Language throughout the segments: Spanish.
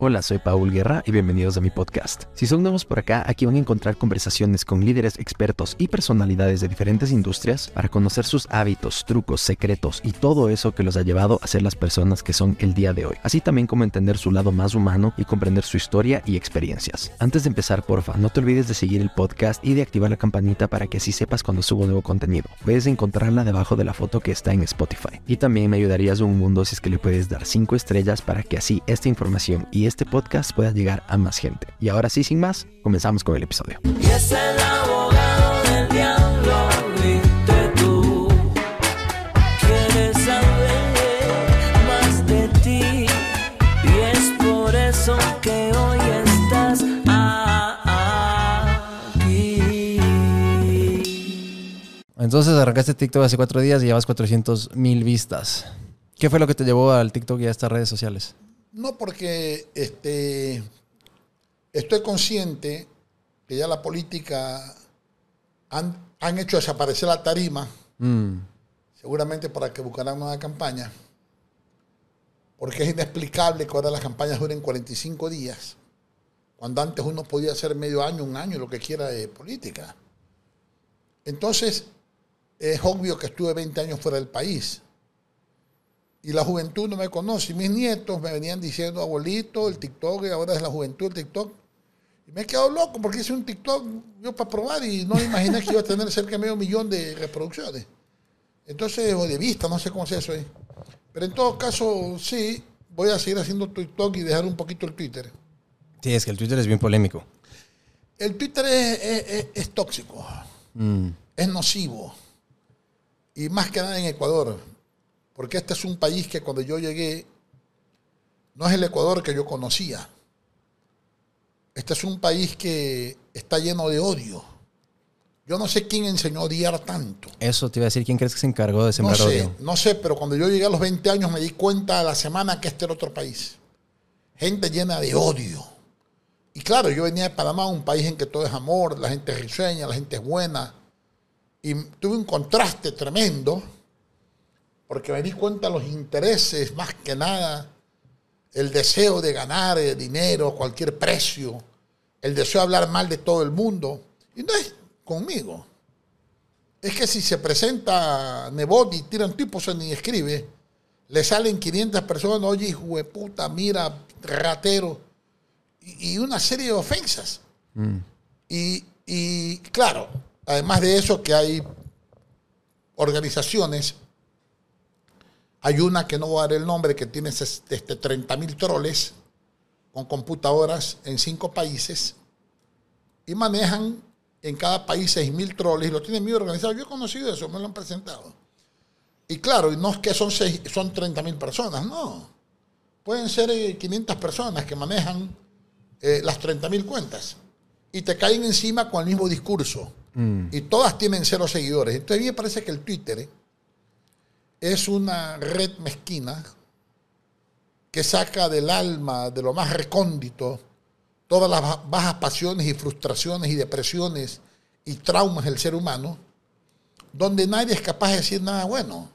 Hola, soy Paul Guerra y bienvenidos a mi podcast. Si son nuevos por acá, aquí van a encontrar conversaciones con líderes, expertos y personalidades de diferentes industrias para conocer sus hábitos, trucos, secretos y todo eso que los ha llevado a ser las personas que son el día de hoy. Así también como entender su lado más humano y comprender su historia y experiencias. Antes de empezar, porfa, no te olvides de seguir el podcast y de activar la campanita para que así sepas cuando subo nuevo contenido. Puedes encontrarla debajo de la foto que está en Spotify. Y también me ayudarías un mundo si es que le puedes dar 5 estrellas para que así esta información y este podcast pueda llegar a más gente. Y ahora sí, sin más, comenzamos con el episodio. Y es el abogado del diablo, viste tú. Quieres saber más de ti. Y es por eso que hoy estás aquí. Entonces arrancaste TikTok hace cuatro días y llevas 400 mil vistas. ¿Qué fue lo que te llevó al TikTok y a estas redes sociales? No, porque este, estoy consciente que ya la política han, han hecho desaparecer la tarima, Mm, seguramente para que buscaran una campaña, porque es inexplicable que ahora las campañas duren 45 días, cuando antes uno podía hacer medio año, un año, lo que quiera de política. Entonces, es obvio que estuve 20 años fuera del país. Y la juventud no me conoce. Y mis nietos me venían diciendo, abuelito, el TikTok, y ahora es la juventud, el TikTok. Y me he quedado loco porque hice un TikTok yo para probar y no me imaginé que iba a tener cerca de medio millón de reproducciones. Entonces, o de vista, no sé cómo es eso. ¿eh? Pero en todo caso, sí, voy a seguir haciendo TikTok y dejar un poquito el Twitter. Sí, es que el Twitter es bien polémico. El Twitter es, es- es- es tóxico, Mm, es nocivo. Y más que nada en Ecuador. Porque este es un país que cuando yo llegué, no es el Ecuador que yo conocía. Este es un país que está lleno de odio. Yo no sé quién enseñó a odiar tanto. Eso te iba a decir, ¿quién crees que se encargó de No sembrar sé, odio? no sé, pero cuando yo llegué a los 20 años me di cuenta a la semana que este era otro país. Gente llena de odio. Y claro, yo venía de Panamá, un país en que todo es amor, la gente es risueña, la gente es buena. Y tuve un contraste tremendo, porque me di cuenta los intereses, más que nada, el deseo de ganar eh, dinero a cualquier precio, el deseo de hablar mal de todo el mundo. Y no es conmigo. Es que si se presenta Nebot y tira un tipo, se ni escribe, le salen 500 personas, oye, hijo de puta, mira, ratero, y, y una serie de ofensas. Y, y, claro, además de eso que hay organizaciones, hay una que no voy a dar el nombre, que tiene este, 30 mil troles con computadoras en cinco países y manejan en cada país 6 mil troles y lo tienen muy organizado. Yo he conocido eso, me lo han presentado. Y claro, no es que son, son 30 mil personas, no. Pueden ser eh, 500 personas que manejan eh, las 30 mil cuentas y te caen encima con el mismo discurso. Y todas tienen cero seguidores. Entonces a mí me parece que el Twitter eh, es una red mezquina que saca del alma, de lo más recóndito, todas las ba- bajas pasiones y frustraciones y depresiones y traumas del ser humano, donde nadie es capaz de decir nada bueno.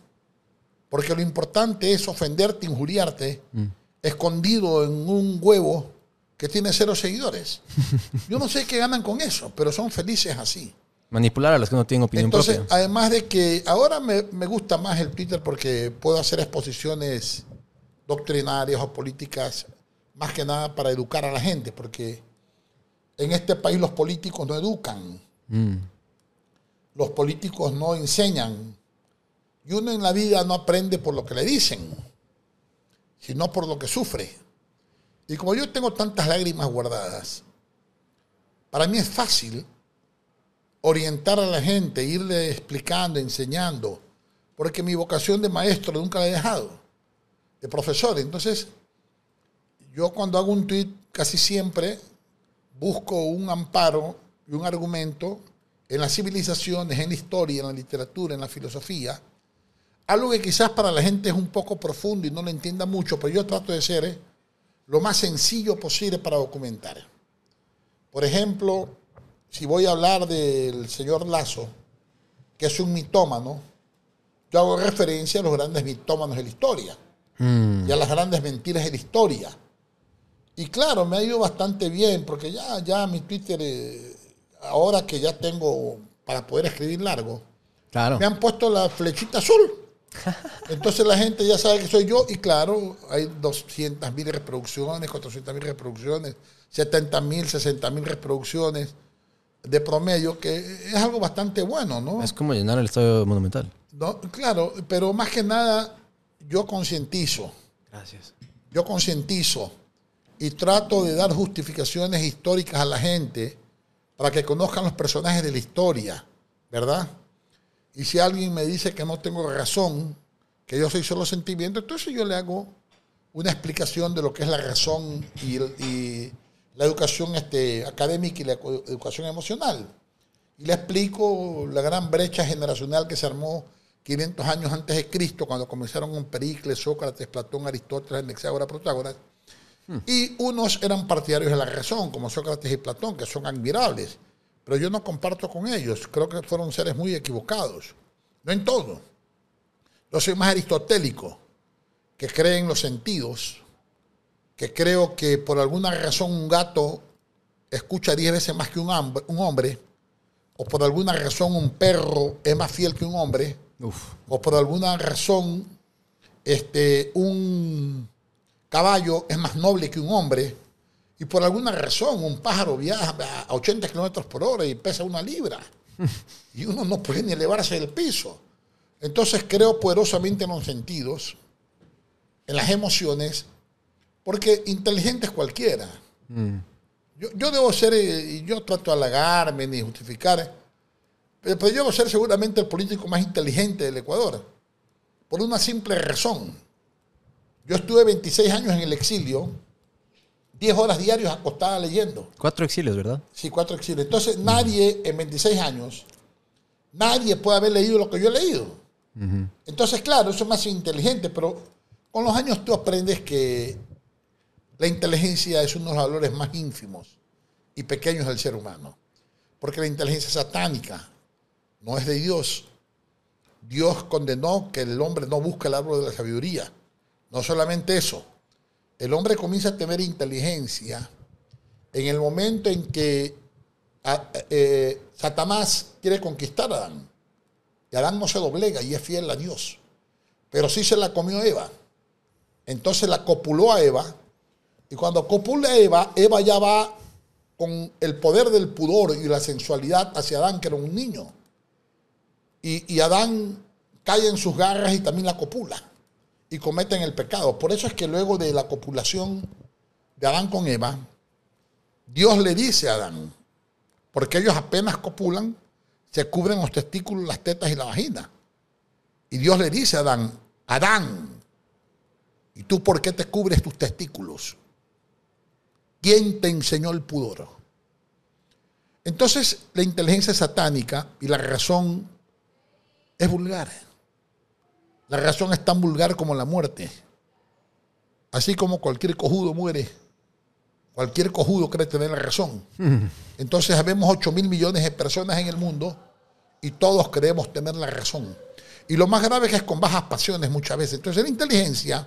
Porque lo importante es ofenderte, injuriarte, escondido en un huevo que tiene cero seguidores. Yo no sé qué ganan con eso, pero son felices así. Manipular a los que no tienen opinión Entonces, propia. además de que ahora me, me gusta más el Twitter porque puedo hacer exposiciones doctrinarias o políticas, más que nada para educar a la gente, porque en este país los políticos no educan, Mm, los políticos no enseñan, y uno en la vida no aprende por lo que le dicen, sino por lo que sufre. Y como yo tengo tantas lágrimas guardadas, para mí es fácil orientar a la gente, irle explicando, enseñando, porque mi vocación de maestro nunca la he dejado, de profesor. Entonces, yo cuando hago un tweet casi siempre busco un amparo y un argumento en las civilizaciones, en la historia, en la literatura, en la filosofía, algo que quizás para la gente es un poco profundo y no lo entienda mucho, pero yo trato de ser eh, lo más sencillo posible para documentar. Por ejemplo, si voy a hablar del señor Lazo, que es un mitómano, yo hago referencia a los grandes mitómanos de la historia y a las grandes mentiras de la historia. Y claro, me ha ido bastante bien, porque ya, ya mi Twitter, eh, ahora que ya tengo para poder escribir largo, Claro. me han puesto la flechita azul. Entonces la gente ya sabe que soy yo y claro, hay 200 mil reproducciones, 400 mil reproducciones, 70 mil, 60 mil reproducciones de promedio, que es algo bastante bueno, ¿no? Es como llenar el estadio monumental. No, Claro, pero más que nada yo concientizo, Gracias. yo concientizo y trato de dar justificaciones históricas a la gente para que conozcan los personajes de la historia, ¿verdad? Y si alguien me dice que no tengo razón, que yo soy solo sentimiento, entonces yo le hago una explicación de lo que es la razón y, el- y la educación este, académica y la educación emocional. Y le explico la gran brecha generacional que se armó 500 años antes de Cristo, cuando comenzaron con Pericles, Sócrates, Platón, Aristóteles, Anaxágoras, Protágoras. Y unos eran partidarios de la razón, como Sócrates y Platón, que son admirables. Pero yo no comparto con ellos. Creo que fueron seres muy equivocados. No en todo. Yo soy más aristotélico, que cree en los sentidos, que creo que por alguna razón un gato escucha 10 veces más que un hambre- un hombre, o por alguna razón un perro es más fiel que un hombre, Uf. o por alguna razón este, un caballo es más noble que un hombre, y por alguna razón un pájaro viaja a 80 kilómetros por hora y pesa una libra, y uno no puede ni elevarse del piso. Entonces creo poderosamente en los sentidos, en las emociones, porque inteligente es cualquiera. Yo, yo debo ser, eh, y yo trato de halagarme ni justificar, pero, pero yo debo ser seguramente el político más inteligente del Ecuador, por una simple razón. Yo estuve 26 años en el exilio, 10 horas diarias acostada leyendo. Cuatro exilios, ¿verdad? Sí, cuatro exilios. Entonces nadie en 26 años, nadie puede haber leído lo que yo he leído. Entonces, claro, eso es más inteligente, pero con los años tú aprendes que la inteligencia es uno de los valores más ínfimos y pequeños del ser humano. Porque la inteligencia satánica, no es de Dios. Dios condenó que el hombre no busca el árbol de la sabiduría. No solamente eso, el hombre comienza a tener inteligencia en el momento en que eh, Satanás quiere conquistar a Adán. Y Adán no se doblega y es fiel a Dios. Pero sí se la comió Eva. Entonces la copuló a Eva. Y cuando copula a Eva, Eva ya va con el poder del pudor y la sensualidad hacia Adán, que era un niño. Y, y Adán cae en sus garras y también la copula. Y cometen el pecado. Por eso es que luego de la copulación de Adán con Eva, Dios le dice a Adán, porque ellos apenas copulan, se cubren los testículos, las tetas y la vagina. Y Dios le dice a Adán, Adán, ¿y tú por qué te cubres tus testículos? ¿Quién te enseñó el pudor? Entonces, la inteligencia satánica y la razón es vulgar. La razón es tan vulgar como la muerte. Así como cualquier cojudo muere, cualquier cojudo cree tener la razón. Entonces, habemos 8 mil millones de personas en el mundo y todos creemos tener la razón. Y lo más grave es que es con bajas pasiones muchas veces. Entonces, la inteligencia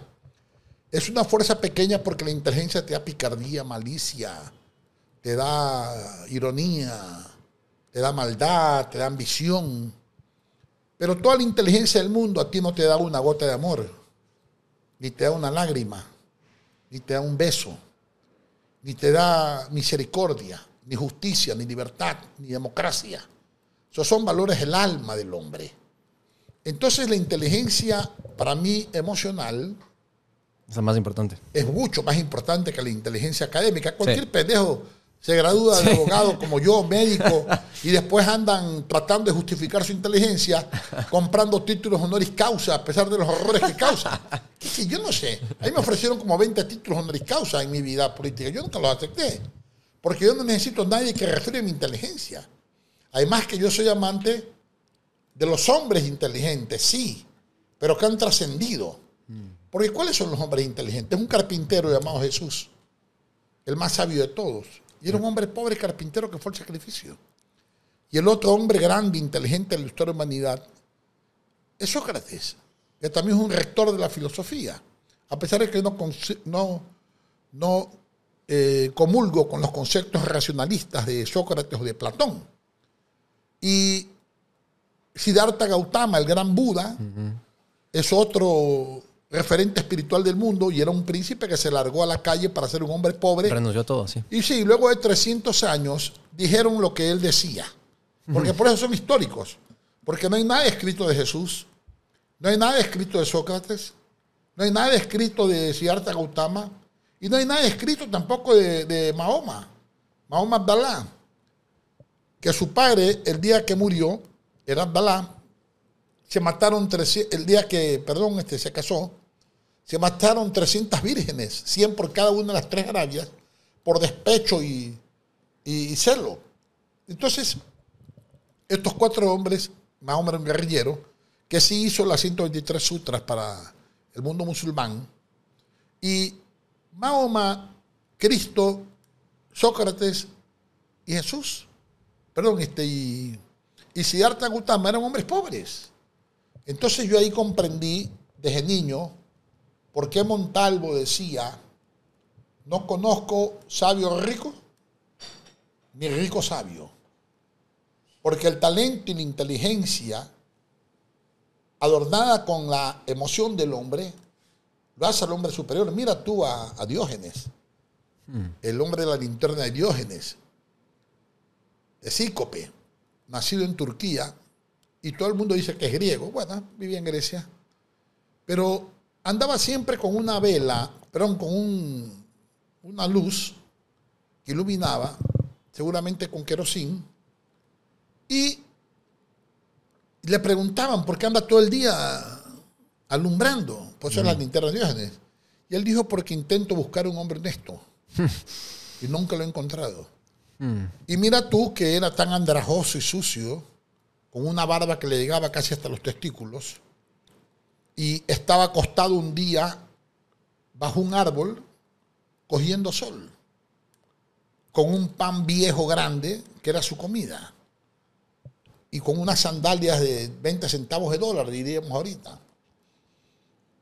es una fuerza pequeña porque la inteligencia te da picardía, malicia, te da ironía, te da maldad, te da ambición. Pero toda la inteligencia del mundo a ti no te da una gota de amor, ni te da una lágrima, ni te da un beso, ni te da misericordia, ni justicia, ni libertad, ni democracia. Esos son valores del alma del hombre. Entonces la inteligencia para mí emocional Es más importante. es mucho más importante que la inteligencia académica. Cualquier pendejo se gradúa de abogado como yo, médico, y después andan tratando de justificar su inteligencia comprando títulos honoris causa a pesar de los horrores que causa. Que, que yo no sé. A mí me ofrecieron como 20 títulos honoris causa en mi vida política. Yo nunca los acepté. Porque yo no necesito a nadie que refrene mi inteligencia. Además que yo soy amante de los hombres inteligentes, sí, pero que han trascendido. Porque ¿cuáles son los hombres inteligentes? Un carpintero llamado Jesús, el más sabio de todos. Y era un hombre pobre carpintero que fue el sacrificio. Y el otro hombre grande, inteligente de la historia de la humanidad, es Sócrates, que también es un rector de la filosofía. A pesar de que no, no, no eh, comulgo con los conceptos racionalistas de Sócrates o de Platón. Y Siddhartha Gautama, el gran Buda, es otro referente espiritual del mundo y era un príncipe que se largó a la calle para ser un hombre pobre. Renunció a todo, sí. Y sí, luego de 300 años dijeron lo que él decía. Porque por eso son históricos. Porque no hay nada escrito de Jesús, no hay nada escrito de Sócrates, no hay nada escrito de Siddhartha Gautama y no hay nada escrito tampoco de, de Mahoma, Mahoma Abdalá. Que su padre, el día que murió, era Abdalá, se mataron 300, el día que, perdón, este, se casó, se mataron 300 vírgenes, 100 por cada una de las tres Arabias, por despecho y, y celo. Entonces, estos cuatro hombres, Mahoma era un guerrillero, que sí hizo las 123 sutras para el mundo musulmán, y Mahoma, Cristo, Sócrates y Jesús, perdón, este, y, y Siddhartha Gautama eran hombres pobres. Entonces yo ahí comprendí desde niño por qué Montalvo decía, no conozco sabio rico, ni rico sabio. Porque el talento y la inteligencia, adornada con la emoción del hombre, lo hace al hombre superior. Mira tú a, a Diógenes, el hombre de la linterna de Diógenes, de Cícope, nacido en Turquía, y todo el mundo dice que es griego. Bueno, vivía en Grecia. Pero andaba siempre con una vela, perdón, con un- una luz que iluminaba, seguramente con querosín, y le preguntaban por qué anda todo el día alumbrando. Por eso es la linterna de Diógenes. Y él dijo, porque intento buscar un hombre honesto. y nunca lo he encontrado. Y mira tú que era tan andrajoso y sucio, con una barba que le llegaba casi hasta los testículos, y estaba acostado un día bajo un árbol cogiendo sol, con un pan viejo grande que era su comida, y con unas sandalias de 20 centavos de dólar, diríamos ahorita.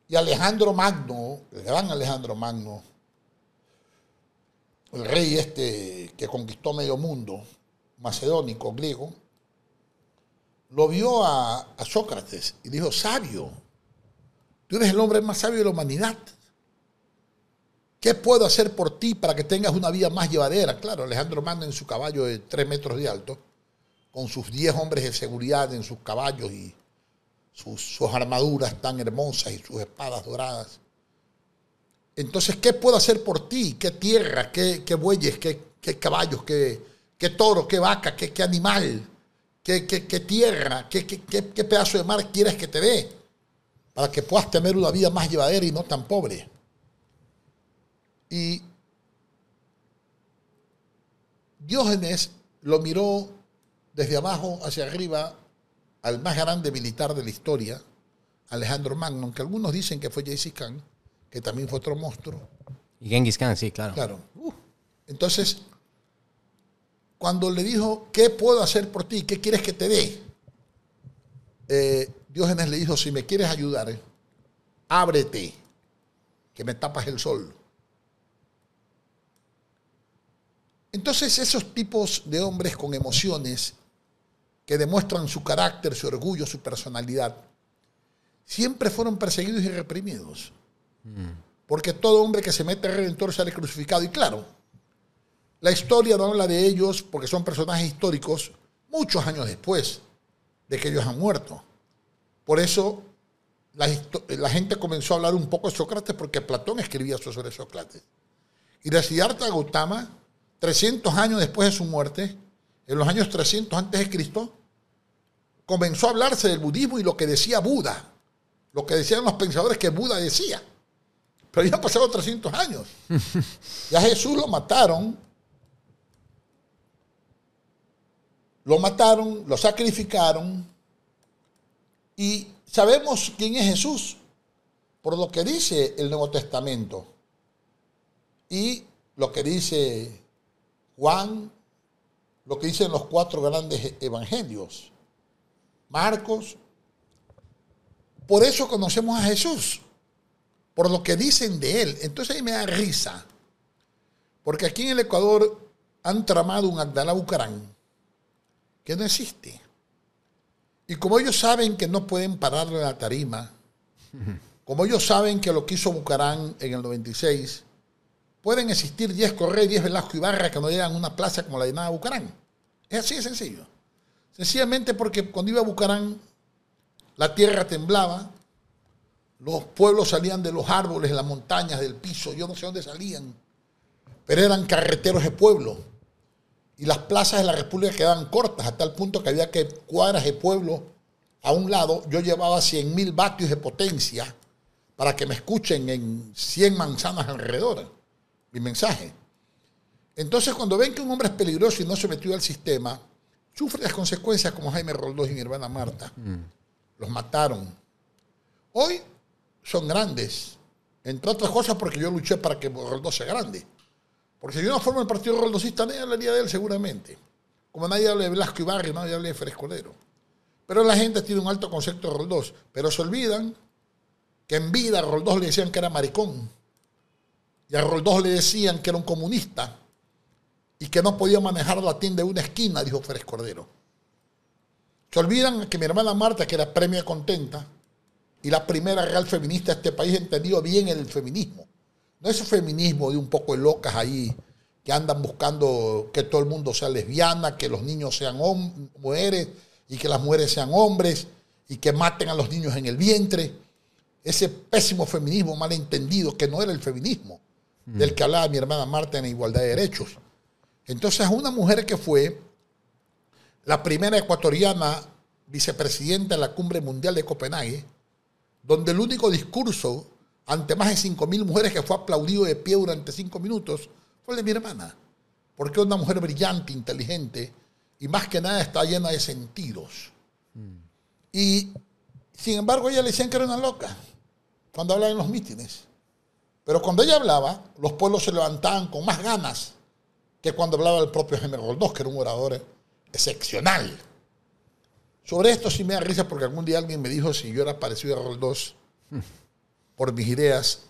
Y Alejandro Magno, el gran Alejandro Magno, el rey este que conquistó medio mundo, macedónico, griego, lo vio a, a Sócrates y dijo, sabio, tú eres el hombre más sabio de la humanidad. ¿Qué puedo hacer por ti para que tengas una vida más llevadera? Claro, Alejandro Magno en su caballo de tres metros de alto, con sus diez hombres de seguridad en sus caballos y sus, armaduras tan hermosas y sus espadas doradas. Entonces, ¿qué puedo hacer por ti? ¿Qué tierra? ¿Qué, bueyes? ¿Qué, caballos? ¿Qué, qué toro? ¿Qué vaca? ¿Qué, animal? ¿Qué, qué- qué tierra? ¿Qué, qué, qué- qué pedazo de mar quieres que te dé? Para que puedas tener una vida más llevadera y no tan pobre. Y Diógenes lo miró desde abajo hacia arriba al más grande militar de la historia, Alejandro Magno, que algunos dicen que fue Jaycee Khan, que también fue otro monstruo. Y Genghis Khan, sí, claro. Claro. Entonces, cuando le dijo, ¿qué puedo hacer por ti? ¿Qué quieres que te dé? Eh, Diógenes le dijo, si me quieres ayudar, ábrete, que me tapas el sol. Entonces, esos tipos de hombres con emociones que demuestran su carácter, su orgullo, su personalidad, siempre fueron perseguidos y reprimidos. Porque todo hombre que se mete al redentor sale crucificado. Y claro, la historia no habla de ellos porque son personajes históricos muchos años después de que ellos han muerto. Por eso la, la gente comenzó a hablar un poco de Sócrates porque Platón escribía sobre Sócrates. Y de Siddhartha Gautama, 300 años después de su muerte, en los años 300 antes de Cristo, comenzó a hablarse del budismo y lo que decía Buda, lo que decían los pensadores que Buda decía. Pero ya han pasado 300 años. Ya Jesús lo mataron. Lo mataron, lo sacrificaron. Y sabemos quién es Jesús por lo que dice el Nuevo Testamento. Y lo que dice Juan, lo que dicen los cuatro grandes evangelios. Marcos. Por eso conocemos a Jesús por lo que dicen de él. Entonces ahí me da risa. Porque aquí en el Ecuador han tramado un Abdalá Bucarán que no existe. Y como ellos saben que no pueden pararle la tarima, como ellos saben que lo que hizo Bucarán en el 96, pueden existir 10 Correa y 10 Velasco Ibarra que no llegan a una plaza como la de nada Bucarán. Es así de sencillo. Sencillamente porque cuando iba a Bucarán, la tierra temblaba, los pueblos salían de los árboles, de las montañas, del piso, yo no sé dónde salían, pero eran carreteros de pueblo. Y las plazas de la República quedaban cortas, hasta el punto que había que cuadras de pueblo a un lado. Yo llevaba 100 mil vatios de potencia para que me escuchen en 100 manzanas alrededor mi mensaje. Entonces, cuando ven que un hombre es peligroso y no se metió al sistema, sufre las consecuencias como Jaime Roldós y mi hermana Marta. Los mataron. Hoy son grandes, entre otras cosas porque yo luché para que Roldós sea grande. Porque si yo no formo el partido roldosista, nadie hablaría de él seguramente. Como nadie habla de Velasco Ibarra, nadie habla de Frescolero. Pero la gente tiene un alto concepto de Roldós. Pero se olvidan que en vida a Roldós le decían que era maricón. Y a Roldós le decían que era un comunista y que no podía manejar la tienda de una esquina, dijo Férez Cordero. Se olvidan que mi hermana Marta, que era premia contenta, y la primera real feminista de este país, entendido bien el feminismo. No ese feminismo de un poco de locas ahí que andan buscando que todo el mundo sea lesbiana, que los niños sean mujeres y que las mujeres sean hombres y que maten a los niños en el vientre. Ese pésimo feminismo malentendido que no era el feminismo del que hablaba mi hermana Marta en igualdad de derechos. Entonces, una mujer que fue la primera ecuatoriana vicepresidenta en la Cumbre Mundial de Copenhague, donde el único discurso ante más de 5.000 mujeres que fue aplaudido de pie durante cinco minutos fue el de mi hermana. Porque es una mujer brillante, inteligente y más que nada está llena de sentidos. Y sin embargo, ella le decían que era una loca cuando hablaba en los mítines. Pero cuando ella hablaba, los pueblos se levantaban con más ganas que cuando hablaba el propio Jaime Roldós, que era un orador excepcional. Sobre esto sí me da risa porque algún día alguien me dijo si yo era parecido a Roldós por mis ideas,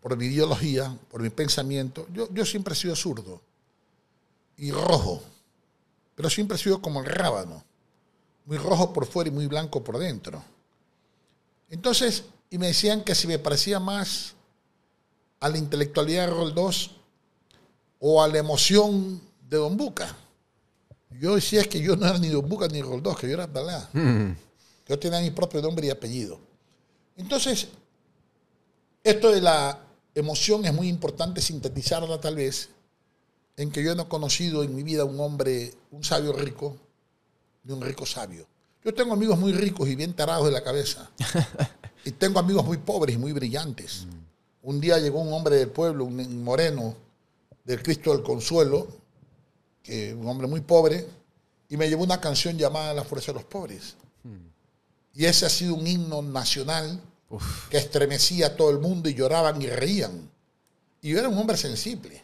por mi ideología, por mi pensamiento. Yo, yo siempre he sido zurdo y rojo, pero siempre he sido como el rábano, muy rojo por fuera y muy blanco por dentro. Entonces, y me decían que si me parecía más a la intelectualidad de Roldós o a la emoción de Don Buca. Yo decía que yo no era ni Don Buca ni Roldós, que yo era Abdalá. Que yo tenía mi propio nombre y apellido. Entonces, esto de la emoción es muy importante sintetizarla tal vez en que yo no he conocido en mi vida un hombre, un sabio rico, ni un rico sabio. Yo tengo amigos muy ricos y bien tarados de la cabeza. y tengo amigos muy pobres y muy brillantes. Un día llegó un hombre del pueblo, un moreno del Cristo del Consuelo, que un hombre muy pobre, y me llevó una canción llamada La Fuerza de los Pobres. Y ese ha sido un himno nacional que estremecía a todo el mundo y lloraban y reían. Y yo era un hombre sensible.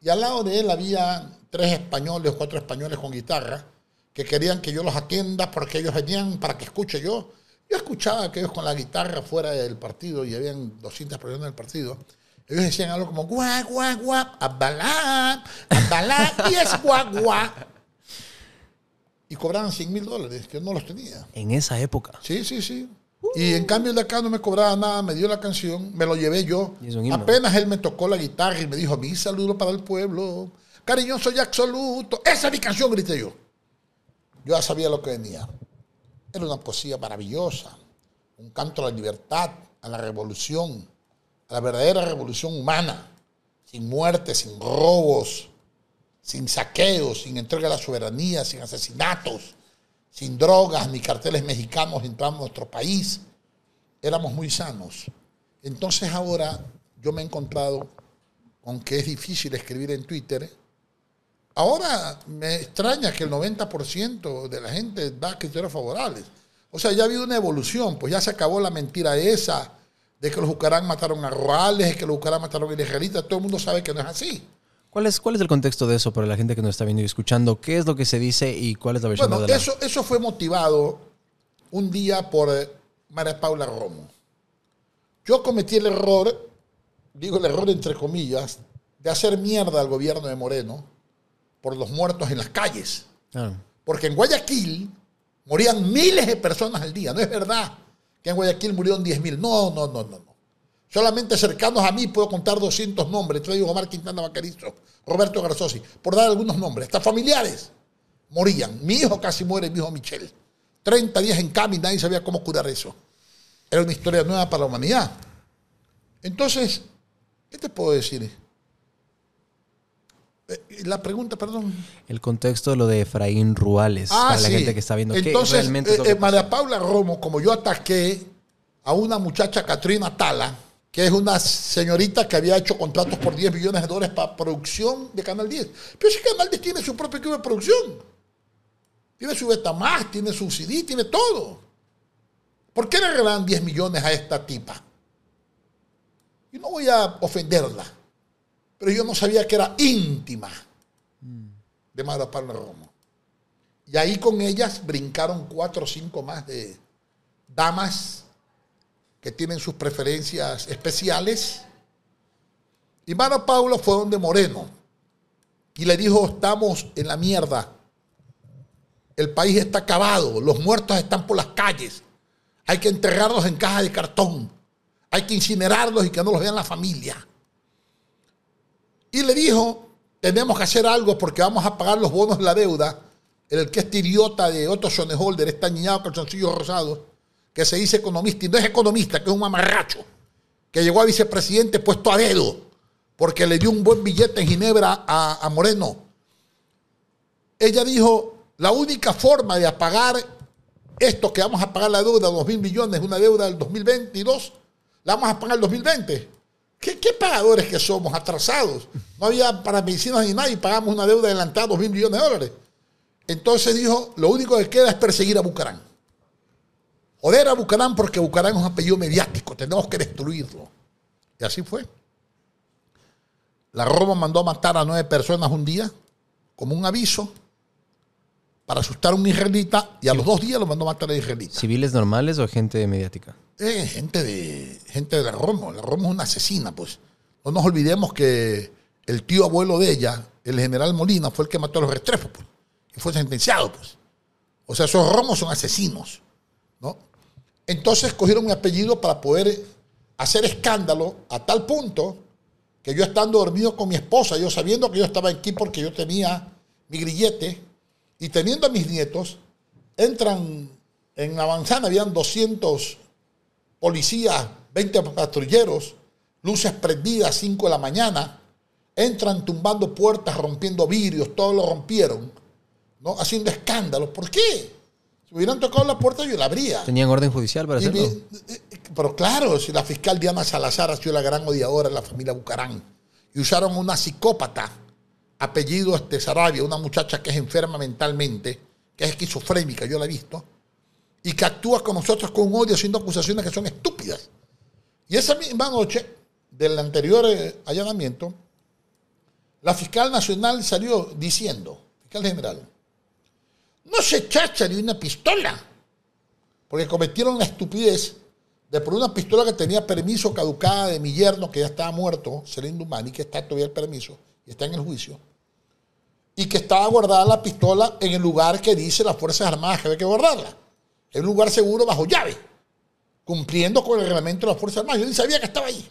Y al lado de él había tres españoles, cuatro españoles con guitarra, que querían que yo los atienda porque ellos venían para que escuche yo. Yo escuchaba que ellos con la guitarra fuera del partido y habían 200 personas del partido. Ellos decían algo como guá, guá, guá, abalá, abalá, y es guá, guá. Y cobraban 100 mil dólares, que yo no los tenía. En esa época. Sí, sí, sí. Y en cambio el de acá no me cobraba nada, me dio la canción, me lo llevé yo. Apenas él me tocó la guitarra y me dijo, mi saludo para el pueblo, cariñoso y absoluto. Esa es mi canción, grité yo. Yo ya sabía lo que venía. Era una poesía maravillosa, un canto a la libertad, a la revolución, a la verdadera revolución humana, sin muerte, sin robos, sin saqueos, sin entrega de la soberanía, sin asesinatos, sin drogas ni carteles mexicanos entrando a nuestro país. Éramos muy sanos. Entonces ahora yo me he encontrado con que es difícil escribir en Twitter. Ahora me extraña que el 90% de la gente da criterios favorables. O sea, ya ha habido una evolución, pues ya se acabó la mentira esa de que los Jucarán mataron a Roales, que los Jucarán mataron a la israelita. Todo el mundo sabe que no es así. ¿Cuál es, ¿Cuál es el contexto de eso para la gente que nos está viendo y escuchando? ¿Qué es lo que se dice y cuál es la versión Bueno, de la... eso, eso fue motivado un día por eh, María Paula Romo. Yo cometí el error, digo el error entre comillas, de hacer mierda al gobierno de Moreno por los muertos en las calles. Claro. Porque en Guayaquil morían miles de personas al día. No es verdad que en Guayaquil murieron 10 mil. No, no, no, no, no. Solamente cercanos a mí puedo contar 200 nombres. Yo digo Omar Quintana Bacarizo, Roberto Garzosi, por dar algunos nombres. Hasta familiares morían. Mi hijo casi muere, mi hijo Michel. 30 días en cama y nadie sabía cómo curar eso. Era una historia nueva para la humanidad. Entonces, ¿qué te puedo decir? Eh, La pregunta, perdón. El contexto de lo de Efraín Ruales. para la sí. gente que está viendo qué Entonces, realmente es lo eh, eh. María Paula Romo, como yo ataqué a una muchacha, Katrina Tala, que es una señorita que había hecho contratos por 10 millones de dólares para producción de Canal 10. Pero ese Canal 10 tiene su propio equipo de producción. Tiene su Betamax, tiene su CD, tiene todo. ¿Por qué le regalan 10 millones a esta tipa? Y no voy a ofenderla, pero yo no sabía que era íntima de María Paula Romo. Y ahí con ellas brincaron cuatro o cinco más de damas que tienen sus preferencias especiales. Y Mara Paula fue donde Moreno y le dijo, estamos en la mierda. El país está acabado, los muertos están por las calles. Hay que enterrarlos en cajas de cartón. Hay que incinerarlos y que no los vean la familia. Y le dijo, tenemos que hacer algo porque vamos a pagar los bonos de la deuda. El que este idiota de Otto Schoenholder, este niñado calzoncillo rosado, que se dice economista y no es economista, que es un mamarracho, que llegó a vicepresidente puesto a dedo, porque le dio un buen billete en Ginebra a, Moreno. Ella dijo, la única forma de apagar esto que vamos a pagar la deuda, dos mil millones, una deuda del 2022, la vamos a pagar el 2020. ¿Qué, qué pagadores que somos? Atrasados. No había para medicinas ni nada y pagamos una deuda adelantada de dos mil millones de dólares. Entonces dijo, lo único que queda es perseguir a Bucarán. Joder a Bucarán porque Bucarán es un apellido mediático, tenemos que destruirlo. Y así fue. La Roma mandó a matar a nueve personas un día, como un aviso, para asustar a un israelita, y a los dos días lo mandó a matar al israelita. ¿Civiles normales o gente mediática? Eh, gente de gente de la Roma. La Roma es una asesina, pues. No nos olvidemos que el tío abuelo de ella, el general Molina, fue el que mató a los Restrepo, pues. Y fue sentenciado, pues. O sea, esos romos son asesinos, ¿no? Entonces cogieron mi apellido para poder hacer escándalo a tal punto que yo estando dormido con mi esposa, yo sabiendo que yo estaba aquí porque yo tenía mi grillete y teniendo a mis nietos, entran en la manzana, habían 200 policías, 20 patrulleros, luces prendidas, 5 de la mañana, entran tumbando puertas, rompiendo vidrios, todo lo rompieron, ¿no? haciendo escándalo. ¿Por qué? Si me hubieran tocado la puerta, yo la abría. ¿Tenían orden judicial para Y hacerlo? mi- eh, pero claro, si la fiscal Diana Salazar ha sido la gran odiadora de la familia Bucarán y usaron una psicópata, apellido este Sarabia, una muchacha que es enferma mentalmente, que es esquizofrénica, yo la he visto, y que actúa con nosotros con odio haciendo acusaciones que son estúpidas. Y esa misma noche del anterior eh, allanamiento, la fiscal nacional salió diciendo, fiscal general, no se chacha de una pistola, porque cometieron la estupidez de por una pistola que tenía permiso caducada de mi yerno, que ya estaba muerto, Celine Dumani, que está todavía el permiso y está en el juicio, y que estaba guardada la pistola en el lugar que dice las Fuerzas Armadas que había que guardarla, en un lugar seguro bajo llave, cumpliendo con el reglamento de las Fuerzas Armadas. Yo ni sabía que estaba ahí.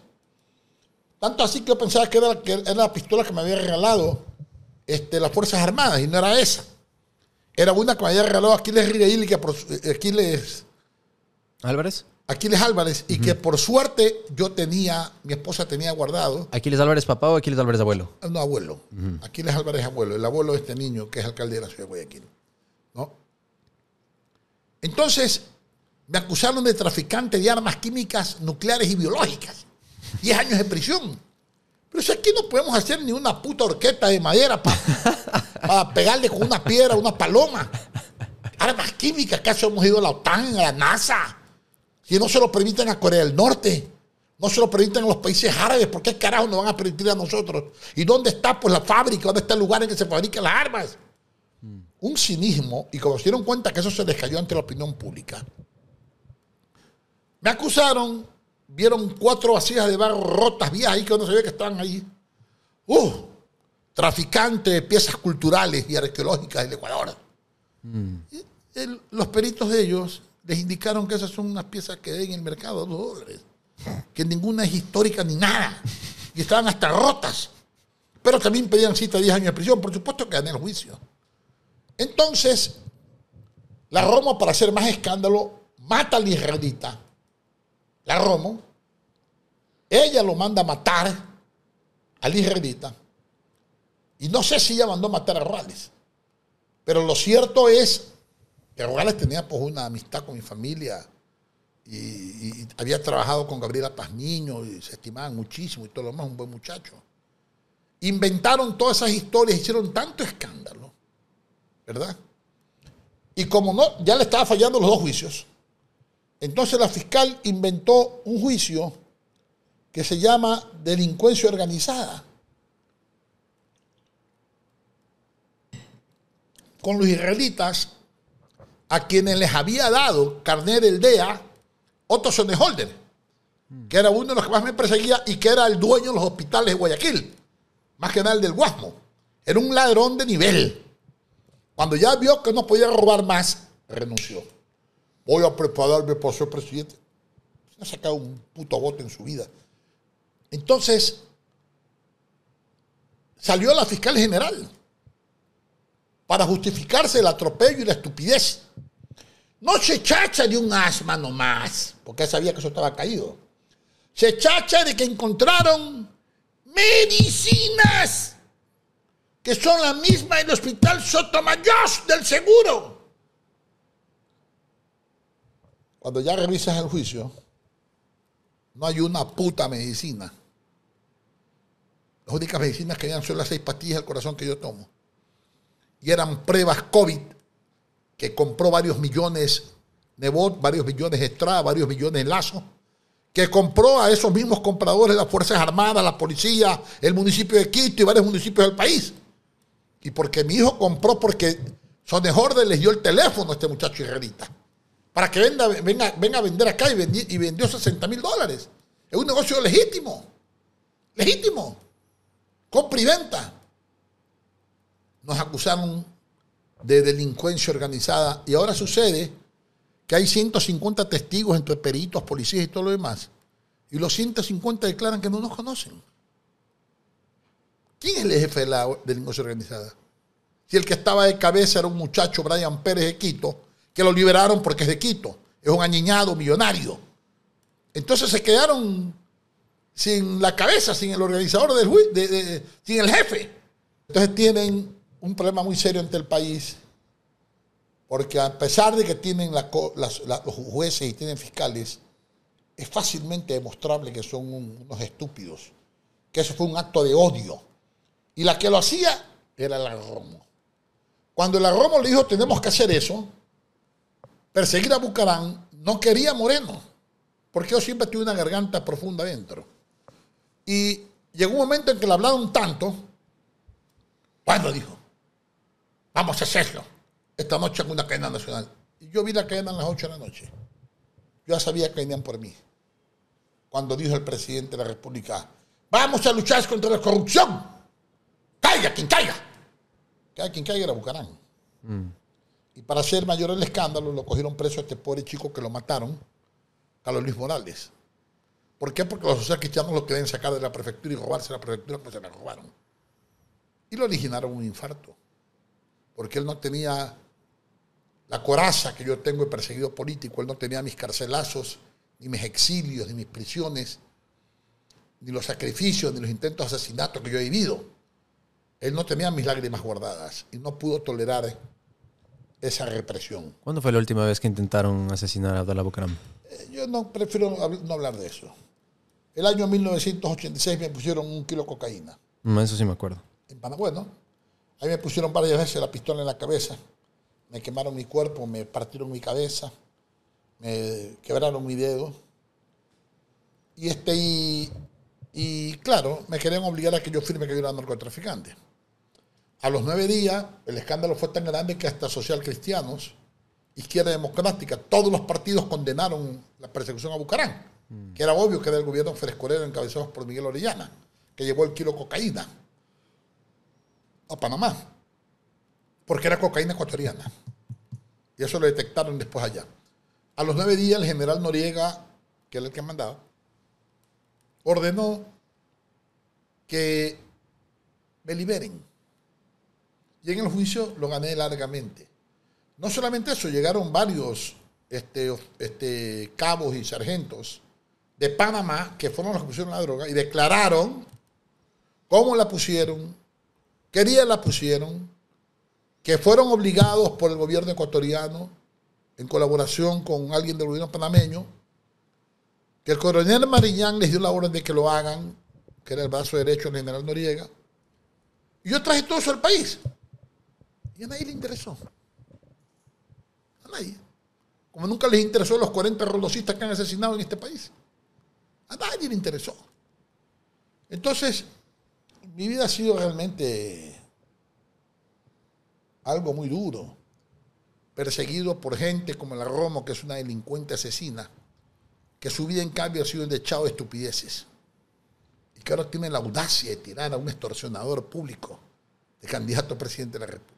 Tanto así que yo pensaba que era, que era la pistola que me había regalado este, las Fuerzas Armadas, y no era esa. Era una que me había regalado Aquiles y que por, Aquiles ¿Álvarez? Aquiles Álvarez y que por suerte yo tenía, mi esposa tenía guardado, ¿Aquiles Álvarez papá o Aquiles Álvarez abuelo? no abuelo, Aquiles Álvarez abuelo, el abuelo de este niño que es alcalde de la ciudad de Guayaquil. ¿no? Entonces, me acusaron de traficante de armas químicas, nucleares y biológicas. 10 años de prisión. Pero si aquí no podemos hacer ni una puta horqueta de madera para pegarle con una piedra a una paloma. Armas químicas, ¿acaso hemos ido a la OTAN, a la NASA? Si no se lo permiten a Corea del Norte, no se lo permiten a los países árabes, ¿por qué carajo nos van a permitir a nosotros? ¿Y dónde está pues la fábrica? ¿Dónde está el lugar en que se fabrican las armas? Un cinismo, y como se dieron cuenta que eso se les cayó ante la opinión pública, me acusaron, vieron cuatro vasijas de barro rotas, viejas ahí que no sabía que estaban ahí. uh, traficante de piezas culturales y arqueológicas del Ecuador. Y el- los peritos de ellos les indicaron que esas son unas piezas que den en el mercado a dos dólares, que ninguna es histórica ni nada, y estaban hasta rotas. Pero también pedían cita de 10 años de prisión, por supuesto que gané el juicio. Entonces, la Romo, para hacer más escándalo, mata al israelita. La Romo, ella lo manda a matar al israelita. Y no sé si ella mandó a matar a Rales. Pero lo cierto es que Rales tenía pues una amistad con mi familia y, había trabajado con Gabriela Pazmiño y se estimaban muchísimo y todo lo demás, un buen muchacho. Inventaron todas esas historias, hicieron tanto escándalo, ¿verdad? Y como no, ya le estaba fallando los dos juicios, entonces la fiscal inventó un juicio que se llama delincuencia organizada. Con los israelitas, a quienes les había dado carnet del DEA, Otto Sonneholder, que era uno de los que más me perseguía y que era el dueño de los hospitales de Guayaquil, más que nada el del Guasmo. Era un ladrón de nivel. Cuando ya vio que no podía robar más, renunció. Voy a prepararme para ser presidente. No ha sacado un puto voto en su vida. Entonces, salió la fiscal general para justificarse el atropello y la estupidez. No se chacha de un asma nomás, porque sabía que eso estaba caído. Se chacha de que encontraron medicinas que son la misma del hospital Sotomayor del seguro. Cuando ya revisas el juicio, no hay una puta medicina. Las únicas medicinas que habían son las seis pastillas del corazón que yo tomo. Y eran pruebas COVID que compró varios millones Nebot, varios millones Estrada, varios millones Lazo, que compró a esos mismos compradores las Fuerzas Armadas, la policía, el municipio de Quito y varios municipios del país. Y porque mi hijo compró, porque Sonejorde les dio el teléfono a este muchacho israelita, para que venda, venga, venga a vender acá y, y vendió 60 mil dólares. Es un negocio legítimo, legítimo, compra y venta. Nos acusaron de delincuencia organizada y ahora sucede que hay 150 testigos entre peritos, policías y todo lo demás. Y los 150 declaran que no nos conocen. ¿Quién es el jefe de la delincuencia organizada? Si el que estaba de cabeza era un muchacho, Brian Pérez de Quito, que lo liberaron porque es de Quito, es un añiñado millonario. Entonces se quedaron sin la cabeza, sin el organizador del juicio, sin el jefe. Entonces tienen un problema muy serio ante el país, porque a pesar de que tienen los jueces y tienen fiscales, es fácilmente demostrable que son un- unos estúpidos, que eso fue un acto de odio. Y la que lo hacía era la Romo. Cuando la Romo le dijo tenemos que hacer eso, perseguir a Bucarán, no quería Moreno, porque yo siempre tuve una garganta profunda dentro. Y llegó un momento en que le hablaron tanto, bueno, dijo, vamos a hacerlo. Esta noche en una cadena nacional. Y yo vi la cadena a las 8 de la noche. Yo ya sabía que venían por mí. Cuando dijo el presidente de la República, vamos a luchar contra la corrupción. Caiga quien caiga. Caiga quien caiga era Bucarán. Y para hacer mayor el escándalo, lo cogieron preso a este pobre chico que lo mataron, Carlos Luis Morales. ¿Por qué? Porque los sociales cristianos lo querían sacar de la prefectura y robarse la prefectura, pues se la robaron. Y lo originaron un infarto. Porque él no tenía la coraza que yo tengo de perseguido político, él no tenía mis carcelazos, ni mis exilios, ni mis prisiones, ni los sacrificios, ni los intentos de asesinato que yo he vivido. Él no tenía mis lágrimas guardadas y no pudo tolerar esa represión. ¿Cuándo fue la última vez que intentaron asesinar a Abdallah Bucaram? Eh, Yo no prefiero no hablar de eso. El año 1986 me pusieron un kilo de cocaína Mm, Eso sí me acuerdo. en Panamá, ¿no? Ahí me pusieron varias veces la pistola en la cabeza, me quemaron mi cuerpo, me partieron mi cabeza, me quebraron mi dedo. Y este y, y claro, me querían obligar a que yo firme que yo era narcotraficante. A los nueve días, el escándalo fue tan grande que hasta social cristianos, izquierda democrática, todos los partidos condenaron la persecución a Bucarán, que era obvio que era el gobierno frescorero encabezado por Miguel Orellana, que llevó el kilo de cocaína. a Panamá, porque era cocaína ecuatoriana. Y eso lo detectaron después allá. A los nueve días, el general Noriega, que era el que mandaba, ordenó que me liberen. Y en el juicio lo gané largamente. No solamente eso, llegaron varios este, este, cabos y sargentos de Panamá que fueron los que pusieron la droga y declararon cómo la pusieron, qué día la pusieron, que fueron obligados por el gobierno ecuatoriano en colaboración con alguien del gobierno panameño, que el coronel Mariñán les dio la orden de que lo hagan, que era el brazo derecho del general Noriega, y yo traje todo eso al país. Y a nadie le interesó. A nadie. Como nunca les interesó los 40 rodosistas que han asesinado en este país. A nadie le interesó. Entonces, mi vida ha sido realmente algo muy duro. Perseguido por gente como la Romo, que es una delincuente asesina, que su vida en cambio ha sido un dechado de estupideces. Y que ahora tiene la audacia de tirar a un extorsionador público de candidato a presidente de la República.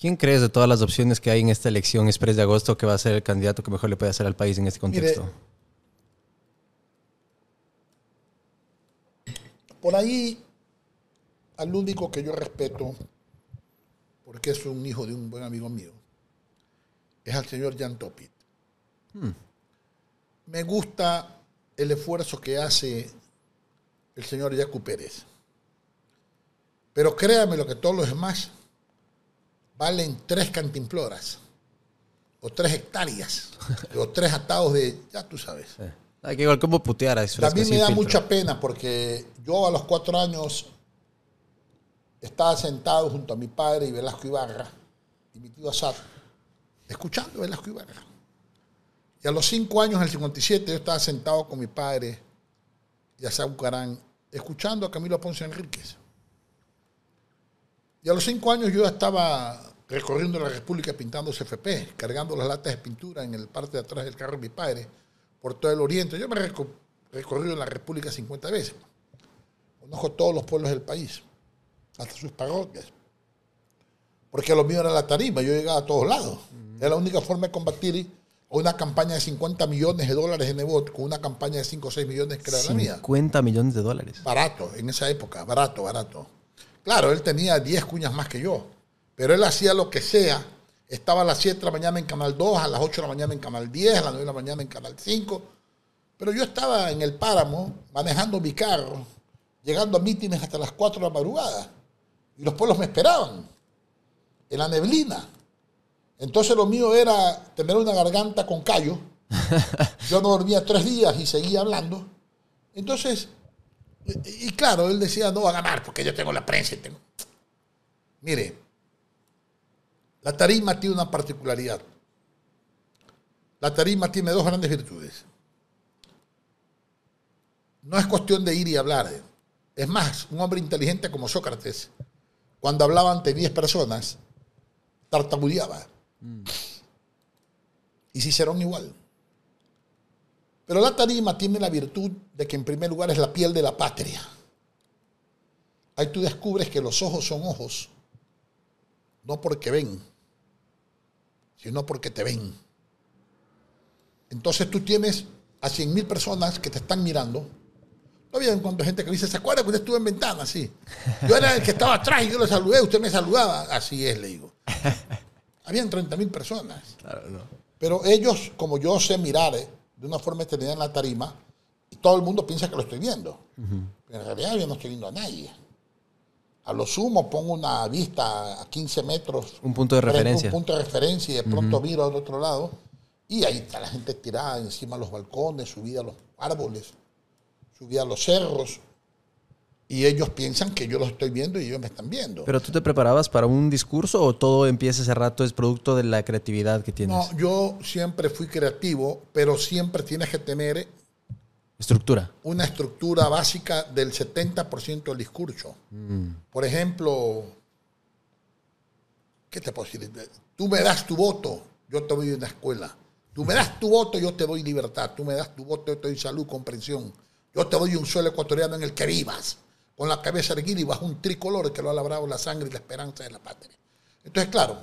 ¿Quién crees de todas las opciones que hay en esta elección express de agosto que va a ser el candidato que mejor le puede hacer al país en este contexto? Mire, Por ahí, al único que yo respeto, porque es un hijo de un buen amigo mío, es al señor Jan Topit. Me gusta el esfuerzo que hace el señor Yacu Pérez. Pero créame lo que todos los demás valen tres cantimploras, o tres hectáreas, o tres atados de, ya tú sabes. Hay que igual como putear a eso. También me da mucha pena porque yo a los cuatro años estaba sentado junto a mi padre y Velasco Ibarra y mi tío Asad, escuchando a Velasco Ibarra. Y a los cinco años, en el 57, yo estaba sentado con mi padre y Asad Bucarán, escuchando a Camilo Ponce Enríquez. Y a los cinco años yo estaba recorriendo la República pintando CFP, cargando las latas de pintura en el parte de atrás del carro de mi padre por todo el oriente. Yo me he reco- recorrido la República 50 veces. Conozco todos los pueblos del país, hasta sus parroquias. Porque lo mío era la tarima, yo llegaba a todos lados. Era la única forma de combatir una campaña de 50 millones de dólares en Nebot con una campaña de 5 o 6 millones que era la mía 50 millones de dólares. barato en esa época, barato, barato. Claro, él tenía 10 cuñas más que yo, pero él hacía lo que sea. Estaba a las 7 de la mañana en Canal 2, a las 8 de la mañana en Canal 10, a las 9 de la mañana en Canal 5. Pero yo estaba en el páramo manejando mi carro, llegando a mítines hasta las 4 de la madrugada. Y los pueblos me esperaban, en la neblina. Entonces lo mío era tener una garganta con callo. Yo no dormía tres días y seguía hablando. Entonces, y, claro, él decía, no va a ganar porque yo tengo la prensa y tengo... Mire, la tarima tiene una particularidad. La tarima tiene dos grandes virtudes. No es cuestión de ir y hablar. Es más, un hombre inteligente como Sócrates, cuando hablaba ante 10 personas, tartamudeaba. Y Cicerón igual. Pero la tarima tiene la virtud de que en primer lugar es la piel de la patria. Ahí tú descubres que los ojos son ojos, no porque ven, sino porque te ven. Entonces tú tienes a 100 mil personas que te están mirando. Todavía en cuanto gente que dice, ¿se acuerda que usted estuvo en ventana? Sí. Yo era el que estaba atrás y yo le saludé, usted me saludaba. Así es, le digo. Habían 30 mil personas. Pero ellos, como yo sé mirar eh, de una forma determinada en la tarima, y todo el mundo piensa que lo estoy viendo. Pero en realidad yo no estoy viendo a nadie. A lo sumo pongo una vista a 15 metros. Un punto de referencia. Un punto de referencia y de pronto miro al otro lado y ahí está la gente tirada encima de los balcones, subida a los árboles, subida a los cerros. Y ellos piensan que yo los estoy viendo y ellos me están viendo. ¿Pero tú te preparabas para un discurso o todo empieza ese rato es producto de la creatividad que tienes? No, yo siempre fui creativo, pero siempre tienes que tener Estructura. una estructura básica del 70% del discurso. Por ejemplo, ¿qué te puedo decir? Tú me das tu voto, yo te doy una escuela. Tú me das tu voto, yo te doy libertad. Tú me das tu voto, yo te doy salud, comprensión. Yo te doy un suelo ecuatoriano en el que vivas. con la cabeza erguida y bajo un tricolor que lo ha labrado la sangre y la esperanza de la patria. Entonces, claro,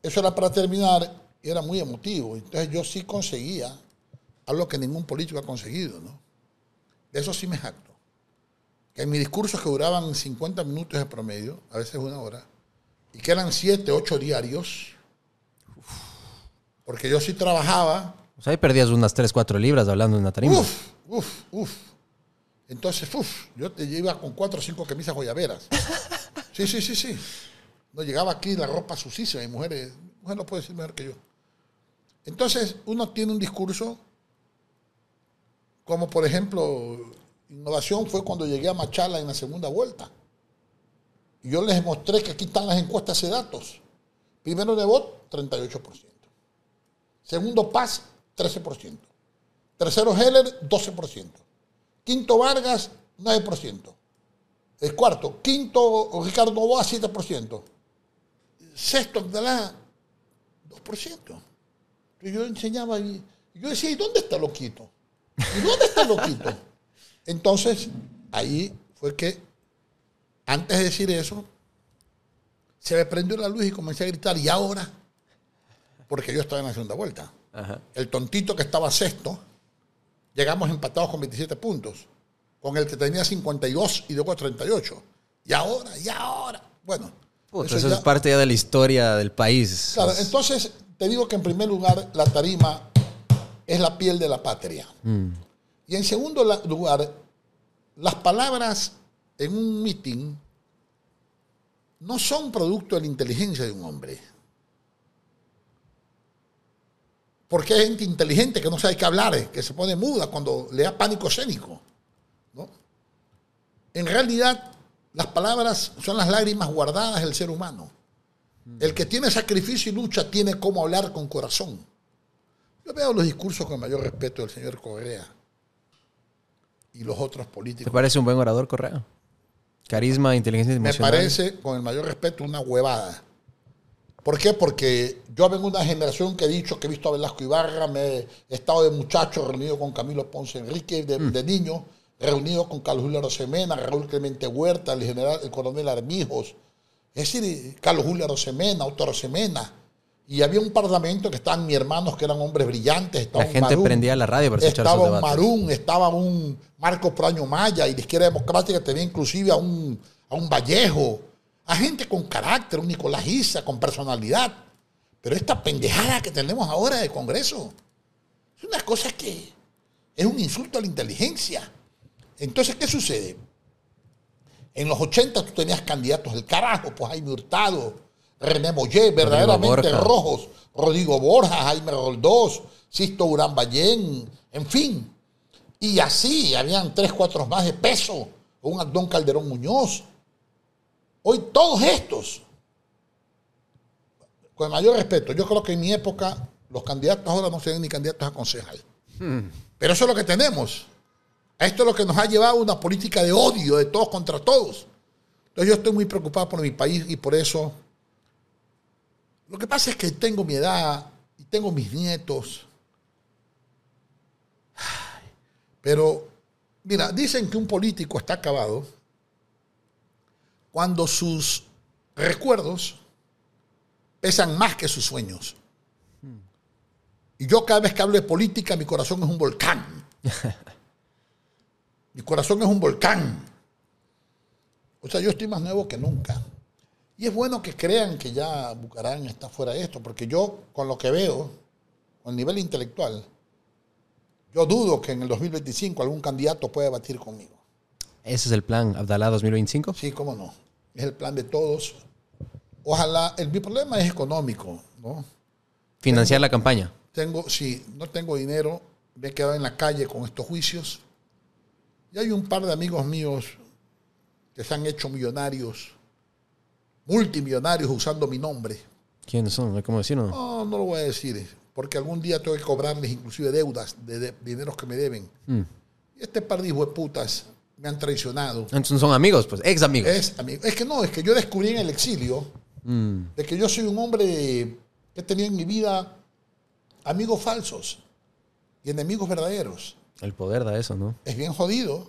eso era para terminar y era muy emotivo. Entonces yo sí conseguía algo que ningún político ha conseguido, ¿no? De eso sí me jacto. Que en mis discursos que duraban 50 minutos de promedio, a veces una hora, y que eran 7, 8 diarios, porque yo sí trabajaba, O sea, ahí perdías unas 3, 4 libras hablando en una tarima. Uf, uf, uf. Entonces, uf, yo te iba con cuatro o cinco camisas joyaveras. Sí, sí, sí, sí. No llegaba aquí la ropa sucísima y mujeres, mujer no puede decir mejor que yo. Entonces, uno tiene un discurso como, por ejemplo, innovación fue cuando llegué a Machala en la segunda vuelta. Y yo les mostré que aquí están las encuestas de datos. Primero de voto, 38%. Segundo Paz, 13%. Tercero Heller, 12%. Quinto Vargas, 9%. El cuarto, quinto Ricardo Novoa, 7%. Sexto Abdalá, 2%. Y yo enseñaba y yo decía, ¿y dónde está Loquito? ¿Y dónde está Loquito? Entonces, ahí fue que, antes de decir eso, se me prendió la luz y comencé a gritar, ¿y ahora? Porque yo estaba en la segunda vuelta. Ajá. El tontito que estaba sexto, llegamos empatados con 27 puntos, con el que tenía 52 y luego 38. Y ahora, y ahora. Bueno, Puta, eso eso ya- es parte ya de la historia del país. Claro, Es- entonces te digo que en primer lugar la tarima es la piel de la patria. Y en segundo lugar, las palabras en un meeting no son producto de la inteligencia de un hombre. Porque hay gente inteligente que no sabe qué hablar, eh, que se pone muda cuando le da pánico escénico. ¿no? En realidad, las palabras son las lágrimas guardadas del ser humano. El que tiene sacrificio y lucha tiene cómo hablar con corazón. Yo veo los discursos con mayor respeto del señor Correa y los otros ¿Te políticos. parece un buen orador, Correa? Carisma, inteligencia Me emocional. parece, con el mayor respeto, una huevada. ¿Por qué? Porque yo vengo de una generación que he dicho que he visto a Velasco Ibarra, me he estado de muchacho reunido con Camilo Ponce Enrique, de, de niño, reunido con Carlos Julio Rosemena, Raúl Clemente Huerta, el general, el coronel Armijos, es decir, Carlos Julio Rosemena, Otto Rosemena. Y había un parlamento que estaban mis hermanos que eran hombres brillantes. Estaba La gente Marún, prendía la radio para escuchar esos Estaba un debates. Marún, estaba un Marco Praño Maya y la izquierda democrática tenía inclusive a un, a un Vallejo, a gente con carácter, un Nicolás Issa, con personalidad. Pero esta pendejada que tenemos ahora de Congreso es una cosa que es un insulto a la inteligencia. Entonces, ¿qué sucede? En los 80 tú tenías candidatos del carajo, pues Jaime Hurtado, René Mollé, verdaderamente Borja. rojos, Rodrigo Borja, Jaime Roldós, Sisto Urán Ballén, en fin. Y así, habían tres, cuatro más de peso, un Abdón Calderón Muñoz. Hoy todos estos, con el mayor respeto, yo creo que en mi época los candidatos ahora no serían ni candidatos a concejal. Pero eso es lo que tenemos. Esto es lo que nos ha llevado a una política de odio de todos contra todos. Entonces yo estoy muy preocupado por mi país y por eso. Lo que pasa es que tengo mi edad y tengo mis nietos. Pero, mira, dicen que un político está acabado cuando sus recuerdos pesan más que sus sueños. Y yo cada vez que hablo de política, mi corazón es un volcán. Mi corazón es un volcán. O sea, yo estoy más nuevo que nunca. Y es bueno que crean que ya Bucarán está fuera de esto, porque yo, con lo que veo, con el nivel intelectual, yo dudo que en el 2025 algún candidato pueda batir conmigo. Ese es el plan, Abdalá 2025. Sí, cómo no. Es el plan de todos. Ojalá, el, mi problema es económico, ¿no? Financiar la campaña. Tengo, si no tengo dinero, me he quedado en la calle con estos juicios. Y hay un par de amigos míos que se han hecho millonarios, multimillonarios usando mi nombre. ¿Quiénes son? ¿No hay ¿Cómo decirlo? No, no lo voy a decir, porque algún día tengo que cobrarles inclusive deudas de, de dineros que me deben. Mm. Y este par de hijos de putas me han traicionado. Entonces son amigos, pues, ex amigos. Es, amigo, es que no, es que yo descubrí en el exilio Mm. de que yo soy un hombre que he tenido en mi vida amigos falsos y enemigos verdaderos. El poder da eso, ¿no? Es bien jodido,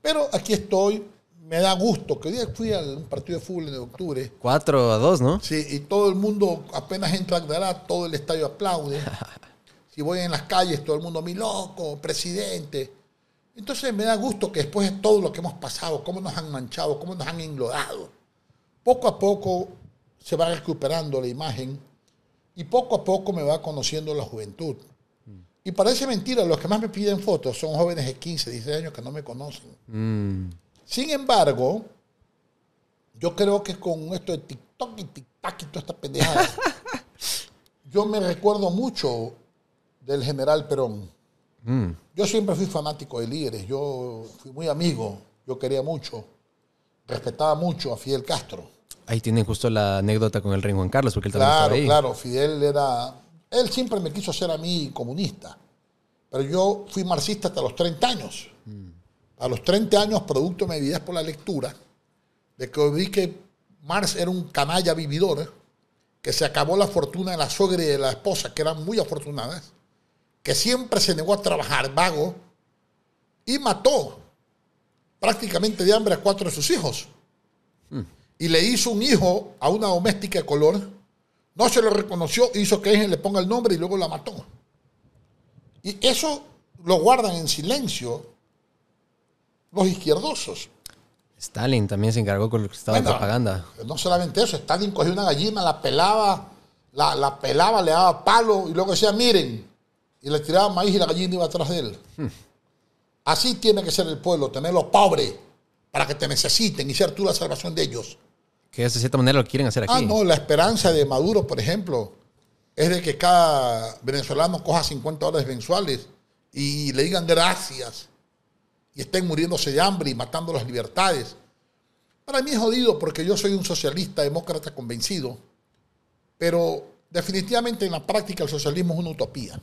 pero aquí estoy, me da gusto que hoy día fui a un partido de fútbol en octubre. 4 a 2, ¿no? Sí, y todo el mundo, apenas entra Agdará, todo el estadio aplaude. Si voy en las calles, todo el mundo, mi loco, presidente. Entonces me da gusto que después de todo lo que hemos pasado, cómo nos han manchado, cómo nos han enlodado, poco a poco se va recuperando la imagen y poco a poco me va conociendo la juventud. Y parece mentira, los que más me piden fotos son jóvenes de 15, 16 años que no me conocen. Mm. Sin embargo, yo creo que con esto de TikTok y TikTok y toda esta pendejada, yo me recuerdo mucho del general Perón. Mm. Yo siempre fui fanático de líderes, yo fui muy amigo, yo quería mucho, respetaba mucho a Fidel Castro. Ahí tienen justo la anécdota con el rey Juan Carlos, porque él también Claro, estaba ahí. claro, Fidel era, él siempre me quiso hacer a mí comunista, pero yo fui marxista hasta los 30 años. A los 30 años, producto de mi vida por la lectura, de que vi que Marx era un canalla vividor, que se acabó la fortuna de la suegra y de la esposa, que eran muy afortunadas, que siempre se negó a trabajar, vago, y mató prácticamente de hambre a cuatro de sus hijos. Y le hizo un hijo a una doméstica de color, no se lo reconoció, hizo que ella le ponga el nombre y luego la mató. Y eso lo guardan en silencio los izquierdosos. Stalin también se encargó con lo que estaba Bueno, propaganda. No solamente eso, Stalin cogió una gallina, la pelaba, la, la pelaba, le daba palo y luego decía, miren, y le tiraba maíz y la gallina iba atrás de él. Así tiene que ser el pueblo, tenerlos pobres para que te necesiten y ser tú la salvación de ellos. Que de cierta manera lo quieren hacer aquí. Ah, no, la esperanza de Maduro, por ejemplo, es de que cada venezolano coja 50 dólares mensuales y le digan gracias y estén muriéndose de hambre y matando las libertades. Para mí es jodido porque yo soy un socialista, demócrata convencido, pero definitivamente en la práctica el socialismo es una utopía.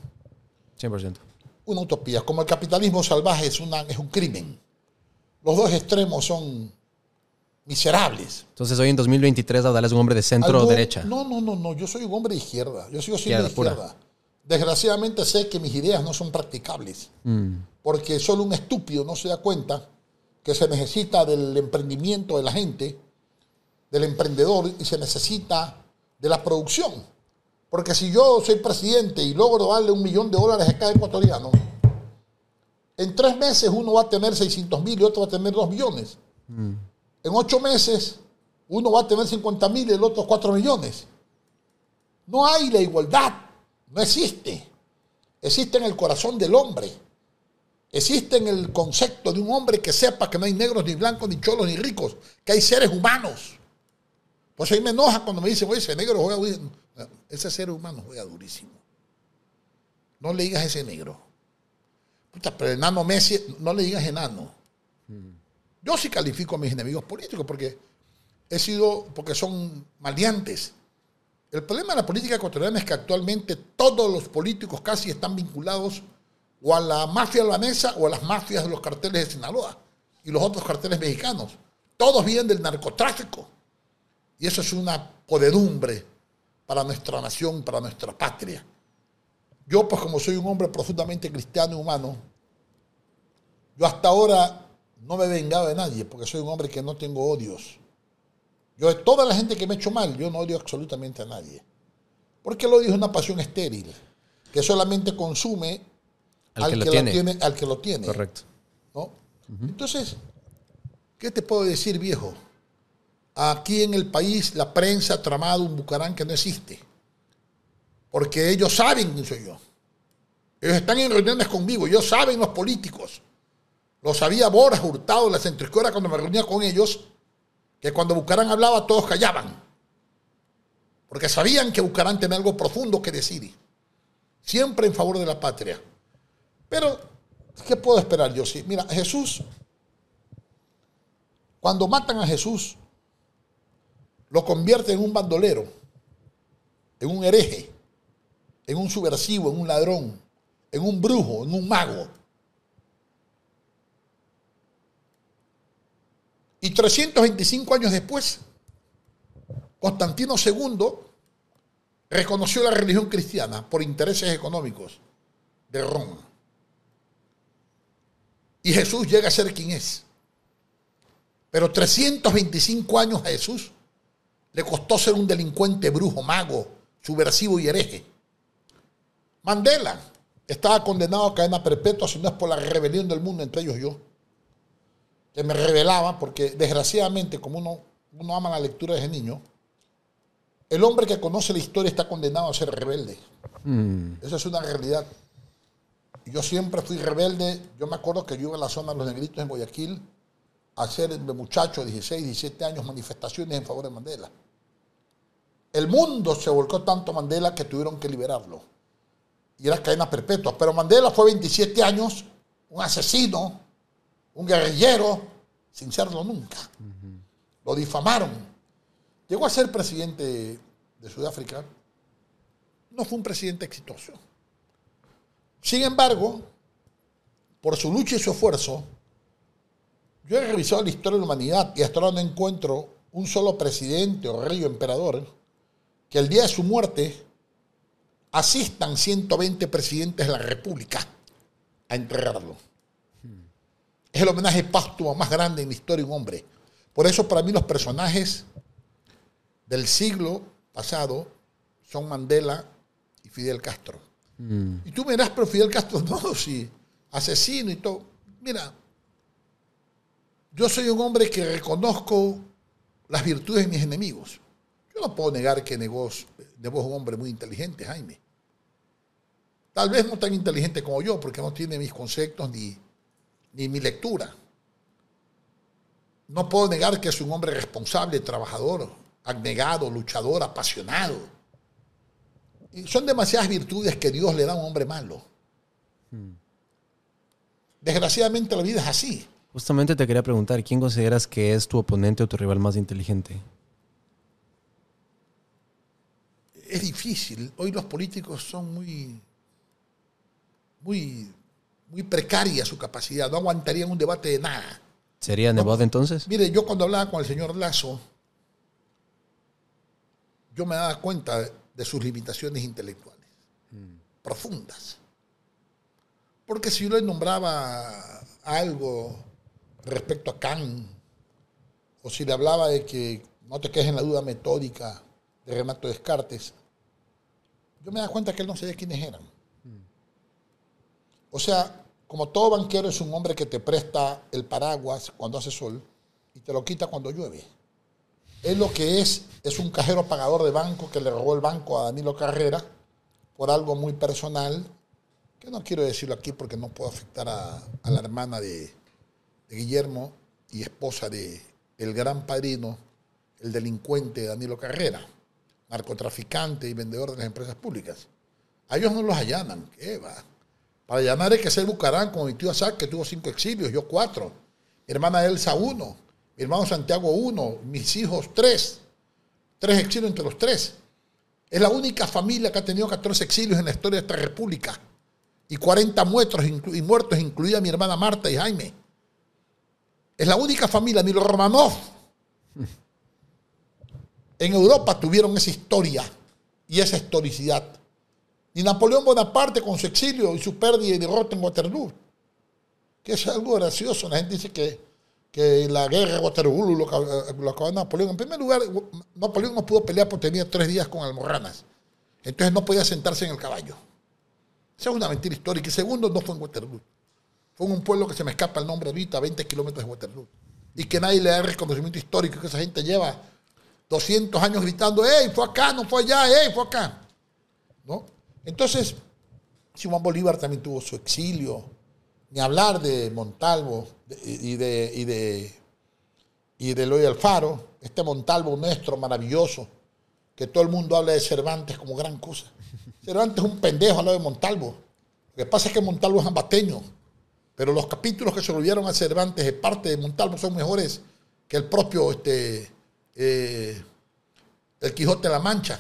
100%. Una utopía. Como el capitalismo salvaje es, una, es un crimen. Los dos extremos son miserables. Entonces hoy en 2023 Abdala es un hombre de centro Algo- derecha. No, no, no, no. Yo soy un hombre de izquierda. Yo sigo siendo de Izquierda, izquierda. Desgraciadamente sé que mis ideas no son practicables. Mm. Porque solo un estúpido no se da cuenta que se necesita del emprendimiento de la gente, del emprendedor, y se necesita de la producción. Porque si yo soy presidente y logro darle un millón de dólares a cada ecuatoriano, en tres meses uno va a tener 600 mil y otro va a tener 2 millones. En ocho meses uno va a tener 50 mil y el otro 4 millones. No hay la igualdad, no existe. Existe en el corazón del hombre. Existe en el concepto de un hombre que sepa que no hay negros, ni blancos, ni cholos, ni ricos, que hay seres humanos. Pues ahí me enoja cuando me dicen, oye, ese negro juega durísimo. Ese ser humano juega durísimo. No le digas ese negro. Puta, pero enano Messi, no le digas enano. Yo sí califico a mis enemigos políticos porque he sido, porque son maleantes. El problema de la política ecuatoriana es que actualmente todos los políticos casi están vinculados o a la mafia albanesa o a las mafias de los carteles de Sinaloa y los otros carteles mexicanos. Todos vienen del narcotráfico. Y eso es una podedumbre para nuestra nación, para nuestra patria. Yo, pues como soy un hombre profundamente cristiano y humano, yo hasta ahora no me he vengado de nadie porque soy un hombre que no tengo odios. Yo de toda la gente que me ha hecho mal, yo no odio absolutamente a nadie. Porque el odio es una pasión estéril, que solamente consume Al que lo tiene. al que lo tiene. Correcto. ¿no? Entonces, ¿qué te puedo decir, viejo? Aquí en el país la prensa ha tramado un bucarán que no existe. Porque ellos saben quién soy yo. Ellos están en reuniones conmigo, ellos saben los políticos. Lo sabía Boras Hurtado, la centroizquierda, cuando me reunía con ellos, que cuando Bucarán hablaba todos callaban. Porque sabían que Bucarán tenía algo profundo que decir. Siempre en favor de la patria. Pero, ¿qué puedo esperar yo? Sí, mira, Jesús, cuando matan a Jesús, lo convierten en un bandolero, en un hereje, en un subversivo, en un ladrón, en un brujo, en un mago. Y 325 años después, Constantino II reconoció la religión cristiana por intereses económicos de Roma. Y Jesús llega a ser quien es. Pero 325 años a Jesús le costó ser un delincuente brujo, mago, subversivo y hereje. Mandela estaba condenado a cadena perpetua si no es por la rebelión del mundo, entre ellos yo, que me rebelaba porque desgraciadamente, como uno, uno ama la lectura desde niño, el hombre que conoce la historia está condenado a ser rebelde. Esa es una realidad. Yo siempre fui rebelde. Yo me acuerdo que yo iba a la zona de los negritos en Guayaquil a hacer de muchacho, 16, 17 años, manifestaciones en favor de Mandela. El mundo se volcó tanto a Mandela que tuvieron que liberarlo. Y era cadena perpetua. Pero Mandela fue 27 años, un asesino, un guerrillero, sin serlo nunca. Lo difamaron. Llegó a ser presidente de Sudáfrica. No fue un presidente exitoso. Sin embargo, por su lucha y su esfuerzo, yo he revisado la historia de la humanidad y hasta ahora no encuentro un solo presidente o rey o emperador que el día de su muerte asistan 120 presidentes de la República a enterrarlo. Es el homenaje póstumo más grande en la historia de un hombre. Por eso para mí los personajes del siglo pasado son Mandela y Fidel Castro. Y tú me dirás, pero Fidel Castro no, si asesino y todo. Mira, yo soy un hombre que reconozco las virtudes de mis enemigos. Yo no puedo negar que Negos es un hombre muy inteligente, Jaime. Tal vez no tan inteligente como yo, porque no tiene mis conceptos ni, ni mi lectura. No puedo negar que es un hombre responsable, trabajador, abnegado, luchador, apasionado. Y son demasiadas virtudes que Dios le da a un hombre malo. Desgraciadamente la vida es así. Justamente te quería preguntar, ¿quién consideras que es tu oponente o tu rival más inteligente? Es difícil. Hoy los políticos son muy, muy, muy precaria su capacidad. No aguantarían un debate de nada. ¿Sería Nebot entonces? Mire, yo cuando hablaba con el señor Lazo, yo me daba cuenta de sus limitaciones intelectuales, profundas. Porque si yo le nombraba algo respecto a Kant, o si le hablaba de que no te quedes en la duda metódica de Renato Descartes, yo me daba cuenta que él no sabía quiénes eran. O sea, como todo banquero es un hombre que te presta el paraguas cuando hace sol y te lo quita cuando llueve. Él lo que es es un cajero pagador de banco que le robó el banco a Danilo Carrera por algo muy personal, que no quiero decirlo aquí porque no puedo afectar a, la hermana de, Guillermo y esposa de el gran padrino, el delincuente Danilo Carrera, narcotraficante y vendedor de las empresas públicas. A ellos no los allanan, ¿qué va? Para allanar hay que ser Bucarán, como mi tío Asak, que tuvo cinco exilios, yo cuatro. Mi hermana Elsa uno, mi hermano Santiago uno, mis hijos tres. Tres exilios entre los tres. Es la única familia que ha tenido 14 exilios en la historia de esta república. Y 40 muertos, y muertos incluida mi hermana Marta y Jaime. Es la única familia, ni los Romanov. En Europa tuvieron esa historia y esa historicidad. Ni Napoleón Bonaparte con su exilio y su pérdida y derrota en Waterloo. Que es algo gracioso. La gente dice que, que la guerra de Waterloo lo, acab- lo acabó Napoleón. En primer lugar, Napoleón no pudo pelear porque tenía tres días con almorranas. Entonces no podía sentarse en el caballo. Esa es una mentira histórica. Y segundo, no fue en Waterloo. Fue en un pueblo que se me escapa el nombre ahorita, a 20 kilómetros de Waterloo. Y que nadie le da reconocimiento histórico, que esa gente lleva 200 años gritando, ¡Ey, fue acá, no fue allá, ¡Ey, fue acá! ¿No? Entonces, Simón Bolívar también tuvo su exilio. Ni hablar de Montalvo y de, y de, y de Eloy Alfaro, este Montalvo nuestro maravilloso, que todo el mundo habla de Cervantes como gran cosa. Cervantes es un pendejo al lado de Montalvo. Lo que pasa es que Montalvo es ambateño, pero los capítulos que se volvieron a Cervantes de parte de Montalvo son mejores que el propio este, eh, El Quijote de la Mancha,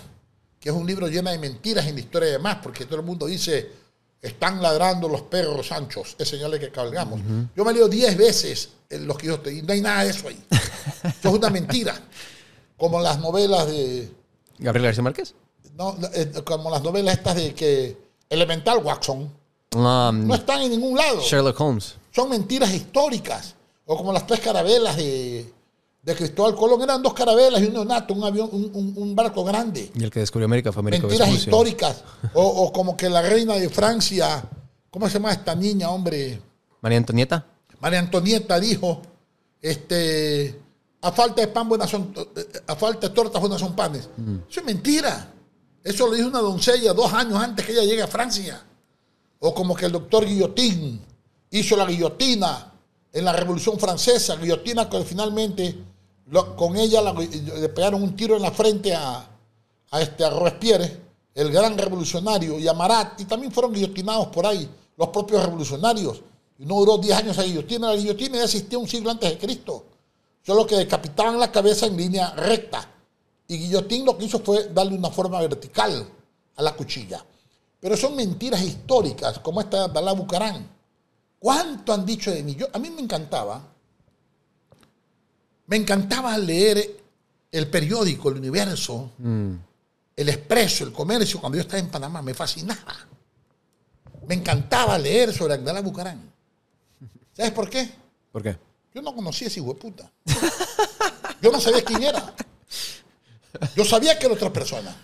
que es un libro lleno de mentiras en la historia y demás, porque todo el mundo dice, están ladrando los perros anchos, es señal de que cabalgamos. Yo me leo 10 veces en Los Quijotes y no hay nada de eso ahí. Eso es una mentira. Como las novelas de, ¿Gabriel García Márquez? no, eh, como las novelas estas de que Elemental Watson Um, no están en ningún lado. Sherlock Holmes. Son mentiras históricas. O como las tres carabelas de, de Cristóbal Colón eran dos carabelas y un neonato, un avión, un, un- un barco grande. Y el que descubrió América fue Américo Mentiras Vespucio. históricas. O, o como que la reina de Francia, ¿cómo se llama esta niña, hombre? María Antonieta. María Antonieta dijo, este, a falta de pan, buenas son, eh, a falta de tortas, buenas son panes. Eso es mentira. Eso lo dijo una doncella dos años antes que ella llegue a Francia. O como que el doctor Guillotín hizo la guillotina en la Revolución Francesa, guillotina que finalmente con ella la- le pegaron un tiro en la frente a, este a Robespierre, el gran revolucionario, y a Marat, y también fueron guillotinados por ahí los propios revolucionarios. Y no duró 10 años la guillotina, la guillotina ya existía un siglo antes de Cristo. Solo que decapitaban la cabeza en línea recta. Y Guillotín lo que hizo fue darle una forma vertical a la cuchilla. Pero son mentiras históricas, como esta de Abdalá Bucarán. ¿Cuánto han dicho de mí? Yo, a mí me encantaba, me encantaba leer el periódico, el universo, el expreso, el comercio, cuando yo estaba en Panamá, me fascinaba. Me encantaba leer sobre Abdalá Bucarán. ¿Sabes por qué? ¿Por qué? Yo no conocía a ese hijo de puta. Yo no sabía quién era. Yo sabía que era otra persona.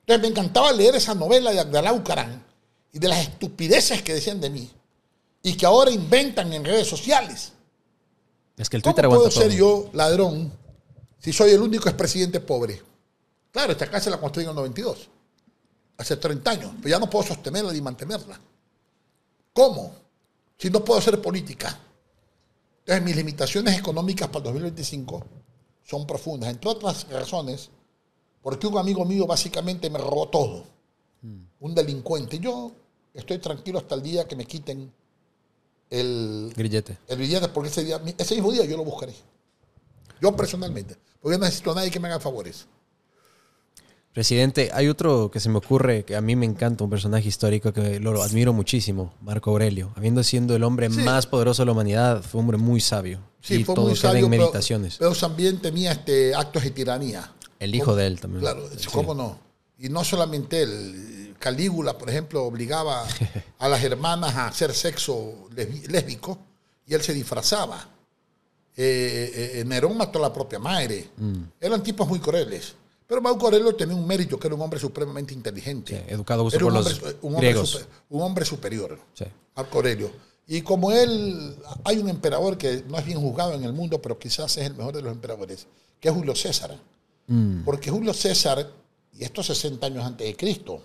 Entonces me encantaba leer esa novela de Abdalá Bucarán y de las estupideces que decían de mí y que ahora inventan en redes sociales. Es que el ¿Cómo Twitter puedo aguanta todo. ser yo ladrón si soy el único expresidente pobre? Claro, esta casa la construí en el 92, hace 30 años, pero ya no puedo sostenerla ni mantenerla. ¿Cómo? Si no puedo hacer política. Entonces mis limitaciones económicas para el 2025 son profundas, entre otras razones, porque un amigo mío básicamente me robó todo. Un delincuente. Yo estoy tranquilo hasta el día que me quiten el, Grillete. el billete, porque ese, día, ese mismo día yo lo buscaré. Yo personalmente. Porque yo no necesito a nadie que me haga favores. Presidente, hay otro que se me ocurre que a mí me encanta, un personaje histórico que lo admiro muchísimo, Marco Aurelio. Habiendo sido el hombre Sí. más poderoso de la humanidad, fue un hombre muy sabio. Sí, y fue todo muy queda sabio, en pero- meditaciones. Pero, también tenía este, actos de tiranía. el hijo de él también. Claro, Sí. ¿cómo no? Y no solamente él. Calígula, por ejemplo, obligaba a las hermanas a hacer sexo lésbico y él se disfrazaba. Eh, eh, Nerón mató a la propia madre. Mm. Eran tipos muy crueles. Pero Marco Aurelio tenía un mérito, que era un hombre supremamente inteligente. Sí, educado Era un por hombre, los un hombre griegos. super- un hombre superior. Sí. Marco Aurelio. Y como él, hay un emperador que no es bien juzgado en el mundo, pero quizás es el mejor de los emperadores, que es Julio César. Porque Julio César, y esto 60 años antes de Cristo,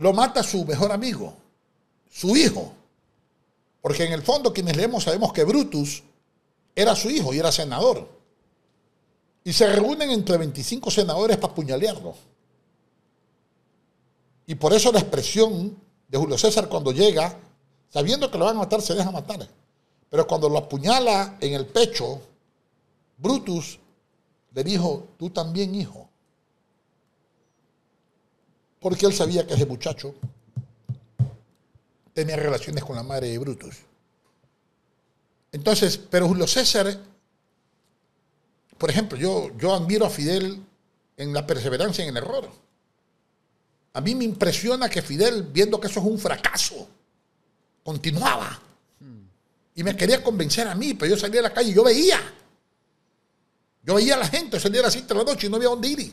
lo mata su mejor amigo, su hijo. Porque en el fondo quienes leemos sabemos que Brutus era su hijo y era senador. Y se reúnen entre 25 senadores para apuñalearlo. Y por eso la expresión de Julio César cuando llega, sabiendo que lo van a matar, se deja matar. Pero cuando lo apuñala en el pecho, Brutus le dijo, tú también, hijo. Porque él sabía que ese muchacho tenía relaciones con la madre de Brutus. Entonces, pero Julio César, por ejemplo, yo, yo admiro a Fidel en la perseverancia en el error. A mí me impresiona que Fidel, viendo que eso es un fracaso, continuaba. Y me quería convencer a mí, pero yo salía a la calle y yo veía. Yo veía a la gente salir a las 7 de la noche y no había dónde ir.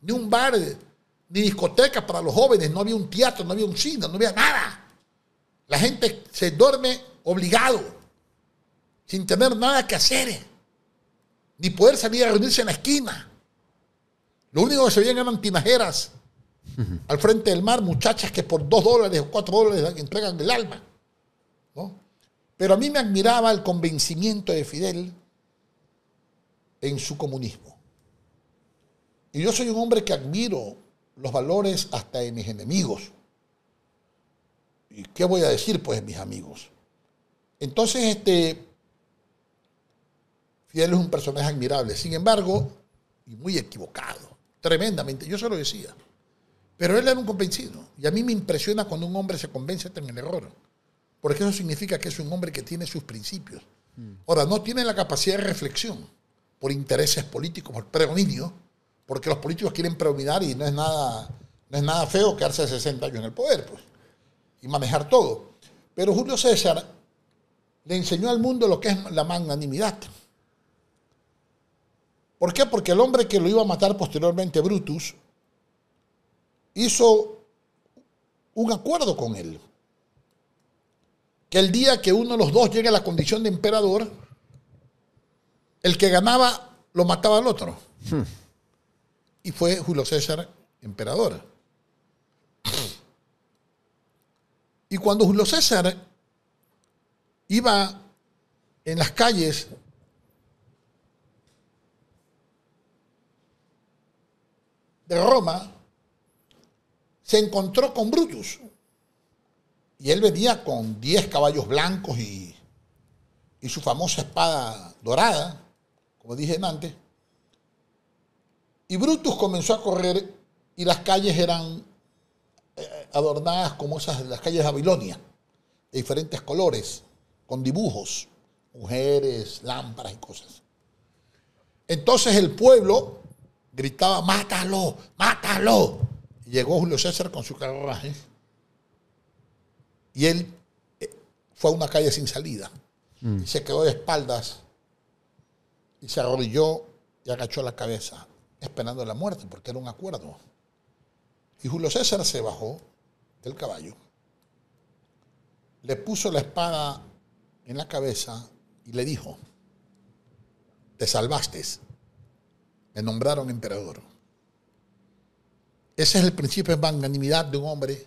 Ni un bar, ni discoteca para los jóvenes, no había un teatro, no había un cine, no había nada. La gente se duerme obligado, sin tener nada que hacer, ni poder salir a reunirse en la esquina. Lo único que se veían eran tinajeras al frente del mar, muchachas que por dos dólares o cuatro dólares entregan el alma. ¿no? Pero a mí me admiraba el convencimiento de Fidel en su comunismo. Y yo soy un hombre que admiro los valores hasta de mis enemigos. ¿Y qué voy a decir, pues, mis amigos? Entonces, este, Fidel es un personaje admirable. Sin embargo, y muy equivocado, tremendamente, yo se lo decía. Pero él era un convencido. Y a mí me impresiona cuando un hombre se convence en el error. Porque eso significa que es un hombre que tiene sus principios. Ahora, no tiene la capacidad de reflexión por intereses políticos, por predominio, porque los políticos quieren predominar y no es nada, no es nada feo quedarse 60 años en el poder, pues, y manejar todo. Pero Julio César le enseñó al mundo lo que es la magnanimidad. ¿Por qué? Porque el hombre que lo iba a matar posteriormente, Brutus, hizo un acuerdo con él. Que el día que uno de los dos llegue a la condición de emperador, el que ganaba lo mataba al otro. Y fue Julio César emperador. Y cuando Julio César iba en las calles de Roma, se encontró con Brutus. Y él venía con 10 caballos blancos y, y su famosa espada dorada, como dije antes. Y Brutus comenzó a correr y las calles eran eh, adornadas como esas las calles de Babilonia, de diferentes colores, con dibujos, mujeres, lámparas y cosas. Entonces el pueblo gritaba, mátalo, mátalo. Y llegó Julio César con su carruaje y él eh, fue a una calle sin salida. Y se quedó de espaldas y se arrodilló y agachó la cabeza, esperando la muerte, porque era un acuerdo. Y Julio César se bajó del caballo, le puso la espada en la cabeza y le dijo, te salvaste, me nombraron emperador. Ese es el principio de magnanimidad de un hombre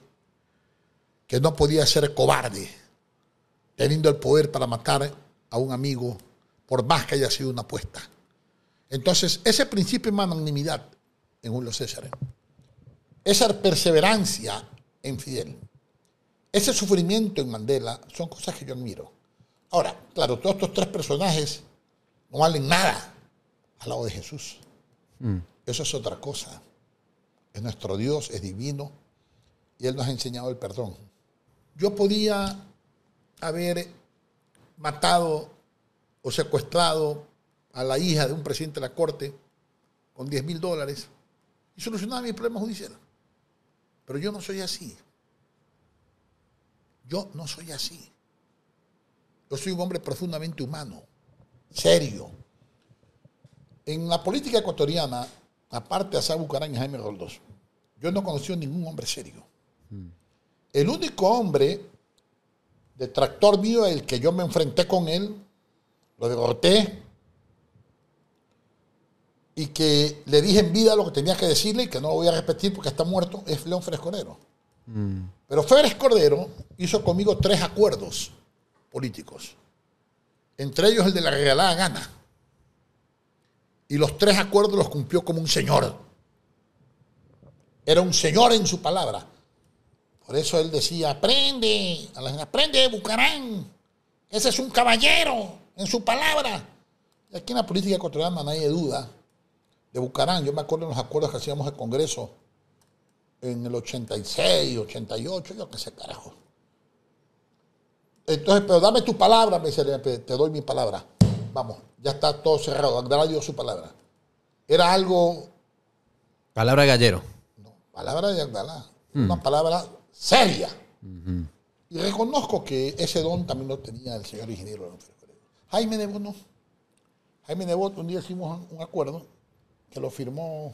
que no podía ser cobarde, teniendo el poder para matar a un amigo, por más que haya sido una apuesta. Entonces, ese principio de magnanimidad en Julio César, esa perseverancia en Fidel, ese sufrimiento en Mandela, son cosas que yo admiro. Ahora, claro, todos estos tres personajes no valen nada al lado de Jesús. Eso es otra cosa. Es nuestro Dios, es divino, y Él nos ha enseñado el perdón. Yo podía haber matado o secuestrado a la hija de un presidente de la corte con 10 mil dólares y solucionar mi problema judicial. Pero yo no soy así. Yo no soy así. Yo soy un hombre profundamente humano, serio. En la política ecuatoriana, aparte de Asá Bucarán y Jaime Roldós, yo no conocí a ningún hombre serio. El único hombre detractor mío, el que yo me enfrenté con él, lo derroté y que le dije en vida lo que tenía que decirle y que no lo voy a repetir porque está muerto, es León Férez Cordero. Pero Férez Cordero hizo conmigo tres acuerdos políticos. Entre ellos el de la regalada gana. Y los tres acuerdos los cumplió como un señor. Era un señor en su palabra. Por eso él decía, aprende, a la gente, aprende Bucarán. Ese es un caballero en su palabra. Y aquí en la política ecuatoriana nadie duda de Bucarán. Yo me acuerdo de los acuerdos que hacíamos el Congreso en el 86, 88, yo qué sé, carajo. Entonces, pero dame tu palabra, me dice, te doy mi palabra. Vamos, ya está todo cerrado. Agdalá dio su palabra. Era algo, Palabra gallero. no, palabra de Agdalá, una palabra seria. Y reconozco que ese don también lo tenía el señor ingeniero. Jaime Nebot no. Jaime Nebot, un día hicimos un acuerdo que lo firmó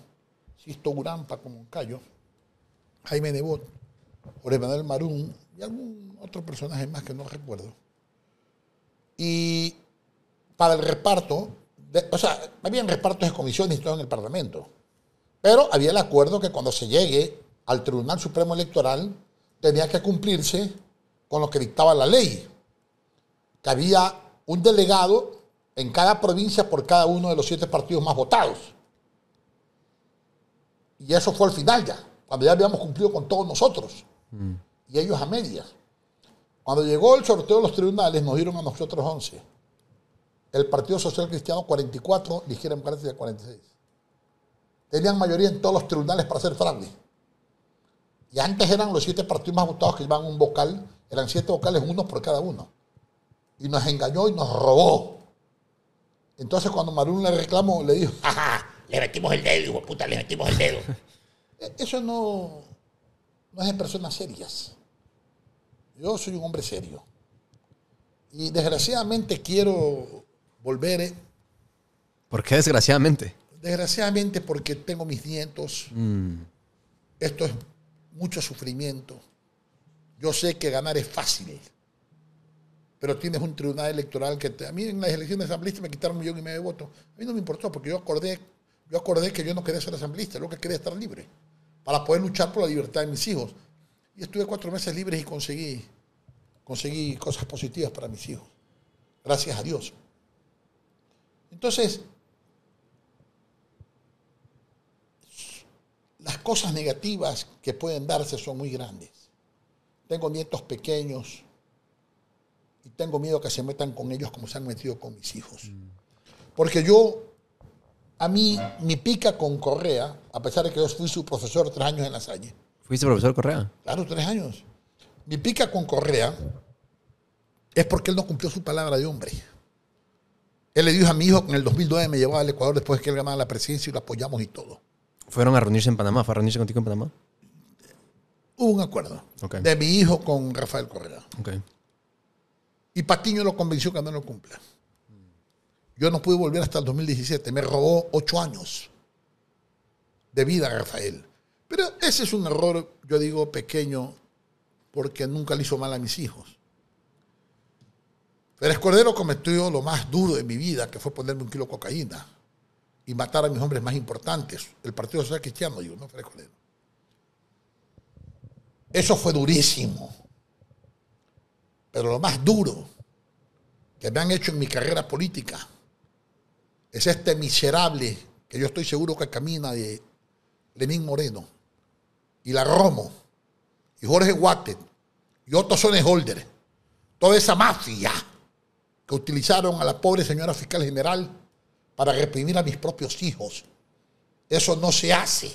Sisto Urampa con Moncayo, Jaime Nebot, Jorge Manuel Marún y algún otro personaje más que no recuerdo. Y para el reparto, o sea, habían repartos de comisiones y todo en el Parlamento. Pero había el acuerdo que cuando se llegue al Tribunal Supremo Electoral tenía que cumplirse con lo que dictaba la ley. Que había un delegado en cada provincia por cada uno de los siete partidos más votados. Y eso fue al final ya, cuando ya habíamos cumplido con todos nosotros. Y ellos a medias. Cuando llegó el sorteo de los tribunales, nos dieron a nosotros 11. El Partido Social Cristiano 44, Ligera Democrática 46. Tenían mayoría en todos los tribunales para hacer fraude. Y antes eran los siete partidos más votados que llevaban un vocal, eran siete vocales, uno por cada uno. Y nos engañó y nos robó. Entonces cuando Marún le reclamó, le dijo, Ajá, le metimos el dedo, hijo de puta, le metimos el dedo. "E- eso no, no es de personas serias. Yo soy un hombre serio. Y desgraciadamente quiero volver, eh, ¿Por qué desgraciadamente? desgraciadamente porque tengo mis nietos, Mm, esto es mucho sufrimiento. Yo sé que ganar es fácil, pero tienes un tribunal electoral que te- a mí en las elecciones asambleístas me quitaron un millón y medio de votos. A mí no me importó porque yo acordé, yo acordé que yo no quería ser asambleísta, lo que quería estar libre para poder luchar por la libertad de mis hijos. Y estuve cuatro meses libres y conseguí, conseguí cosas positivas para mis hijos. Gracias a Dios. Entonces, las cosas negativas que pueden darse son muy grandes. Tengo nietos pequeños y tengo miedo que se metan con ellos como se han metido con mis hijos. Porque yo, a mí, mi pica con Correa, a pesar de que yo fui su profesor tres años en la Salle, ¿Fuiste profesor Correa? claro, tres años, mi pica con Correa es porque él no cumplió su palabra de hombre. Él le dijo a mi hijo que en el 2009 me llevaba al Ecuador después de que él ganara la presidencia y lo apoyamos y todo. Fueron a reunirse en Panamá. ¿Fue a reunirse contigo en Panamá? Hubo un acuerdo de mi hijo con Rafael Correa. Y Patiño lo convenció que no lo cumpla. Yo no pude volver hasta el 2017. Me robó ocho años de vida Rafael. Pero ese es un error, yo digo, pequeño, porque nunca le hizo mal a mis hijos. Pérez Cordero cometió lo más duro de mi vida, que fue ponerme un kilo de cocaína y matar a mis hombres más importantes. El Partido Social Cristiano, digo, no Pérez Cordero. Eso fue durísimo. Pero lo más duro que me han hecho en mi carrera política es este miserable que yo estoy seguro que camina de Lenín Moreno y la Romo y Jorge Guatet y Otto Holder, toda esa mafia que utilizaron a la pobre señora fiscal general para reprimir a mis propios hijos. Eso no se hace.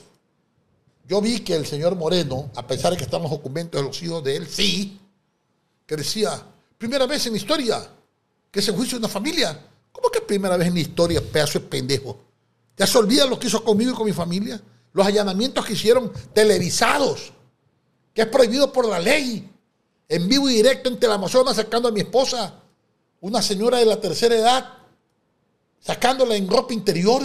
Yo vi que el señor Moreno, a pesar de que están los documentos de los hijos de él, sí, que decía, primera vez en la historia que se juicio una familia. ¿Cómo que primera vez en la historia, pedazo de pendejo? ¿Ya se olvida lo que hizo conmigo y con mi familia? Los allanamientos que hicieron televisados, que es prohibido por la ley, en vivo y directo en Teleamazonas sacando a mi esposa, una señora de la tercera edad, sacándola en ropa interior,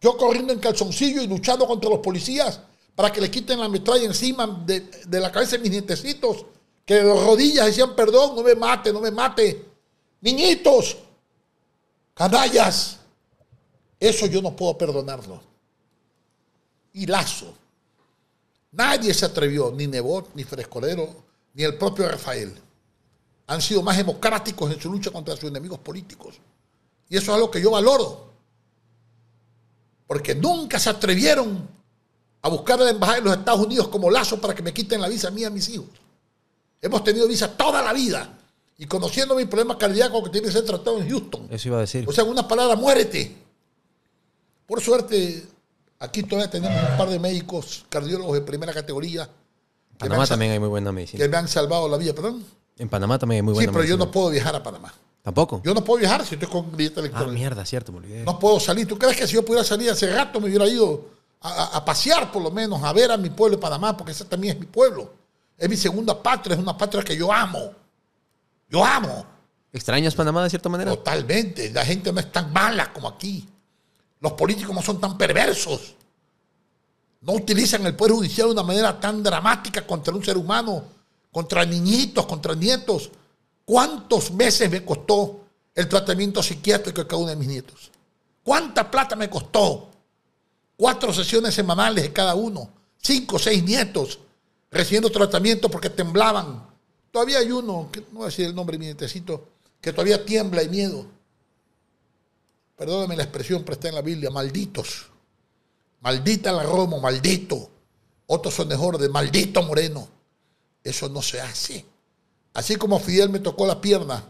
yo corriendo en calzoncillo y luchando contra los policías para que le quiten la metralla encima de, de la cabeza de mis nietecitos, que de rodillas decían, perdón, no me mate, no me mate. Niñitos, canallas, eso yo no puedo perdonarlo. Y Lazo, nadie se atrevió, ni Nebot, ni Frescolero, ni el propio Rafael. Han sido más democráticos en su lucha contra sus enemigos políticos. Y eso es algo que yo valoro. Porque nunca se atrevieron a buscar a la embajada de los Estados Unidos como lazo para que me quiten la visa a mí y a mis hijos. Hemos tenido visa toda la vida. Y conociendo mi problema cardíaco que tiene que ser tratado en Houston. Eso iba a decir. O sea, en una palabra, muérete. Por suerte, aquí todavía tenemos un par de médicos cardiólogos de primera categoría En Panamá han, también hay muy buena medicina. que me han salvado la vida. Perdón. En Panamá también hay muy Sí, buena pero yo medicina. no puedo viajar a Panamá. ¿Tampoco? Yo no puedo viajar si estoy con billete Ah, electrónico. mierda, cierto, me olvidé. No puedo salir. ¿Tú crees que si yo pudiera salir hace rato me hubiera ido a, a- a pasear por lo menos, a ver a mi pueblo de Panamá? Porque ese también es mi pueblo. Es mi segunda patria, es una patria que yo amo. Yo amo. ¿Extrañas Panamá de cierta manera? Totalmente. La gente no es tan mala como aquí. Los políticos no son tan perversos. No utilizan el Poder Judicial de una manera tan dramática contra un ser humano, contra niñitos, contra nietos. ¿Cuántos meses me costó el tratamiento psiquiátrico de cada uno de mis nietos? ¿Cuánta plata me costó? Cuatro sesiones semanales de cada uno. Cinco o seis nietos recibiendo tratamiento porque temblaban. Todavía hay uno, que no voy a decir el nombre mi que todavía tiembla de miedo. Perdóname la expresión, pero está en la Biblia, malditos. Maldita la Romo, maldito. Otros son de maldito Moreno. Eso no se hace. Así como Fidel me tocó la pierna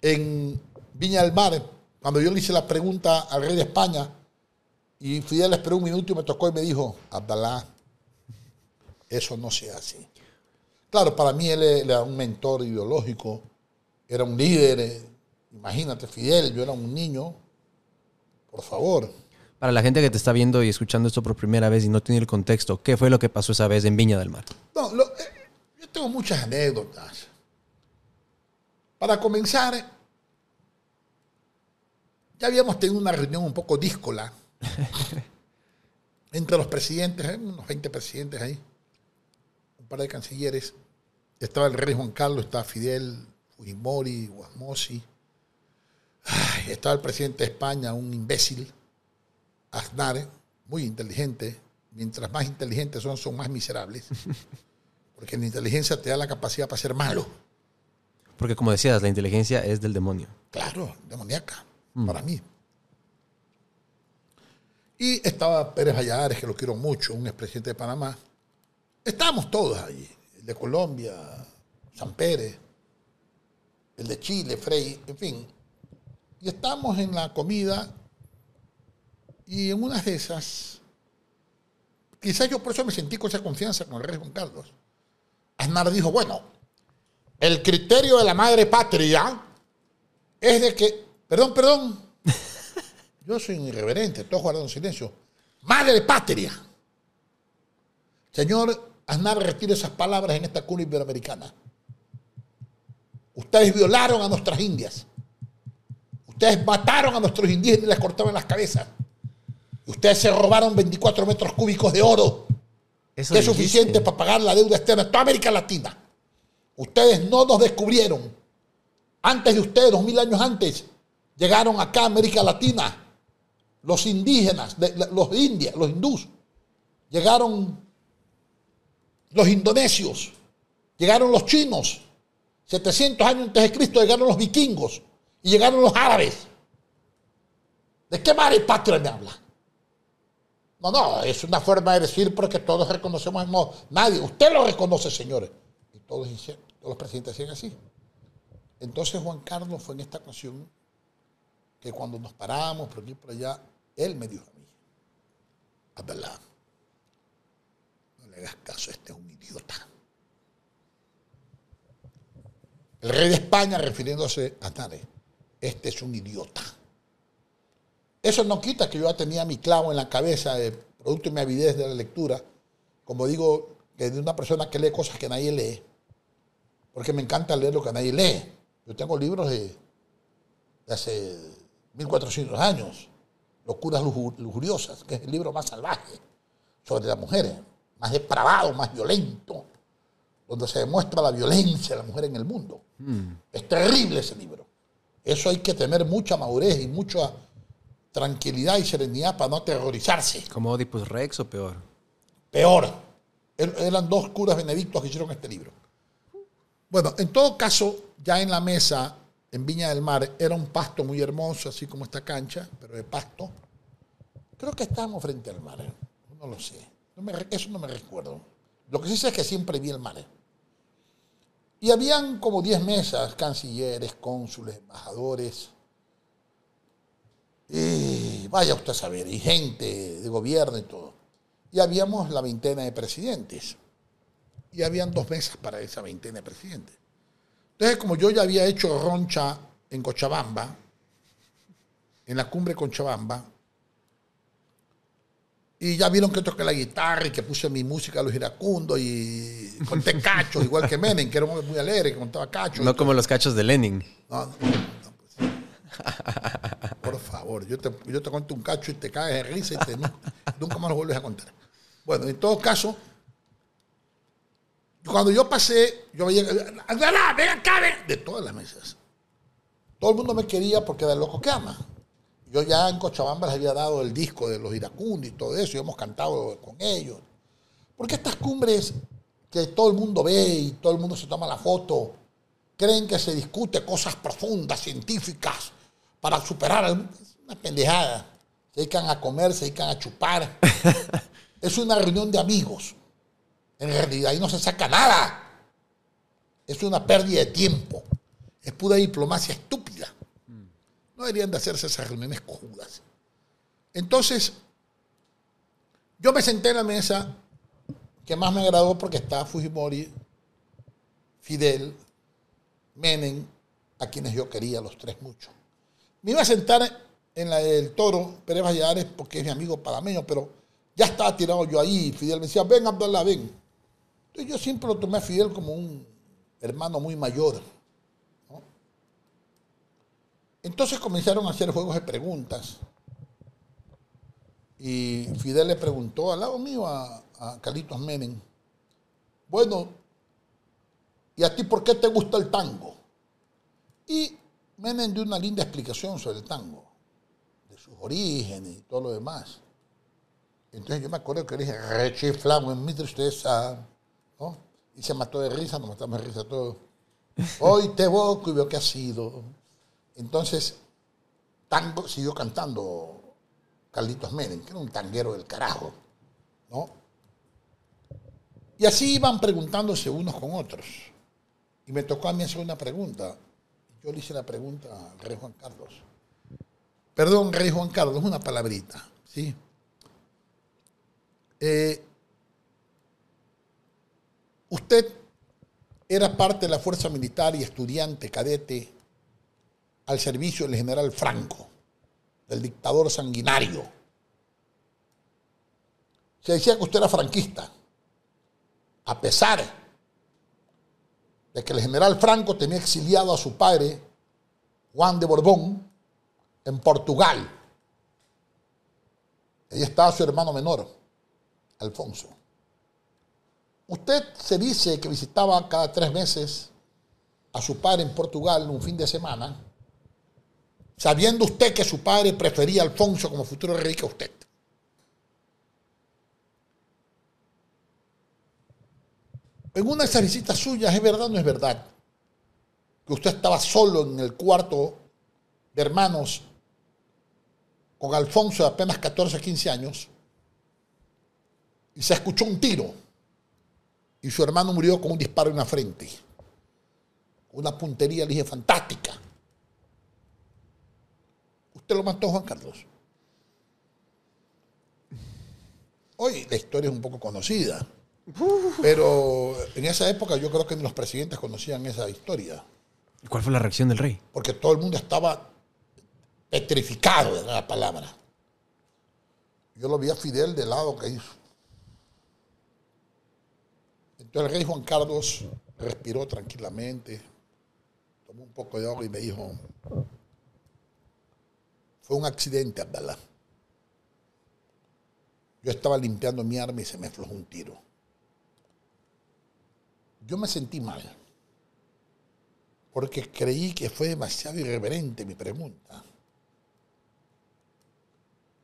en Viña del Mar, cuando yo le hice la pregunta al rey de España, y Fidel esperó un minuto y me tocó y me dijo, Abdalá, eso no se hace. Claro, para mí él era un mentor ideológico, era un líder. eh, Imagínate, Fidel, yo era un niño. Por favor. Para la gente que te está viendo y escuchando esto por primera vez y no tiene el contexto, ¿qué fue lo que pasó esa vez en Viña del Mar? No, lo- eh, yo tengo muchas anécdotas. Para comenzar, ya habíamos tenido una reunión un poco díscola entre los presidentes, ¿eh? unos 20 presidentes ahí, par de cancilleres. Estaba el rey Juan Carlos, estaba Fidel, Fujimori, Guasmosi. Estaba el presidente de España, un imbécil, Aznar, muy inteligente. Mientras más inteligentes son, son más miserables. Porque la inteligencia te da la capacidad para ser malo. Porque como decías, la inteligencia es del demonio. Claro, demoníaca, para mí. Y estaba Pérez Valladares, que lo quiero mucho, un expresidente de Panamá. Estábamos todos allí. El de Colombia, San Pérez, el de Chile, Frei, en fin. Y estamos en la comida y en una de esas, quizás yo por eso me sentí con esa confianza con el rey Juan Carlos. Aznar dijo, bueno, el criterio de la madre patria es de que, perdón, perdón, yo soy un irreverente, todos guardando silencio. Madre patria. Señor Aznar, retire esas palabras en esta cuna iberoamericana. Ustedes violaron a nuestras indias. Ustedes mataron a nuestros indígenas y les cortaron las cabezas. Ustedes se robaron 24 metros cúbicos de oro, Eso que es suficiente para pagar la deuda externa de toda América Latina. Ustedes no nos descubrieron. Antes de ustedes, dos mil años antes, llegaron acá a América Latina los indígenas, los indios, los hindús. Llegaron los indonesios, llegaron los chinos. 700 años antes de Cristo llegaron los vikingos y llegaron los árabes. ¿De qué madre patria me habla? No, no, es una forma de decir porque todos reconocemos, no, nadie, usted lo reconoce, señores. Y todos, todos los presidentes decían así. Entonces Juan Carlos fue en esta ocasión que cuando nos paramos por aquí y por allá, él me dijo a mí, hagas caso, este es un idiota. El rey de España, refiriéndose a Tare, este es un idiota. Eso no quita que yo ya tenía mi clavo en la cabeza, de producto de mi avidez de la lectura, como digo, de una persona que lee cosas que nadie lee, porque me encanta leer lo que nadie lee. Yo tengo libros de, de hace 1400 años, Locuras luju- Lujuriosas, que es el libro más salvaje sobre las mujeres, más depravado, más violento, donde se demuestra la violencia de la mujer en el mundo. Es terrible ese libro. Eso hay que tener mucha madurez y mucha tranquilidad y serenidad para no aterrorizarse. Como Oedipus Rex o peor. Peor. Er- Eran dos curas benedictos que hicieron este libro. Bueno, en todo caso, ya en la mesa, en Viña del Mar, era un pasto muy hermoso, así como esta cancha, pero de pasto. Creo que estábamos frente al mar, ¿eh? no lo sé. No me eso no me recuerdo. Lo que sí sé es que siempre vi el mar. ¿eh? Y habían como 10 mesas, cancilleres, cónsules, embajadores. Y vaya usted a saber, y gente de gobierno y todo. Y habíamos la veintena de presidentes. Y habían dos mesas para esa veintena de presidentes. Entonces, como yo ya había hecho roncha en Cochabamba, en la cumbre de Cochabamba, y ya vieron que toqué la guitarra y que puse mi música a los iracundos y conté cachos, igual que Menem, que era muy alegre, que contaba cachos. No como los cachos de Lenin. No, no, no, pues. Por favor, yo te, yo te cuento un cacho y te caes de risa y te, nunca, nunca más lo vuelves a contar. Bueno, en todo caso, cuando yo pasé, yo veía, ¡Andalá, ven acá, ven! De todas las mesas. Todo el mundo me quería porque era el loco que ama. Yo ya en Cochabamba les había dado el disco de los iracundos y todo eso, y hemos cantado con ellos. Porque estas cumbres que todo el mundo ve y todo el mundo se toma la foto, creen que se discute cosas profundas, científicas, para superar. Es una pendejada. Se dedican a comer, se dedican a chupar. es una reunión de amigos. En realidad ahí no se saca nada. Es una pérdida de tiempo. Es pura diplomacia estúpida. No deberían de hacerse esas reuniones cojudas. Entonces, yo me senté en la mesa que más me agradó porque estaba Fujimori, Fidel, Menem, a quienes yo quería, los tres mucho. Me iba a sentar en la del Toro, Pérez Valladares, porque es mi amigo panameño, pero ya estaba tirado yo ahí. Fidel me decía, ven Abdallah, ven. Entonces yo siempre lo tomé a Fidel como un hermano muy mayor. Entonces comenzaron a hacer juegos de preguntas. Y Fidel le preguntó al lado mío a, a Carlitos Menem, bueno, ¿y a ti por qué te gusta el tango? Y Menem dio una linda explicación sobre el tango, de sus orígenes y todo lo demás. Entonces yo me acuerdo que le dije, rechiflamos en mi tristeza, ¿no? Y se mató de risa, nos matamos de risa todos. Hoy te evoco y veo que ha sido. Entonces, tango siguió cantando Carlitos Menem, que era un tanguero del carajo, ¿no? Y así iban preguntándose unos con otros. Y me tocó a mí hacer una pregunta. Yo le hice la pregunta al rey Juan Carlos. Perdón, rey Juan Carlos, una palabrita, ¿sí? Eh, usted era parte de la fuerza militar y estudiante cadete al servicio del general Franco, del dictador sanguinario. Se decía que usted era franquista, a pesar de que el general Franco tenía exiliado a su padre, Juan de Borbón, en Portugal. Ahí estaba su hermano menor, Alfonso. Usted se dice que visitaba cada tres meses a su padre en Portugal un fin de semana, sabiendo usted que su padre prefería a Alfonso como futuro rey que a usted. En una de esas visitas suyas, ¿es verdad o no es verdad? Que usted estaba solo en el cuarto de hermanos con Alfonso de apenas 14, 15 años y se escuchó un tiro y su hermano murió con un disparo en la frente. Una puntería, le dije, fantástica. ¿Usted lo mató, Juan Carlos? Hoy la historia es un poco conocida, pero en esa época yo creo que ni los presidentes conocían esa historia, ¿Y cuál fue la reacción del rey? porque todo el mundo estaba petrificado de la palabra. Yo lo vi a Fidel de lado que hizo. Entonces el rey Juan Carlos respiró tranquilamente, tomó un poco de agua y me dijo, fue un accidente, Abdalá. Yo estaba limpiando mi arma y se me aflojó un tiro. Yo me sentí mal, porque creí que fue demasiado irreverente mi pregunta.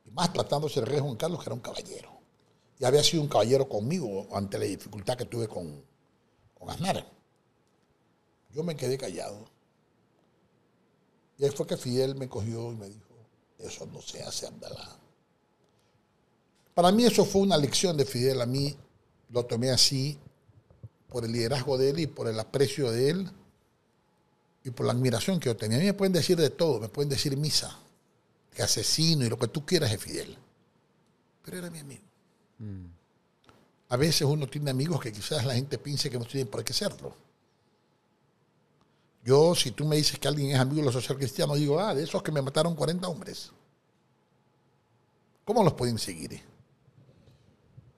Y más tratándose del rey Juan Carlos, que era un caballero. Y había sido un caballero conmigo ante la dificultad que tuve con, con Aznar. Yo me quedé callado. Y ahí fue que Fidel me cogió y me dijo, eso no se hace, Abdalá. Para mí eso fue una lección de Fidel. A mí lo tomé así por el liderazgo de él y por el aprecio de él y por la admiración que yo tenía. A mí me pueden decir de todo, me pueden decir misa, que asesino y lo que tú quieras de Fidel. Pero era mi amigo. A veces uno tiene amigos que quizás la gente piense que no tienen por qué serlo. Yo, si tú me dices que alguien es amigo de los social cristianos, digo, ah, de esos que me mataron 40 hombres. ¿Cómo los pueden seguir?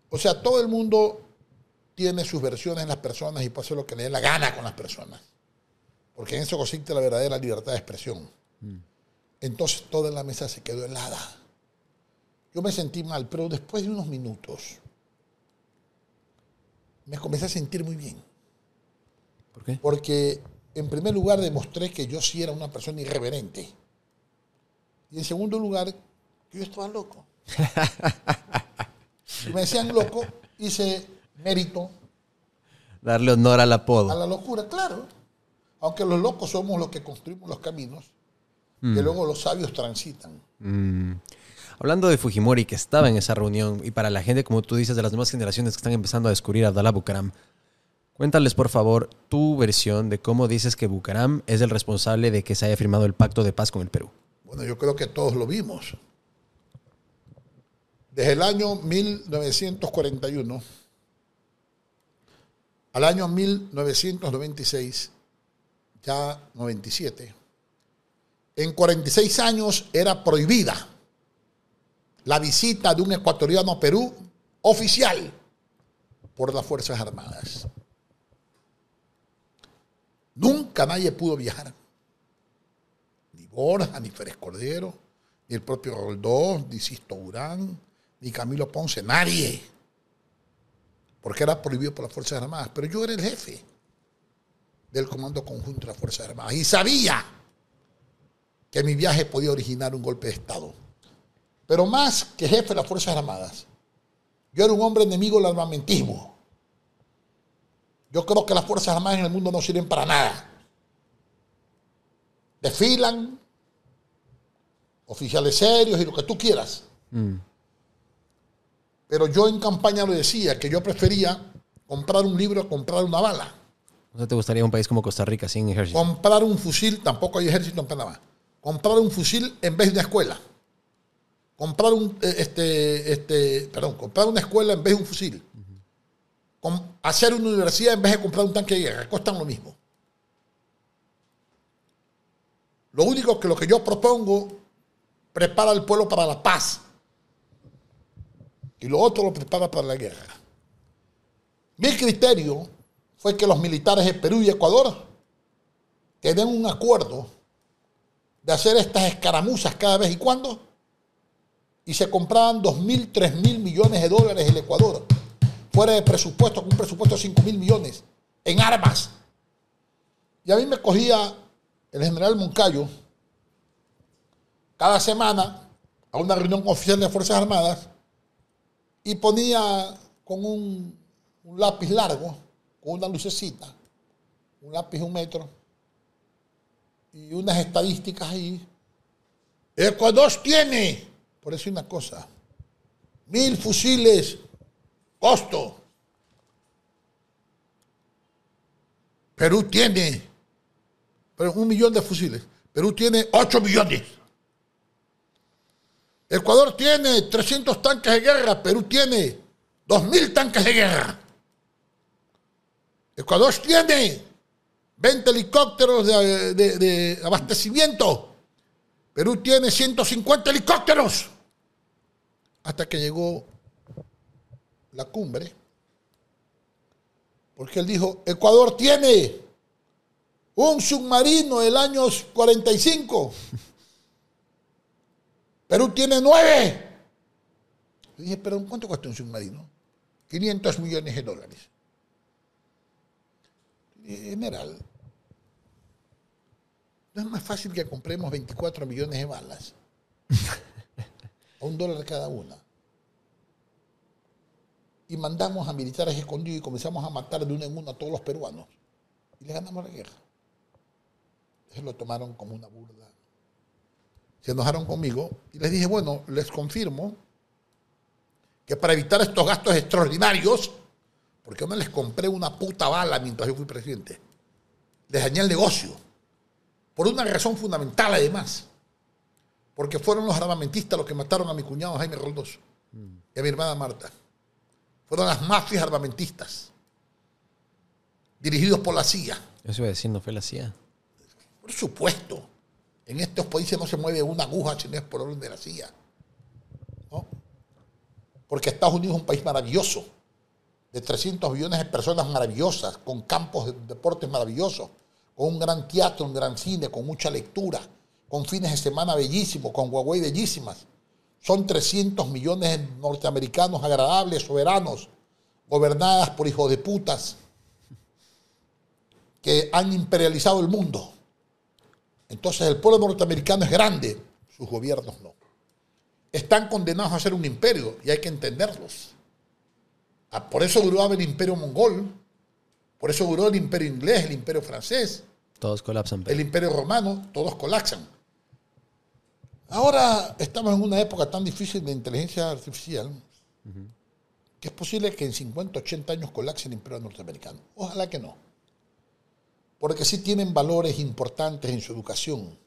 O sea, todo el mundo tiene sus versiones en las personas y puede hacer lo que le dé la gana con las personas. Porque en eso consiste la verdadera libertad de expresión. Entonces toda la mesa se quedó helada. Yo me sentí mal, pero después de unos minutos me comencé a sentir muy bien. ¿Por qué? Porque en primer lugar demostré que yo sí era una persona irreverente. Y en segundo lugar, que yo estaba loco. Y me decían loco, hice mérito Darle honor al apodo. a la locura, claro. Aunque los locos somos los que construimos los caminos que luego los sabios transitan. Mm. Hablando de Fujimori, que estaba en esa reunión, y para la gente, como tú dices, de las nuevas generaciones que están empezando a descubrir a Abdallah Bucaram, cuéntales, por favor, tu versión de cómo dices que Bucaram es el responsable de que se haya firmado el pacto de paz con el Perú. Bueno, yo creo que todos lo vimos. Desde el año 1941 al año 1996, ya 97, en 46 años era prohibida la visita de un ecuatoriano a Perú oficial por las Fuerzas Armadas. Nunca nadie pudo viajar, ni Borja, ni Férez Cordero, ni el propio Roldós, ni Sisto Urán, ni Camilo Ponce, nadie. Porque era prohibido por las Fuerzas Armadas. Pero yo era el jefe del Comando Conjunto de las Fuerzas Armadas y sabía que mi viaje podía originar un golpe de Estado. Pero más que jefe de las Fuerzas Armadas, yo era un hombre enemigo del armamentismo. Yo creo que las Fuerzas Armadas en el mundo no sirven para nada. Desfilan, oficiales serios y lo que tú quieras. Pero yo en campaña lo decía, que yo prefería comprar un libro a comprar una bala. O sea, ¿te gustaría un país como Costa Rica sin ejército? Comprar un fusil, tampoco hay ejército en Panamá. Comprar un fusil en vez de una escuela. Comprar un, eh, este, este, perdón, comprar una escuela en vez de un fusil. Com- hacer una universidad en vez de comprar un tanque de guerra. Costan lo mismo. Lo único que lo que yo propongo prepara al pueblo para la paz. Y lo otro lo prepara para la guerra. Mi criterio fue que los militares de Perú y Ecuador tenían un acuerdo de hacer estas escaramuzas cada vez y cuando y se compraban 2.000, 3.000 millones de dólares el Ecuador, fuera de presupuesto, con un presupuesto de 5.000 millones, en armas. Y a mí me cogía el general Moncayo cada semana a una reunión oficial de Fuerzas Armadas y ponía con un, un lápiz largo, con una lucecita, un lápiz de un metro, y unas estadísticas ahí. Ecuador tiene, por eso una cosa, mil fusiles, costo. Perú tiene, pero un millón de fusiles. Perú tiene 8 millones. Ecuador tiene 300 tanques de guerra, Perú tiene 2.000 tanques de guerra. Ecuador tiene 20 helicópteros de, abastecimiento. Perú tiene 150 helicópteros. Hasta que llegó la cumbre. Porque él dijo, Ecuador tiene un submarino del año 45. Perú tiene nueve. Le dije, pero ¿cuánto cuesta un submarino? 500 millones de dólares. General, ¿no es más fácil que compremos 24 millones de balas? A un dólar cada una. Y mandamos a militares escondidos y comenzamos a matar de uno en uno a todos los peruanos. Y le ganamos la guerra. Ellos lo tomaron como una burla se enojaron conmigo y les dije, bueno, les confirmo que para evitar estos gastos extraordinarios, porque yo no les compré una puta bala mientras yo fui presidente, les dañé el negocio, por una razón fundamental además, porque fueron los armamentistas los que mataron a mi cuñado Jaime Roldós y a mi hermana Marta. Fueron las mafias armamentistas, dirigidos por la CIA. Eso iba a decir, no fue la CIA. Por supuesto. En estos países no se mueve una aguja si no es por orden de la CIA. ¿no? Porque Estados Unidos es un país maravilloso, de 300 millones de personas maravillosas, con campos de deportes maravillosos, con un gran teatro, un gran cine, con mucha lectura, con fines de semana bellísimos, con Huawei bellísimas. Son 300 millones de norteamericanos agradables, soberanos, gobernadas por hijos de putas, que han imperializado el mundo. Entonces el pueblo norteamericano es grande, sus gobiernos no. Están condenados a ser un imperio y hay que entenderlos. Ah, Por eso duraba el imperio mongol, por eso duró el imperio inglés, el imperio francés, Todos colapsan. pero- el imperio romano, todos colapsan. Ahora estamos en una época tan difícil de inteligencia artificial que es posible que en 50, 80 años colapse el imperio norteamericano. Ojalá que no. Porque sí tienen valores importantes en su educación.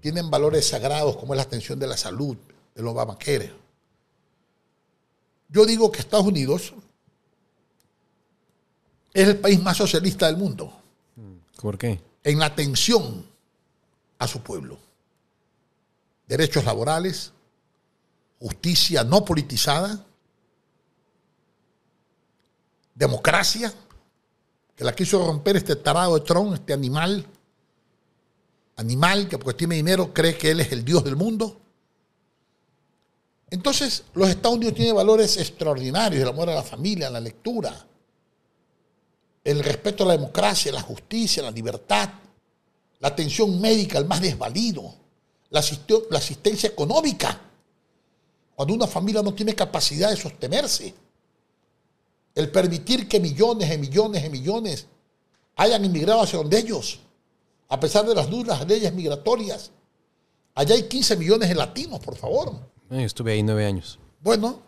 Tienen valores sagrados como es la atención de la salud, el Obamacare. Yo digo que Estados Unidos es el país más socialista del mundo ¿Por qué? en la atención a su pueblo. Derechos laborales, justicia no politizada, democracia, que la quiso romper este tarado de Trump, este animal, animal que porque tiene dinero cree que él es el Dios del mundo. Entonces, los Estados Unidos tienen valores extraordinarios, el amor a la familia, la lectura, el respeto a la democracia, la justicia, la libertad, la atención médica al más desvalido, la, la asistencia económica, cuando una familia no tiene capacidad de sostenerse, el permitir que millones y millones y millones hayan inmigrado hacia donde ellos, a pesar de las duras leyes migratorias. Allá hay 15 millones de latinos, por favor. Yo estuve ahí nueve años. Bueno,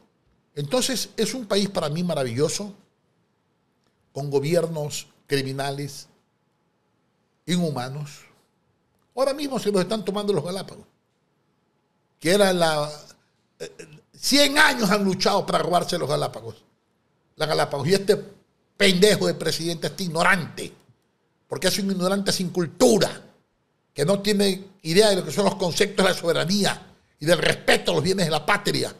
entonces es un país para mí maravilloso, con gobiernos criminales, inhumanos. Ahora mismo se los están tomando los Galápagos, que era la... eh, eh, 100 años han luchado para robarse los Galápagos. La Galápagos. Y este pendejo de presidente, este ignorante, porque es un ignorante sin cultura, que no tiene idea de lo que son los conceptos de la soberanía y del respeto a los bienes de la patria,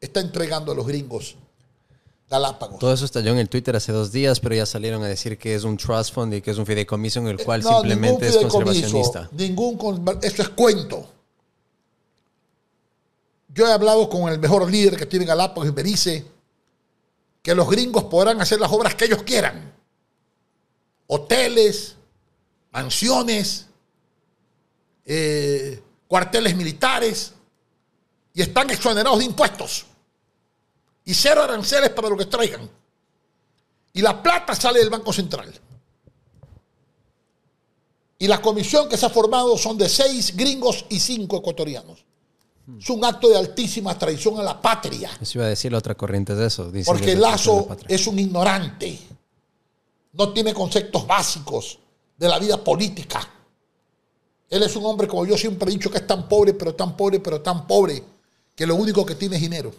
está entregando a los gringos Galápagos. Todo eso estalló en el Twitter hace dos días, pero ya salieron a decir que es un trust fund y que es un fideicomiso en el cual Eh, No, simplemente es conservacionista. Ningún, eso es cuento. Yo he hablado con el mejor líder que tiene Galápagos y me dice que los gringos podrán hacer las obras que ellos quieran. Hoteles, mansiones, eh, cuarteles militares, y están exonerados de impuestos. Y cero aranceles para lo que traigan. Y la plata sale del Banco Central. Y la comisión que se ha formado son de seis gringos y cinco ecuatorianos. Es un acto de altísima traición a la patria. Eso iba a decir la otra corriente de eso. Porque Lazo la es un ignorante. No tiene conceptos básicos de la vida política. Él es un hombre, como yo siempre he dicho, que es tan pobre, pero tan pobre, pero tan pobre, que lo único que tiene es dinero.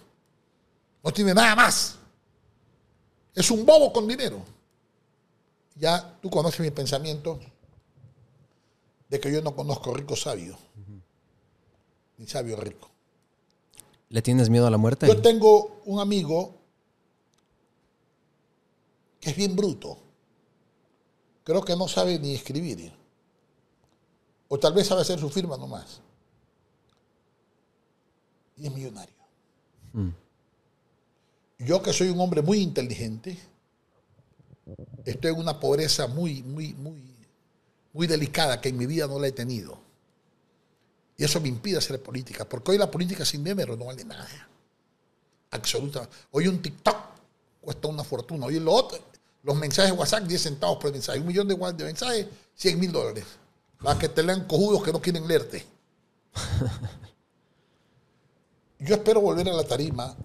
No tiene nada más. Es un bobo con dinero. Ya tú conoces mi pensamiento de que yo no conozco rico sabio, ni sabio rico. ¿Le tienes miedo a la muerte? Yo tengo un amigo que es bien bruto. Creo que no sabe ni escribir. O tal vez sabe hacer su firma nomás. Y es millonario. Yo que soy un hombre muy inteligente, estoy en una pobreza muy, muy, muy, muy delicada que en mi vida no la he tenido. Y eso me impide hacer política, porque hoy la política sin dinero no vale nada. Absolutamente. Hoy un TikTok cuesta una fortuna. Hoy lo otro, los mensajes de WhatsApp, 10 centavos por mensaje. Un millón de, de mensajes, 100 mil dólares. Para que te lean cojudos que no quieren leerte. Yo espero volver a la tarima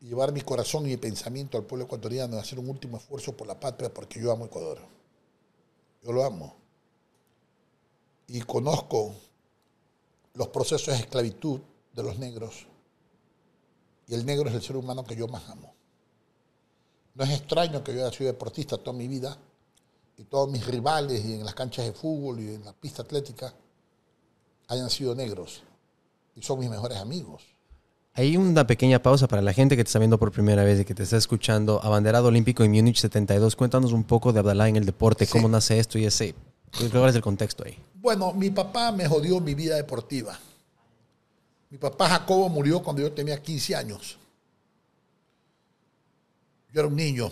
llevar mi corazón y mi pensamiento al pueblo ecuatoriano y hacer un último esfuerzo por la patria porque yo amo Ecuador. Yo lo amo. Y conozco los procesos de esclavitud de los negros. Y el negro es el ser humano que yo más amo. No es extraño que yo haya sido deportista toda mi vida y todos mis rivales y en las canchas de fútbol y en la pista atlética hayan sido negros y son mis mejores amigos. Hay una pequeña pausa para la gente que te está viendo por primera vez y que te está escuchando. Abanderado olímpico en Múnich 72. Cuéntanos un poco de Abdalá en el deporte, Sí. cómo nace esto y ese. ¿Cuál es el contexto ahí? Bueno, mi papá me jodió mi vida deportiva. Mi papá Jacobo murió cuando yo tenía 15 años. Yo era un niño.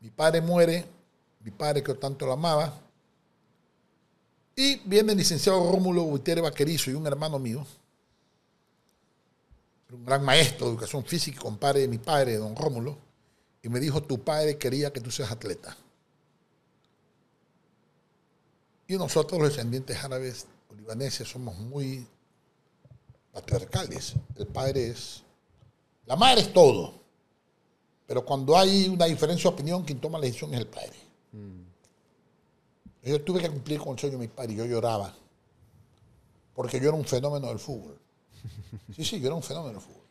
Mi padre muere, mi padre que yo tanto lo amaba. Y viene el licenciado Rómulo Gutiérrez Vaquerizo y un hermano mío, un gran maestro de educación física, compadre de mi padre, don Rómulo, y me dijo, tu padre quería que tú seas atleta. Y nosotros los descendientes árabes o libaneses somos muy patriarcales. El padre es... La madre es todo. Pero cuando hay una diferencia de opinión, quien toma la decisión es el padre. Yo tuve que cumplir con el sueño de mi padre y yo lloraba. Porque yo era un fenómeno del fútbol. Sí, sí, yo era un fenómeno del fútbol.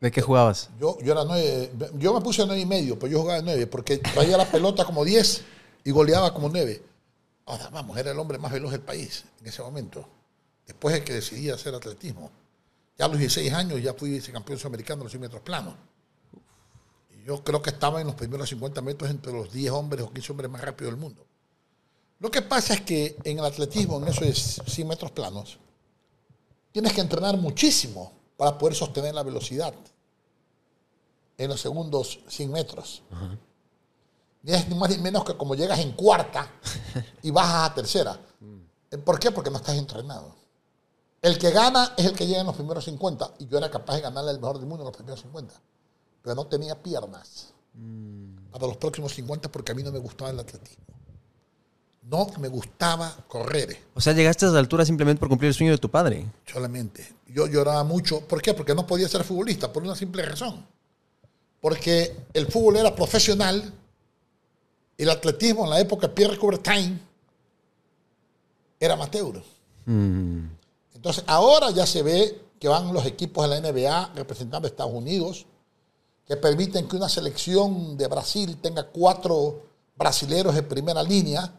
¿De qué jugabas? Yo, yo era nueve, yo me puse a nueve y medio, pero yo jugaba de nueve, porque traía la pelota como diez y goleaba como nueve. Ahora, vamos, era el hombre más veloz del país en ese momento. Después de que decidí hacer atletismo. Ya a los 16 años ya fui vicecampeón sudamericano de los 100 metros planos. Y yo creo que estaba en los primeros 50 metros entre los 10 hombres o 15 hombres más rápidos del mundo. Lo que pasa es que en el atletismo, en esos 100 metros planos, tienes que entrenar muchísimo para poder sostener la velocidad en los segundos 100 metros. Y es ni más ni menos que como llegas en cuarta y bajas a tercera. ¿Por qué? Porque no estás entrenado. El que gana es el que llega en los primeros 50. Y yo era capaz de ganarle al mejor del mundo en los primeros 50. Pero no tenía piernas para los próximos 50 porque a mí no me gustaba el atletismo. No me gustaba correr O sea, llegaste a esa altura simplemente por cumplir el sueño de tu padre. solamente. Yo lloraba mucho. ¿Por qué? Porque no podía ser futbolista, por una simple razón. Porque el fútbol era profesional, el atletismo en la época de Pierre Coubertin era amateur. Entonces, ahora ya se ve que van los equipos de la NBA representando a Estados Unidos, que permiten que una selección de Brasil tenga cuatro brasileros en primera línea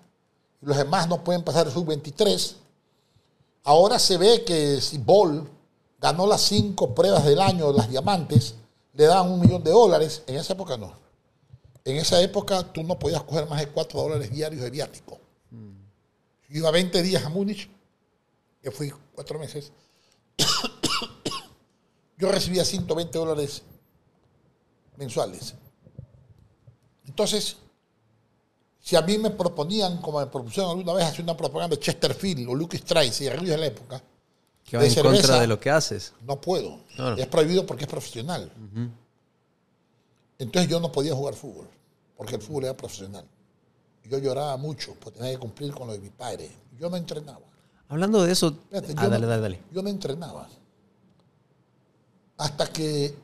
los demás no pueden pasar el sub-23. Ahora se ve que si Ball ganó las cinco pruebas del año de las diamantes, le dan un millón de dólares. En esa época no. En esa época tú no podías coger más de cuatro dólares diarios de viático. Yo iba 20 días a Múnich, que fui cuatro meses. Yo recibía 120 dólares mensuales. Entonces, si a mí me proponían, como me propusieron alguna vez, hacer una propaganda de Chesterfield o Luke Strauss y de la época, Que va en cerveza. contra de lo que haces. no puedo. Claro. Es prohibido porque es profesional. Entonces yo no podía jugar fútbol, porque el fútbol era profesional. Yo lloraba mucho, porque tenía que cumplir con lo de mi padre. Yo no entrenaba. Hablando de eso. Fíjate, Ah, yo dale, no- dale, dale. Yo no entrenaba. Hasta que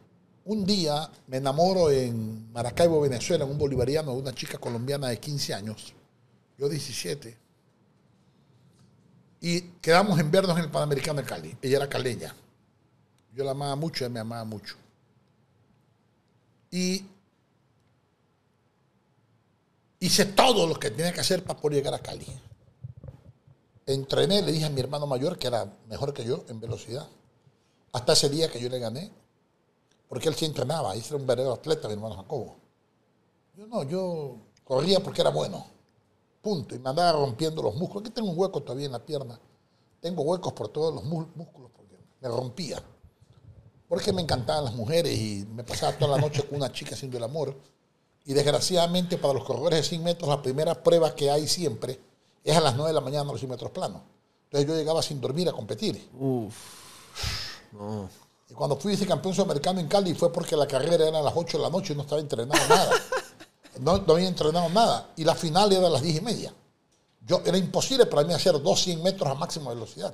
un día me enamoro en Maracaibo, Venezuela, en un bolivariano de una chica colombiana de 15 años. Yo 17. Y quedamos en vernos en el Panamericano de Cali. Ella era caleña. Yo la amaba mucho, ella me amaba mucho. Y hice todo lo que tenía que hacer para poder llegar a Cali entrené, le dije a mi hermano mayor que era mejor que yo en velocidad. Hasta ese día que yo le gané, porque él sí entrenaba, y era un verdadero atleta, mi hermano Jacobo. Yo no, yo corría porque era bueno. Punto. Y me andaba rompiendo los músculos. Aquí tengo un hueco todavía en la pierna. Tengo huecos por todos los músculos porque me rompía. Porque me encantaban las mujeres y me pasaba toda la noche con una chica haciendo el amor. Y desgraciadamente para los corredores de 100 metros, la primera prueba que hay siempre es a las 9 de la mañana los 100 metros planos. Entonces yo llegaba sin dormir a competir. Uf. No. Y cuando fui vicecampeón sudamericano en Cali fue porque la carrera era a las 8 de la noche y no estaba entrenando nada. No, no había entrenado nada. Y la final era a las 10 y media. Yo, era imposible para mí hacer dos 100 metros a máxima velocidad.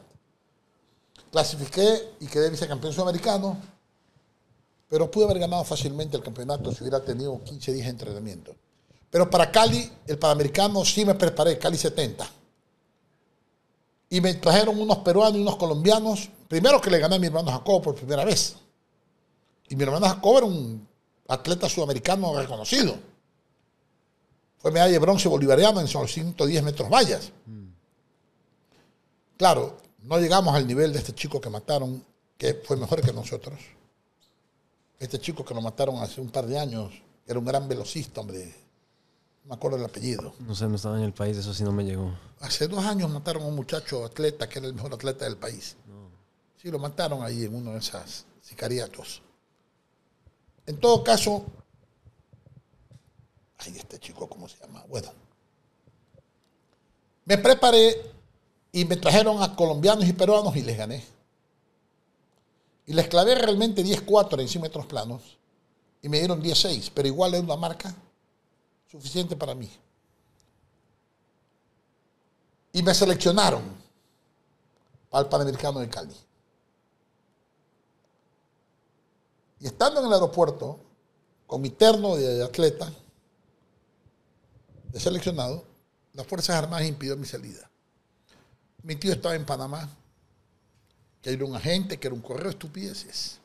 Clasifiqué y quedé vicecampeón sudamericano, pero pude haber ganado fácilmente el campeonato si hubiera tenido 15 días de entrenamiento. Pero para Cali, el Panamericano sí me preparé, Cali 70. Y me trajeron unos peruanos y unos colombianos. Primero que le gané a mi hermano Jacobo por primera vez. Y mi hermano Jacobo era un atleta sudamericano reconocido. Fue medalla de bronce bolivariano en los 110 metros vallas. Claro, no llegamos al nivel de este chico que mataron, que fue mejor que nosotros. Este chico que lo mataron hace un par de años era un gran velocista, hombre. No me acuerdo el apellido. No sé, no estaba en el país, eso sí no me llegó. Hace dos años mataron a un muchacho atleta que era el mejor atleta del país. Sí, lo mataron ahí en uno de esos sicariatos. En todo caso, ay, este chico, ¿cómo se llama? Bueno, me preparé y me trajeron a colombianos y peruanos y les gané. Y les clavé realmente 10-4 en 100 metros planos y me dieron 10-6, pero igual es una marca suficiente para mí. Y me seleccionaron el Panamericano de Cali. Y estando en el aeropuerto, con mi terno de atleta, de seleccionado, las Fuerzas Armadas impidió mi salida. Mi tío estaba en Panamá, que era un agente, que era un correo de estupideces.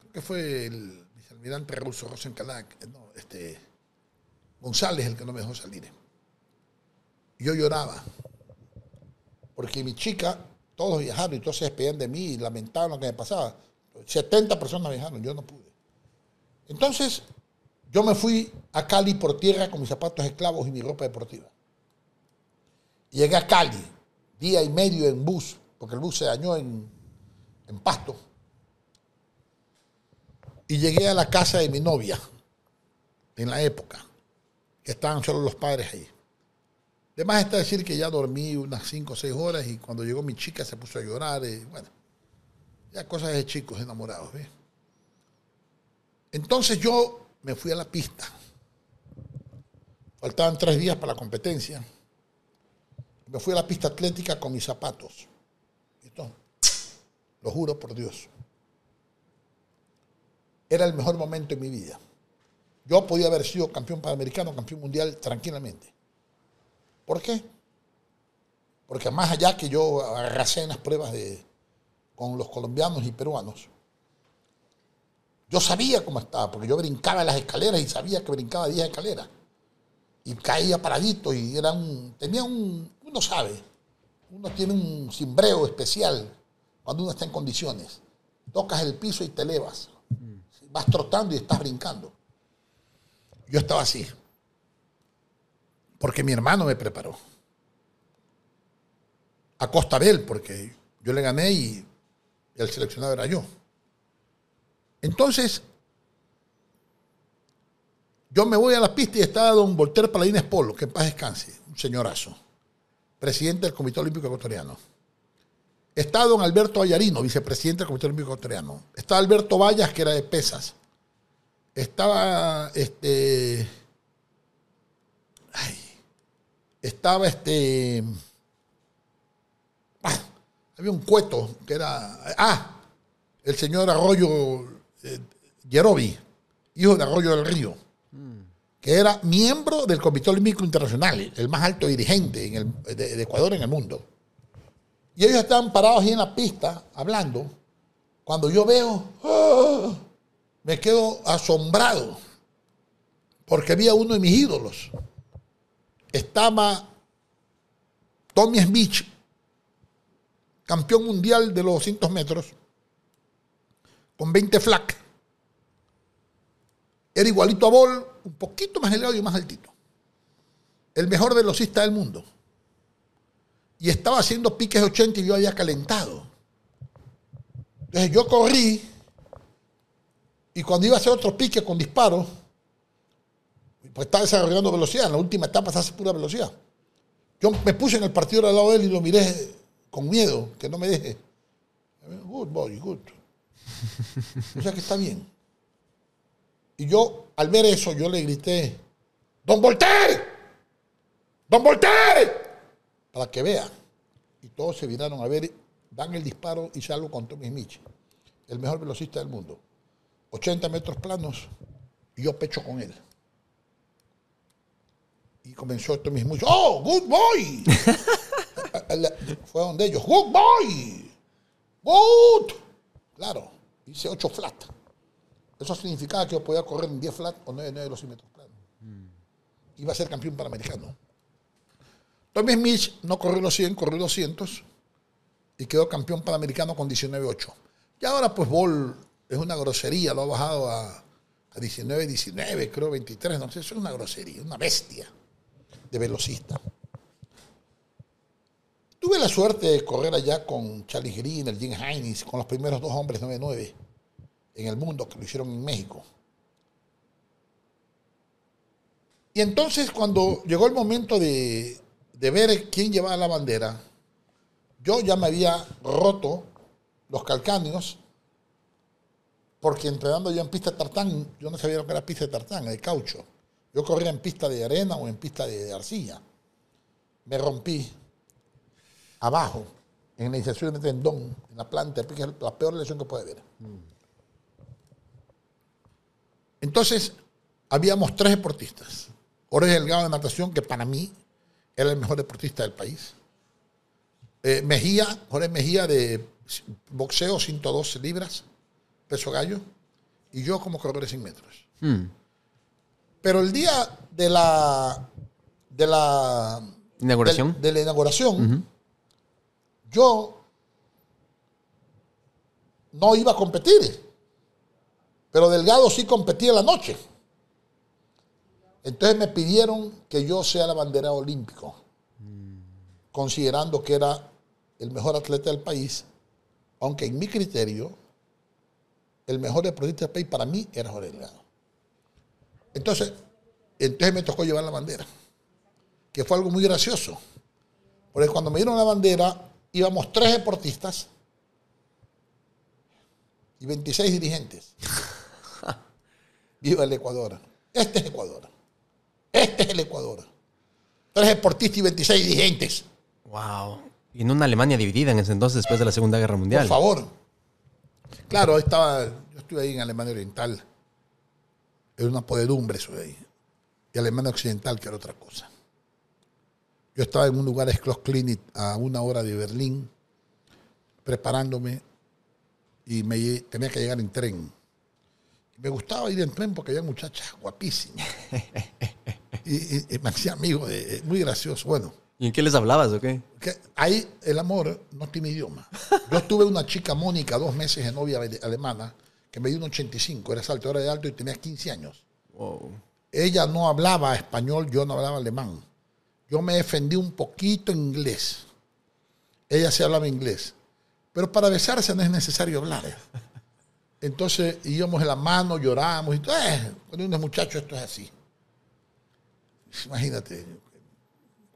Creo que fue el vicealmirante Raúl Rosencalac, no, este, González el que no me dejó salir. Yo lloraba. Porque mi chica, todos viajaron y todos se despedían de mí y lamentaban lo que me pasaba. 70 personas viajaron, yo no pude. Entonces, yo me fui a Cali por tierra con mis zapatos esclavos y mi ropa deportiva. Llegué a Cali, día y medio en bus, porque el bus se dañó en, en Pasto. Y llegué a la casa de mi novia, en la época, que estaban solo los padres ahí. Además está decir que ya dormí unas 5 o 6 horas y cuando llegó mi chica se puso a llorar. Y, bueno, ya cosas de chicos enamorados. ¿ves? Entonces yo me fui a la pista. Faltaban tres días para la competencia. Me fui a la pista atlética con mis zapatos. Esto, lo juro por Dios. Era el mejor momento en mi vida. Yo podía haber sido campeón panamericano, campeón mundial tranquilamente. ¿Por qué? Porque más allá que yo arrasé en las pruebas de, con los colombianos y peruanos, yo sabía cómo estaba, porque yo brincaba en las escaleras y sabía que brincaba 10 escaleras. Y caía paradito y era un, tenía un, uno sabe, uno tiene un cimbreo especial cuando uno está en condiciones. Tocas el piso y te elevas. Vas trotando y estás brincando. Yo estaba así. Porque mi hermano me preparó. A costa de él, porque yo le gané y el seleccionado era yo. Entonces, yo me voy a la pista y está don Voltaire Paladines Polo, que en paz descanse, un señorazo, presidente del Comité Olímpico Ecuatoriano. Está don Alberto Ayarino, vicepresidente del Comité Olímpico Ecuatoriano. Está Alberto Vallas, que era de pesas. Estaba este. Estaba este. Había un cueto que era. Ah, el señor Arroyo eh, hijo de Arroyo del Río, que era miembro del Comité Olímpico Internacional, el más alto dirigente en el- de, de Ecuador en el mundo. Y ellos estaban parados ahí en la pista hablando. Cuando yo veo, ¡ah! me quedo asombrado, porque había uno de mis ídolos. Estaba Tommy Smith, campeón mundial de los 200 metros, con 20 flac. Era igualito a Bol, un poquito más elevado y más altito. El mejor velocista del mundo. Y estaba haciendo piques 80 y yo había calentado. Entonces yo corrí y cuando iba a hacer otro pique con disparo, pues estaba desarrollando velocidad. En la última etapa se hace pura velocidad. Yo me puse en el partido al lado de él y lo miré con miedo, que no me deje. Good boy, good. O sea que está bien. Y yo, al ver eso, yo le grité, ¡Don Voltaire! ¡Don Voltaire! Para que vea. Y todos se viraron a ver, dan el disparo y salgo con Tommy Smith, el mejor velocista del mundo. 80 metros planos y yo pecho con él. Y comenzó Tommy Smith, ¡Oh, good boy! Fue donde ellos, ¡Good boy! ¡Good! Claro, hice 8 flat. Eso significaba que yo podía correr en 10 flat o 9, 9 de los 100 metros planos. Iba a ser campeón panamericano. Tommy Smith no corrió los 100, corrió 200 y quedó campeón panamericano con 19.8. Y ahora pues Ball es una grosería, lo ha bajado a, a 19, 19, creo 23, no sé, eso es una grosería, una bestia de velocista. Tuve la suerte de correr allá con Charlie Green, el Jim Hines, con los primeros dos hombres 9-9 en el mundo que lo hicieron en México. Y entonces cuando llegó el momento de, de ver quién llevaba la bandera, yo ya me había roto los calcáneos porque entrenando yo en pista de tartán, yo no sabía lo que era pista de tartán, de caucho. Yo corría en pista de arena o en pista de arcilla. Me rompí abajo, en la inserción de tendón, en la planta, es la peor lesión que puede haber. Entonces, habíamos tres deportistas. Jorge Delgado de natación, que para mí era el mejor deportista del país. Eh, Mejía, Jorge Mejía de boxeo, 112 libras, peso gallo. Y yo como corredor de 100 metros. Pero el día de la de la ¿Inauguración? de, de la inauguración, yo no iba a competir, pero Delgado sí competía en la noche. Entonces me pidieron que yo sea el abanderado olímpico. considerando que era el mejor atleta del país, aunque en mi criterio, el mejor deportista del país para mí era Jorge Delgado. Entonces, entonces me tocó llevar la bandera, que fue algo muy gracioso. Porque cuando me dieron la bandera, íbamos tres deportistas y 26 dirigentes. Viva el Ecuador. Este es Ecuador. Este es el Ecuador. Tres deportistas y 26 dirigentes. Wow. Y en una Alemania dividida en ese entonces, después de la Segunda Guerra Mundial. Por favor. Claro, estaba, yo estuve ahí en Alemania Oriental. Era una podedumbre eso de ahí. Y Alemania Occidental, que era otra cosa. Yo estaba en un lugar, Schloss Clinic, a una hora de Berlín, preparándome y me tenía que llegar en tren. Me gustaba ir en tren porque había muchachas guapísimas. y, y- y me hacía amigo, de, eh, muy gracioso. Bueno, ¿Y en qué les hablabas o qué? que ahí el amor no tiene idioma. Yo tuve una chica, Mónica, dos meses de novia ale- alemana, que me dio un 85, era saltadora de alto y tenía 15 años. Wow. Ella no hablaba español, yo no hablaba alemán. Yo me defendí un poquito en inglés. Ella se hablaba inglés. Pero para besarse no es necesario hablar. Entonces íbamos en la mano, llorábamos y. Eh, cuando uno es muchacho esto es así. Imagínate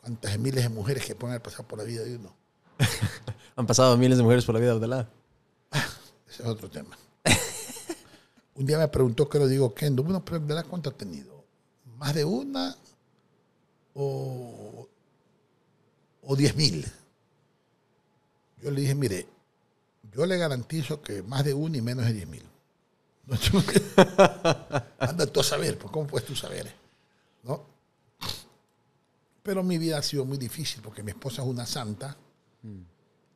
cuántas miles de mujeres que pueden haber pasado por la vida de uno. Han pasado miles de mujeres por la vida de Abdalá. Ese es otro tema. Un día me preguntó, que lo digo, Kendo, bueno, pero ¿verdad cuánto ha tenido? ¿Más de una o, o diez mil? Yo le dije, mire, yo le garantizo que más de una y menos de diez mil. No, yo- Anda tú a saber, pues, ¿cómo puedes tú saber? ¿No? Pero mi vida ha sido muy difícil porque mi esposa es una santa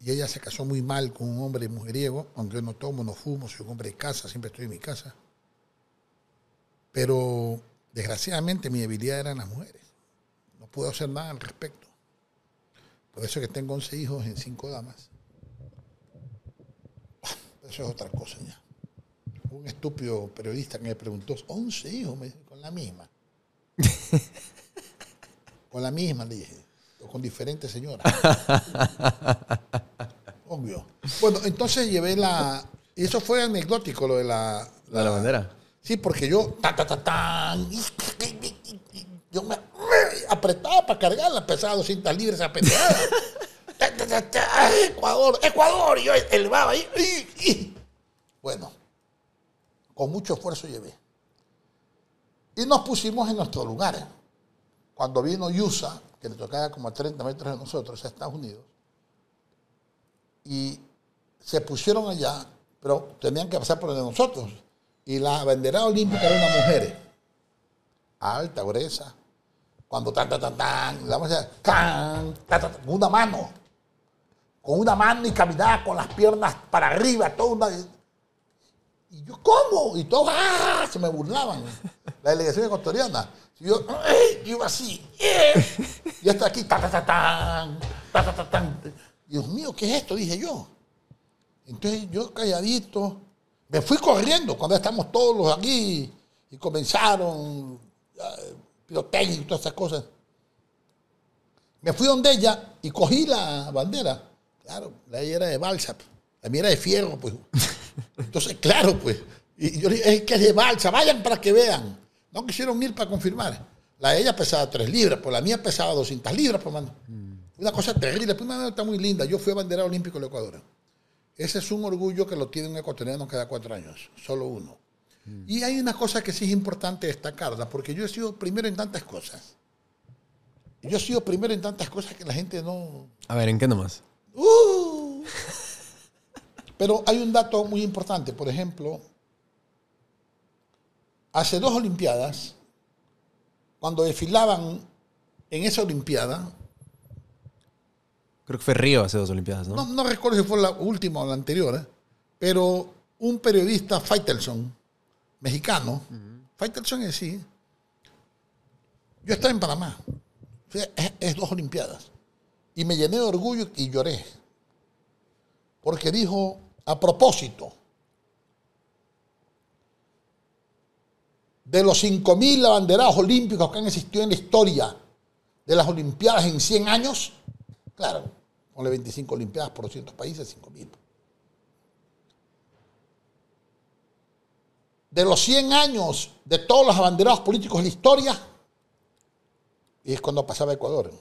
y ella se casó muy mal con un hombre mujeriego, aunque yo no tomo, no fumo, soy un hombre de casa, siempre estoy en mi casa. Pero desgraciadamente mi debilidad eran las mujeres. Puedo hacer nada al respecto. Por eso es que tengo 11 hijos en 5 damas. Eso es otra cosa ya. Un estúpido periodista que me preguntó, 11 hijos, me dice, con la misma. con la misma, le dije. O con diferentes señoras. Obvio. Bueno, entonces llevé la. Y eso fue anecdótico lo de la. ¿La, la bandera? Sí, porque yo. Ta, ta, ta, tan, yo me, me apretaba para cargarla, pesaba 200 libras ta, Ecuador, Ecuador. Yo elevaba ahí. y- y- Bueno, con mucho esfuerzo llevé. Y nos pusimos en nuestro lugar. Cuando vino USA, que le tocaba como a 30 metros de nosotros, a Estados Unidos, y se pusieron allá, pero tenían que pasar por el de nosotros. Y la banderada olímpica era una mujer, alta, gruesa. Cuando tan, tan, tan, tan, la vamos a hacer, tan, tan, tan, con una mano, con una mano y caminaba con las piernas para arriba, toda una. Y yo, ¿cómo? Y todos ¡ah! se me burlaban. La delegación ecuatoriana. Y yo, ¡ay! yo iba así. ¡eh! Y hasta aquí, ta, ta, ta, tan, ta, ta, ta, tan. Dios mío, ¿qué es esto? Dije yo. Entonces yo calladito, me fui corriendo cuando estamos todos aquí y comenzaron pirotecnia y todas esas cosas. Me fui donde ella y cogí la bandera. Claro, la de ella era de balsa, la mía era de fierro, pues. Entonces, claro, pues. Y yo le dije, es que es de balsa, vayan para que vean. No quisieron ir para confirmar. La de ella pesaba 3 libras, pues la mía pesaba 200 libras, pues, mano. Una cosa terrible, pues una nota muy linda. Yo fui abanderado olímpico del Ecuador. Ese es un orgullo que lo tiene un ecuatoriano cada cuatro años, solo uno. Y hay una cosa que sí es importante destacarla, porque yo he sido primero en tantas cosas. Yo he sido primero en tantas cosas que la gente no... A ver, ¿en qué nomás? ¡Uh! Pero hay un dato muy importante. Por ejemplo, hace dos Olimpiadas, cuando desfilaban en esa Olimpiada, Creo que fue Río hace dos Olimpiadas, ¿no? no, no recuerdo si fue la última o la anterior, ¿eh? pero un periodista, Faitelson, mexicano, Faitelson es sí, yo estaba en Panamá, es, dos Olimpiadas, y me llené de orgullo y lloré, porque dijo, a propósito, de los 5.000 abanderados olímpicos que han existido en la historia de las Olimpiadas en 100 años, Claro, ponle 25 Olimpiadas por 200 países, 5 De los 100 años de todos los abanderados políticos de la historia, y es cuando pasaba Ecuador.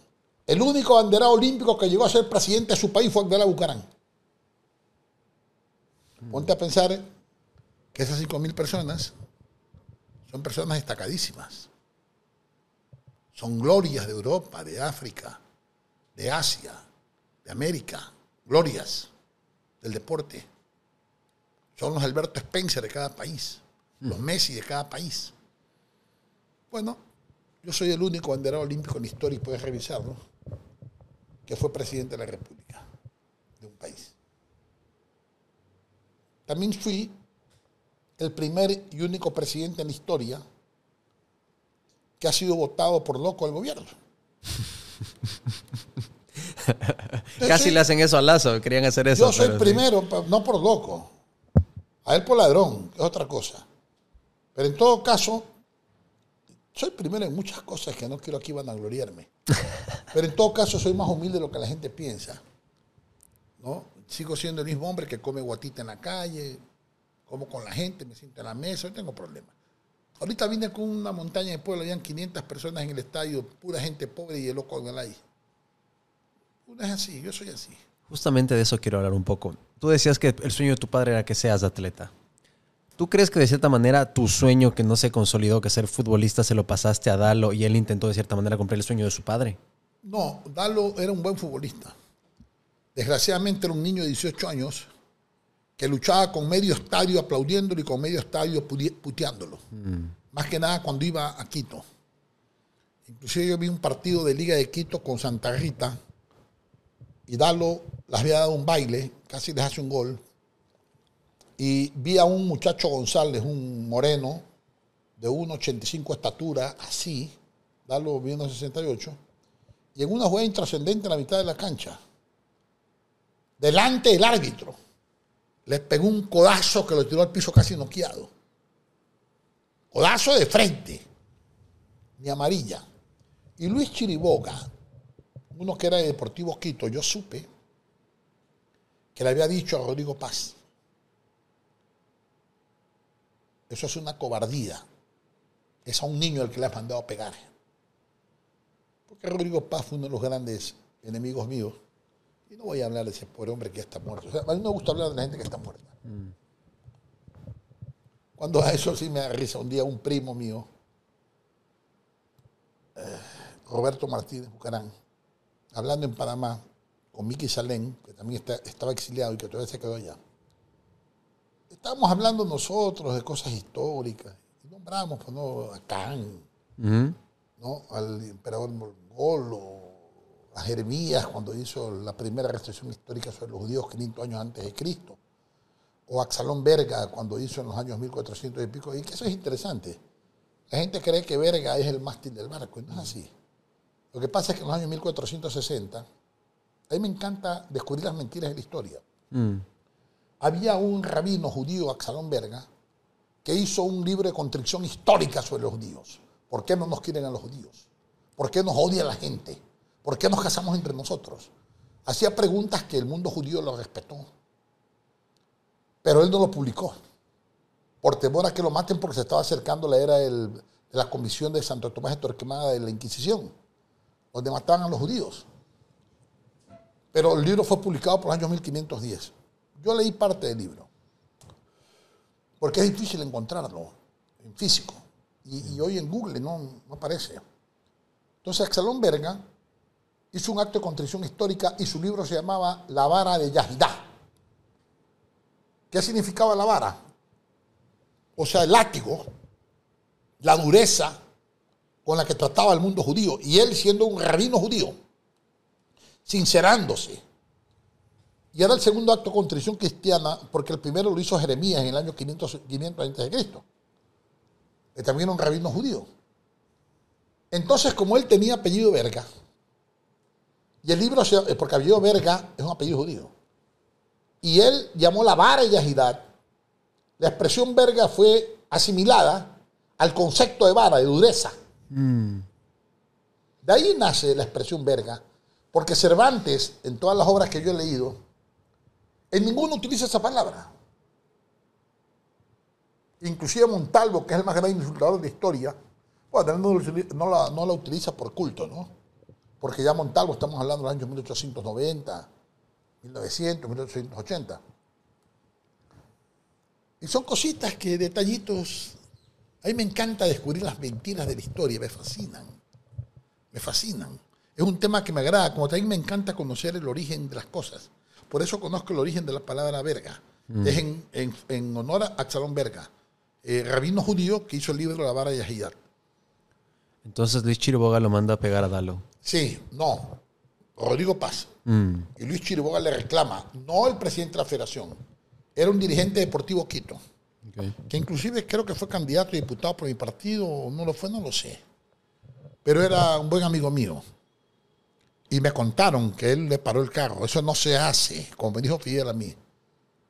El único abanderado olímpico que llegó a ser presidente de su país fue Abdalá Bucarán. Ponte a pensar que esas 5 mil personas son personas destacadísimas. Son glorias de Europa, de África, de Asia, de América. Glorias del deporte. Son los Alberto Spencer de cada país. Los Messi de cada país. Bueno, yo soy el único banderado olímpico en la historia, y puedes revisarlo, que fue presidente de la República de un país. También fui el primer y único presidente en la historia que ha sido votado por loco del gobierno. Casi le hacen eso a Lazo, querían hacer eso. Yo soy sí. primero, no por loco. A él por ladrón, es otra cosa. Pero en todo caso, soy primero en muchas cosas que no quiero aquí vanagloriarme. Pero en todo caso, soy más humilde de lo que la gente piensa. ¿no? Sigo siendo el mismo hombre que come guatita en la calle, como con la gente, me siento en la mesa, no tengo problema. Ahorita vine con una montaña de pueblo, habían 500 personas en el estadio, pura gente pobre y el loco en el aire. Uno es así, yo soy así. Justamente de eso quiero hablar un poco. Tú decías que el sueño de tu padre era que seas atleta. ¿Tú crees que de cierta manera tu sueño que no se consolidó, que ser futbolista, se lo pasaste a Dalo y él intentó de cierta manera cumplir el sueño de su padre? No, Dalo era un buen futbolista. Desgraciadamente era un niño de 18 años que luchaba con medio estadio aplaudiéndolo y con medio estadio puteándolo. Más que nada cuando iba a Quito. Inclusive yo vi un partido de Liga de Quito con Santa Rita y Dalo les había dado un baile, casi les hace un gol. Y vi a un muchacho González, un moreno, de 1,85 estatura, así, Dalo vino 1,68 y en una jugada intrascendente en la mitad de la cancha, delante del árbitro, le pegó un codazo que lo tiró al piso casi noqueado. Codazo de frente, ni amarilla. Y Luis Chiriboga, uno que era de Deportivo Quito, yo supe que le había dicho a Rodrigo Paz, eso es una cobardía, es a un niño al que le has mandado a pegar. Porque Rodrigo Paz fue uno de los grandes enemigos míos. Y no voy a hablar de ese pobre hombre que ya está muerto. A mí me gusta hablar de la gente que está muerta. Cuando a eso sí me da risa. Un día un primo mío, eh, Roberto Martínez Bucarán, hablando en Panamá con Miki Salén, que también está- estaba exiliado y que todavía se quedó allá. Estábamos hablando nosotros de cosas históricas. Y nombramos pues, ¿no? a Khan, ¿no? al emperador mongolo, a Jeremías cuando hizo la primera restricción histórica sobre los judíos 500 años antes de Cristo, o a Axalón Verga cuando hizo en los años 1400 y pico, y que eso es interesante. La gente cree que Verga es el mástil del barco, y no es así. Lo que pasa es que en los años 1460, a mí me encanta descubrir las mentiras de la historia. Había un rabino judío, Axalón Verga, que hizo un libro de contrición histórica sobre los judíos. ¿Por qué no nos quieren a los judíos? ¿Por qué nos odia la gente? ¿Por qué nos casamos entre nosotros? Hacía preguntas que el mundo judío lo respetó. Pero él no lo publicó. Por temor a que lo maten porque se estaba acercando la era de la comisión de Santo Tomás de Torquemada de la Inquisición, donde mataban a los judíos. Pero el libro fue publicado por los años 1510. Yo leí parte del libro porque es difícil encontrarlo en físico. Y, y hoy en Google no, no aparece. Entonces, Axelón Verga hizo un acto de contrición histórica y su libro se llamaba La vara de Yahidá. ¿Qué significaba la vara? O sea, el látigo, la dureza con la que trataba el mundo judío. Y él siendo un rabino judío, sincerándose. Y era el segundo acto de contrición cristiana, porque el primero lo hizo Jeremías en el año 500, 500 antes de Cristo. Que también era un rabino judío. Entonces, como él tenía apellido Verga, y el libro, se- porque apellido Verga es un apellido judío, y él llamó la vara y Yahidad, la expresión Verga fue asimilada al concepto de vara, de dureza. De ahí nace la expresión Verga, Porque Cervantes, en todas las obras que yo he leído, en ninguno utiliza esa palabra. Inclusive Montalvo, que es el más gran insultador de historia, bueno, no, no la, no la utiliza por culto, ¿no? Porque ya Montalvo, estamos hablando de los años 1890, 1900, 1880. Y son cositas que, detallitos, a mí me encanta descubrir las mentiras de la historia, me fascinan, me fascinan. Es un tema que me agrada, como también me encanta conocer el origen de las cosas. Por eso conozco el origen de la palabra verga. Es en, en- en honor a Absalón Verga, eh, rabino judío que hizo el libro La vara de Yahiyat. Entonces Luis Chiriboga lo manda a pegar a Dalo. Sí, no, Rodrigo Paz. Mm. Y Luis Chiriboga le reclama, no el presidente de la federación, era un dirigente deportivo Quito, que inclusive creo que fue candidato a diputado por mi partido, o no lo fue, no lo sé. Pero era un buen amigo mío. Y me contaron que él le paró el carro. Eso no se hace, como me dijo Fidel a mí.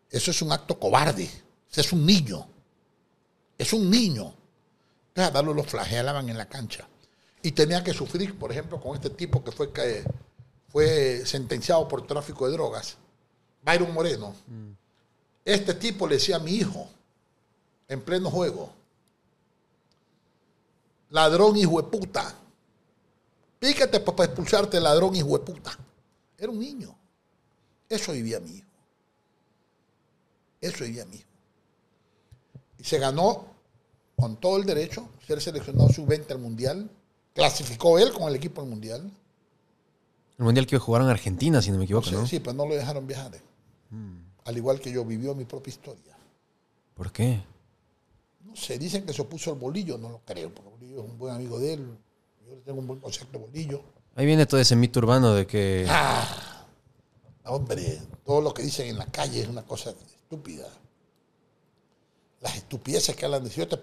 Eso es un acto cobarde. Ese es un niño. Es un niño. Entonces a Dalo lo flagelaban en la cancha. Y tenía que sufrir, por ejemplo, con este tipo que fue, que fue sentenciado por tráfico de drogas, Byron Moreno. Este tipo le decía a mi hijo, en pleno juego, ladrón hijo de puta. Pícate para expulsarte, ladrón hijo de puta. Era un niño. Eso vivía mi hijo. Eso vivía mi hijo. Y se ganó con todo el derecho ser seleccionado sub-20 al Mundial. Clasificó él con el equipo al Mundial. El mundial que jugaron en Argentina, si no me equivoco, Sí, ¿no? sí, pues no lo dejaron viajar. Al igual que yo, vivió mi propia historia. ¿Por qué? No sé, dicen que se opuso al bolillo, no lo creo, porque Bolillo es un buen amigo de él. Yo le tengo un buen concepto bolillo. Ahí viene todo ese mito urbano de que... Ah, hombre, todo lo que dicen en la calle es una cosa estúpida. Las estupideces que hablan de yo, te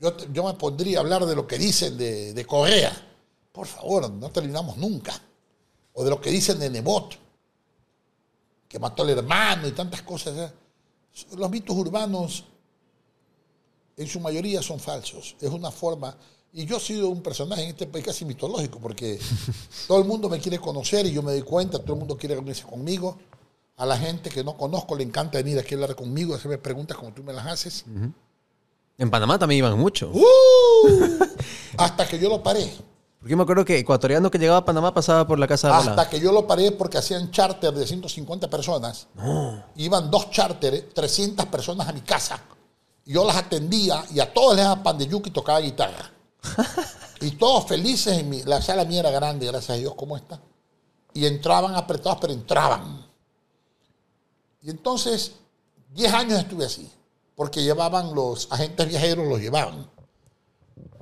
yo, te- yo me pondría a hablar de lo que dicen de, de Correa. Por favor, no terminamos nunca. O de lo que dicen de Nebot, que mató al hermano y tantas cosas. Los mitos urbanos en su mayoría son falsos. Es una forma. Y yo he sido un personaje en este país casi mitológico, porque todo el mundo me quiere conocer y yo me doy cuenta, todo el mundo quiere reunirse conmigo. A la gente que no conozco le encanta venir aquí a hablar conmigo, hacerme preguntas como tú me las haces. En Panamá también iban mucho. ¡Uh! Hasta que yo lo paré. Porque yo me acuerdo que ecuatoriano que llegaba a Panamá pasaba por la casa de Hasta que yo lo paré porque hacían charter de 150 personas. Iban dos charters, 300 personas a mi casa. Yo las atendía y a todos les daba pan de yuca y tocaba guitarra. y todos felices en mi, la sala mía era grande, gracias a Dios, ¿cómo está? Y entraban apretados, pero entraban. Y entonces, 10 años estuve así, porque llevaban los agentes viajeros, los llevaban.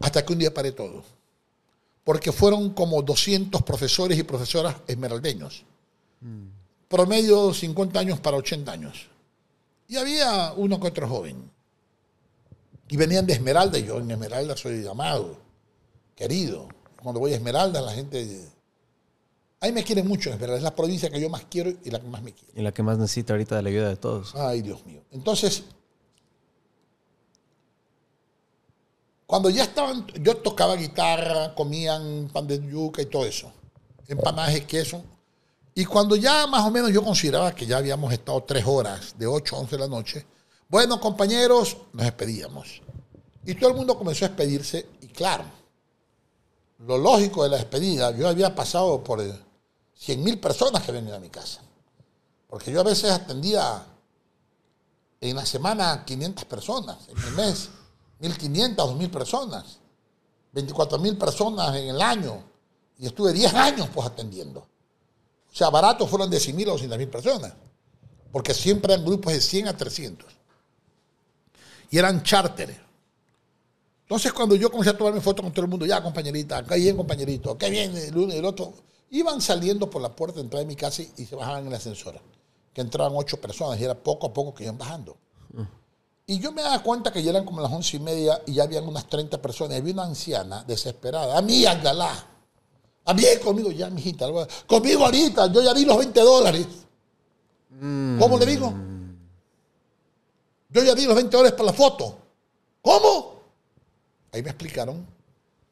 Hasta que un día paré todo porque fueron como 200 profesores y profesoras esmeraldeños. Promedio 50 años para 80 años. Y había uno que otro joven. Y venían de Esmeralda, y yo en Esmeralda soy amado, querido. Cuando voy a Esmeralda, la gente... Ahí me quieren mucho en Esmeralda, es la provincia que yo más quiero y la que más me quiere. Y la que más necesita ahorita de la ayuda de todos. Ay, Dios mío. Entonces, cuando ya estaban, yo tocaba guitarra, comían pan de yuca y todo eso, empanadas de queso. Y cuando ya más o menos yo consideraba que ya habíamos estado tres horas, de 8 a 11 de la noche, bueno, compañeros, nos despedíamos. Y todo el mundo comenzó a despedirse y claro, lo lógico de la despedida, yo había pasado por 100 mil personas que venían a mi casa. Porque yo a veces atendía en la semana 500 personas, en el mes 1.500, 2.000 personas, 24.000 personas en el año. Y estuve 10 años pues atendiendo. O sea, baratos fueron de 100.000 a 200.000 personas. Porque siempre eran grupos de 100 a 300. Y eran charters. Entonces, cuando yo comencé a tomarme fotos con todo el mundo, ya, compañerita, qué bien, compañerito, qué bien, el uno y el otro, iban saliendo por la puerta de entrada de mi casa y, se bajaban en el ascensor. Que entraban ocho personas y era poco a poco que iban bajando. Y yo me daba cuenta que ya eran como las once y media y ya habían unas 30 personas. Y había una anciana desesperada. A mí, Andalá. A mí, conmigo, ya, mijita. Conmigo ahorita, yo ya di los 20 dólares. ¿Cómo le digo? Yo ya di los 20 dólares para la foto. ¿Cómo? Ahí me explicaron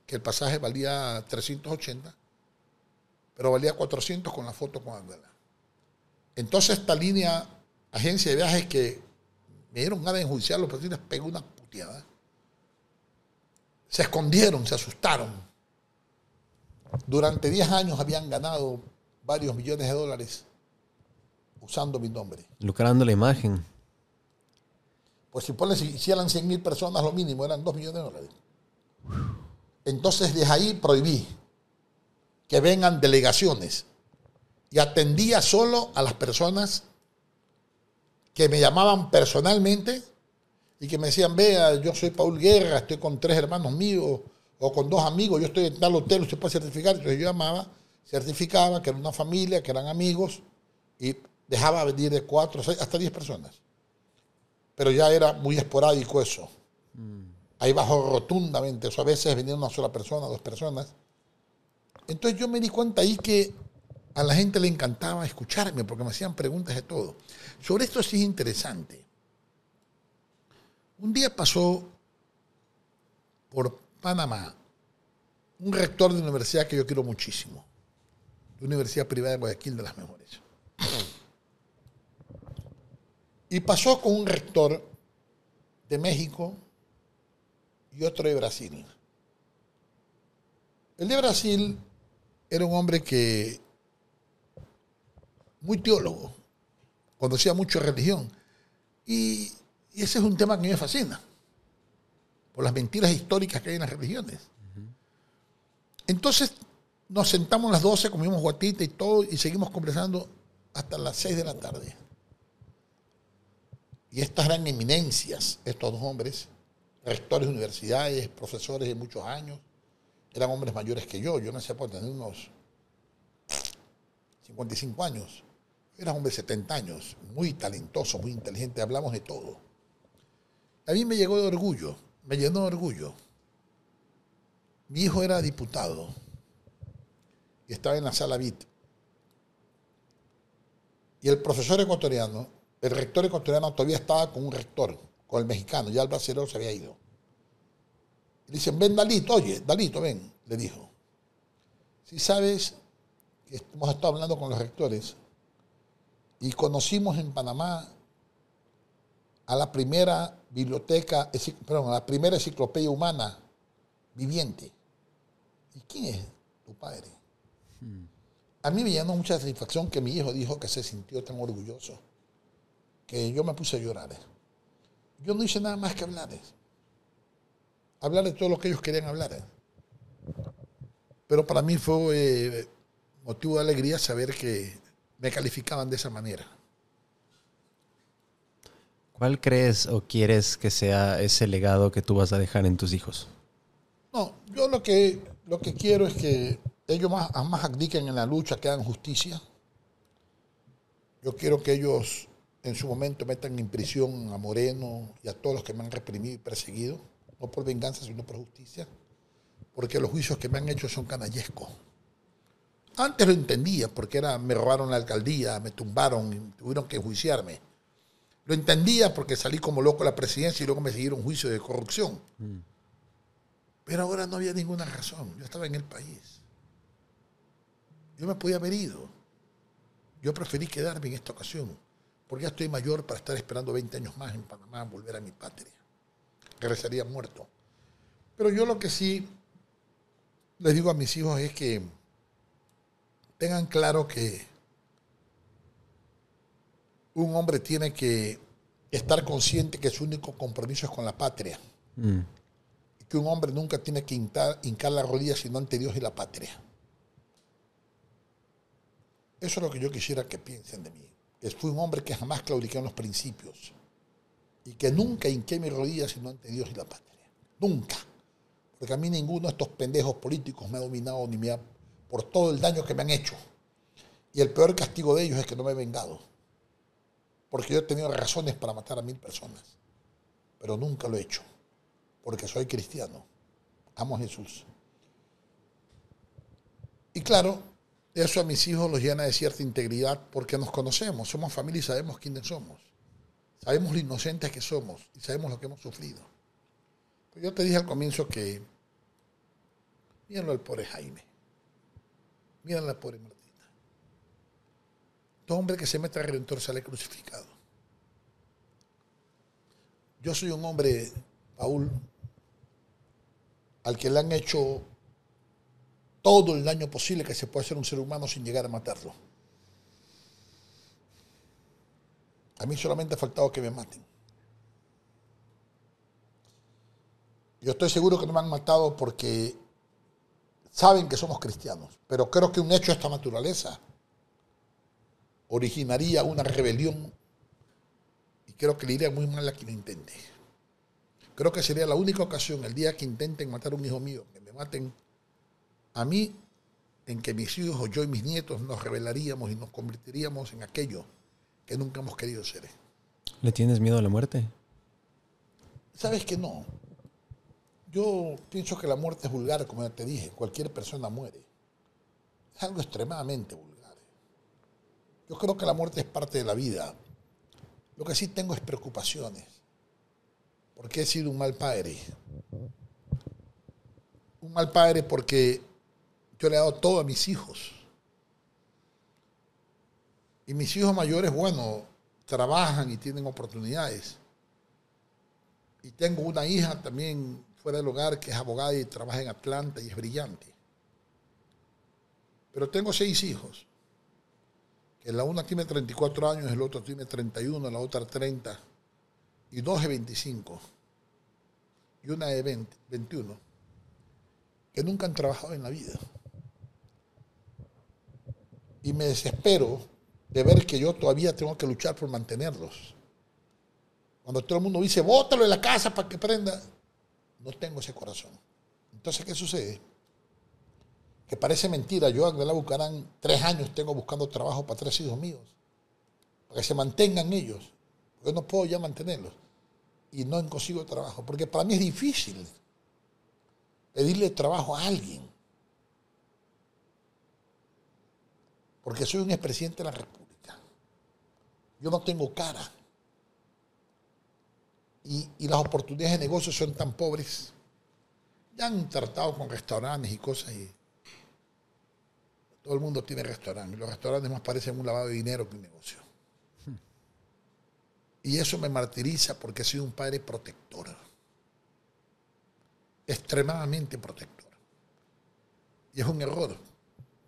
que el pasaje valía 380 pero valía 400 con la foto con Ángela. Entonces esta línea, agencia de viajes que me dieron ganas de enjuiciarlos, pero sí les pegó una puteada. Se escondieron, se asustaron. Durante 10 años habían ganado varios millones de dólares usando mi nombre. Lucrando la imagen. Pues si ponle, si hicieran 100 mil personas, lo mínimo eran 2 millones de dólares. Entonces, desde ahí prohibí que vengan delegaciones y atendía solo a las personas que me llamaban personalmente y que me decían, vea, yo soy Paul Guerra, estoy con tres hermanos míos o con dos amigos, yo estoy en tal hotel, usted puede certificar. Entonces yo llamaba, certificaba que era una familia, que eran amigos y dejaba venir de cuatro, seis, hasta diez personas. Pero ya era muy esporádico eso. Ahí bajó rotundamente, eso a veces venía una sola persona, dos personas. Entonces yo me di cuenta ahí que a la gente le encantaba escucharme porque me hacían preguntas de todo. Sobre esto sí es interesante. Un día pasó por Panamá un rector de universidad que yo quiero muchísimo, de universidad privada de Guayaquil de las mejores. Y pasó con un rector de México y otro de Brasil. El de Brasil era un hombre que, muy teólogo, conocía mucho religión. Y, ese es un tema que me fascina, por las mentiras históricas que hay en las religiones. Entonces nos sentamos a las 12, comimos guatita y todo, y seguimos conversando hasta las 6 de la tarde. Y estas eran eminencias, estos dos hombres, rectores de universidades, profesores de muchos años, eran hombres mayores que yo. Yo no sé por tener unos 55 años. Era hombre de 70 años, muy talentoso, muy inteligente, hablamos de todo. A mí me llegó de orgullo, me llenó de orgullo. Mi hijo era diputado y estaba en la sala BIT. Y el profesor ecuatoriano, el rector ecuatoriano todavía estaba con un rector, con el mexicano, ya el brasileño se había ido. Y le dicen, ven Dalito, oye, Dalito, ven, le dijo. Si sabes que hemos estado hablando con los rectores y conocimos en Panamá a la primera biblioteca, perdón, a la primera enciclopedia humana viviente. ¿Y quién es tu padre? A mí me llenó mucha satisfacción que mi hijo dijo que se sintió tan orgulloso que yo me puse a llorar. Yo no hice nada más que hablar. Hablar de todo lo que ellos querían hablar. Pero para mí fue eh, motivo de alegría saber que me calificaban de esa manera. ¿Cuál crees o quieres que sea ese legado que tú vas a dejar en tus hijos? No, yo lo que, lo que quiero es que ellos más, más abdiquen en la lucha, que hagan justicia. Yo quiero que ellos en su momento metan en prisión a Moreno y a todos los que me han reprimido y perseguido, no por venganza, sino por justicia, porque los juicios que me han hecho son canallescos. Antes lo entendía, porque era, me robaron la alcaldía, me tumbaron, y tuvieron que enjuiciarme. Lo entendía porque salí como loco a la presidencia y luego me siguieron juicio de corrupción. Pero ahora no había ninguna razón. Yo estaba en el país. Yo me podía haber ido. Yo preferí quedarme en esta ocasión, porque ya estoy mayor para estar esperando 20 años más en Panamá, volver a mi patria. Regresaría muerto. Pero yo lo que sí les digo a mis hijos es que tengan claro que un hombre tiene que estar consciente que su único compromiso es con la patria Mm. y que un hombre nunca tiene que hincar, hincar la rodilla sino ante Dios y la patria. Eso es lo que yo quisiera que piensen de mí. Fui un hombre que jamás claudiqué en los principios y que nunca hinqué mi rodilla sino ante Dios y la patria. Nunca. Porque a mí ninguno de estos pendejos políticos me ha dominado ni me ha... por todo el daño que me han hecho. Y el peor castigo de ellos es que no me he vengado. Porque yo he tenido razones para matar a mil personas. Pero nunca lo he hecho porque soy cristiano, amo a Jesús. Y claro, eso a mis hijos los llena de cierta integridad porque nos conocemos, somos familia y sabemos quiénes somos. Sabemos lo inocentes que somos y sabemos lo que hemos sufrido. Pues yo te dije al comienzo que, mírenlo el pobre Jaime. Mira la pobre Martita. Todo hombre que se mete al Redentor sale crucificado. Yo soy un hombre, Paul, al que le han hecho todo el daño posible que se puede hacer a un ser humano sin llegar a matarlo. A mí solamente ha faltado que me maten. Yo estoy seguro que no me han matado porque saben que somos cristianos, pero creo que un hecho de esta naturaleza originaría una rebelión y creo que le iría muy mal a quien lo intente. Creo que sería la única ocasión, el día que intenten matar a un hijo mío, que me maten a mí, en que mis hijos, yo y mis nietos nos rebelaríamos y nos convertiríamos en aquello que nunca hemos querido ser. ¿Le tienes miedo a la muerte? ¿Sabes que no? Yo pienso que la muerte es vulgar, como ya te dije. Cualquier persona muere. Es algo extremadamente vulgar. Yo creo que la muerte es parte de la vida. Lo que sí tengo es preocupaciones. Porque he sido un mal padre. Un mal padre porque yo le he dado todo a mis hijos. Y mis hijos mayores, bueno, trabajan y tienen oportunidades. Y tengo una hija también fuera del hogar que es abogada y trabaja en Atlanta y es brillante. Pero tengo seis hijos. Que la una tiene 34 años, el otro tiene 31, la otra 30. Y dos de 25. Y una de 20, 21. Que nunca han trabajado en la vida. Y me desespero de ver que yo todavía tengo que luchar por mantenerlos. Cuando todo el mundo dice, bótalo en la casa para que prenda, no tengo ese corazón. Entonces, ¿qué sucede? Que parece mentira, yo, Angela Bucarán, tres años tengo buscando trabajo para tres hijos míos, para que se mantengan ellos. Yo no puedo ya mantenerlos. Y no consigo trabajo, porque para mí es difícil pedirle trabajo a alguien. Porque soy un expresidente de la República. Yo no tengo cara. Y, las oportunidades de negocio son tan pobres. Ya han tratado con restaurantes y cosas y todo el mundo tiene restaurantes. Los restaurantes más parecen un lavado de dinero que un negocio. Y eso me martiriza porque he sido un padre protector. Extremadamente protector. Y es un error.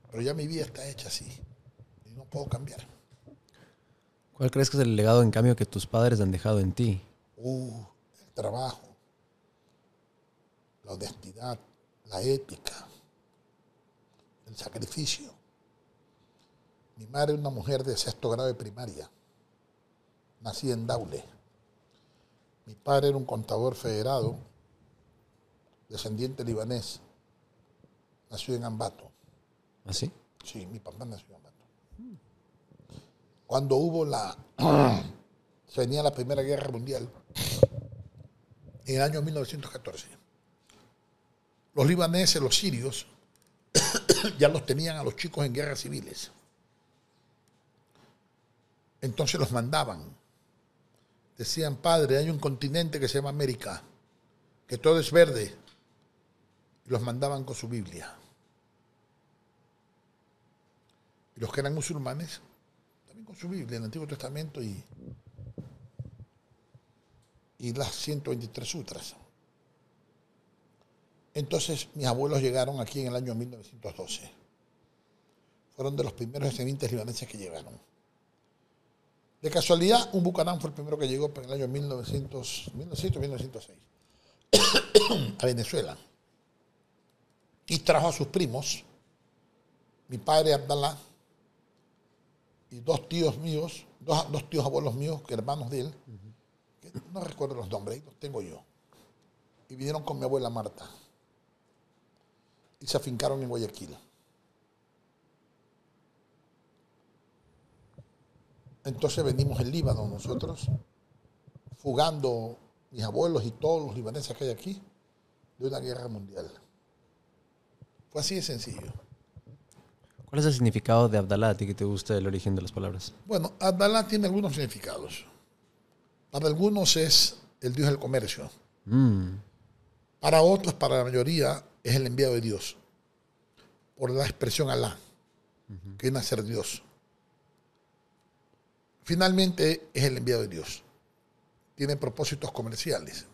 Pero ya mi vida está hecha así. Puedo cambiar. ¿Cuál crees que es el legado, en cambio, que tus padres han dejado en ti? Uh, el trabajo, la honestidad, la ética, el sacrificio. Mi madre es una mujer de sexto grado de primaria, nacida en Daule. Mi padre era un contador federado, descendiente libanés, nació en Ambato. ¿Así? Sí, mi papá nació. Cuando hubo la. venía la Primera Guerra Mundial, en el año 1914. Los libaneses, los sirios, ya los tenían a los chicos en guerras civiles. Entonces los mandaban. Decían, padre, hay un continente que se llama América, que todo es verde. Y los mandaban con su Biblia. Y los que eran musulmanes, con su Biblia, el Antiguo Testamento y, y las 123 sutras. Entonces mis abuelos llegaron aquí en el año 1912. Fueron de los primeros descendientes libaneses que llegaron. De casualidad, un Bucanán fue el primero que llegó en el año 1900, 1900 1906 a Venezuela. Y trajo a sus primos, mi padre Abdalá, y dos tíos míos, dos, dos tíos abuelos míos, que hermanos de él, que no recuerdo los nombres, los tengo yo. Y vinieron con mi abuela Marta. Y se afincaron en Guayaquil. Entonces venimos en Líbano nosotros, fugando mis abuelos y todos los libaneses que hay aquí de una guerra mundial. Fue así de sencillo. ¿Cuál es el significado de Abdalá a ti que te gusta el origen de las palabras? Bueno, Abdalá tiene algunos significados. Para algunos es el Dios del comercio. Mm, Para otros, para la mayoría, es el enviado de Dios. Por la expresión Alá. que viene a ser Dios. Finalmente es el enviado de Dios. Tiene propósitos comerciales.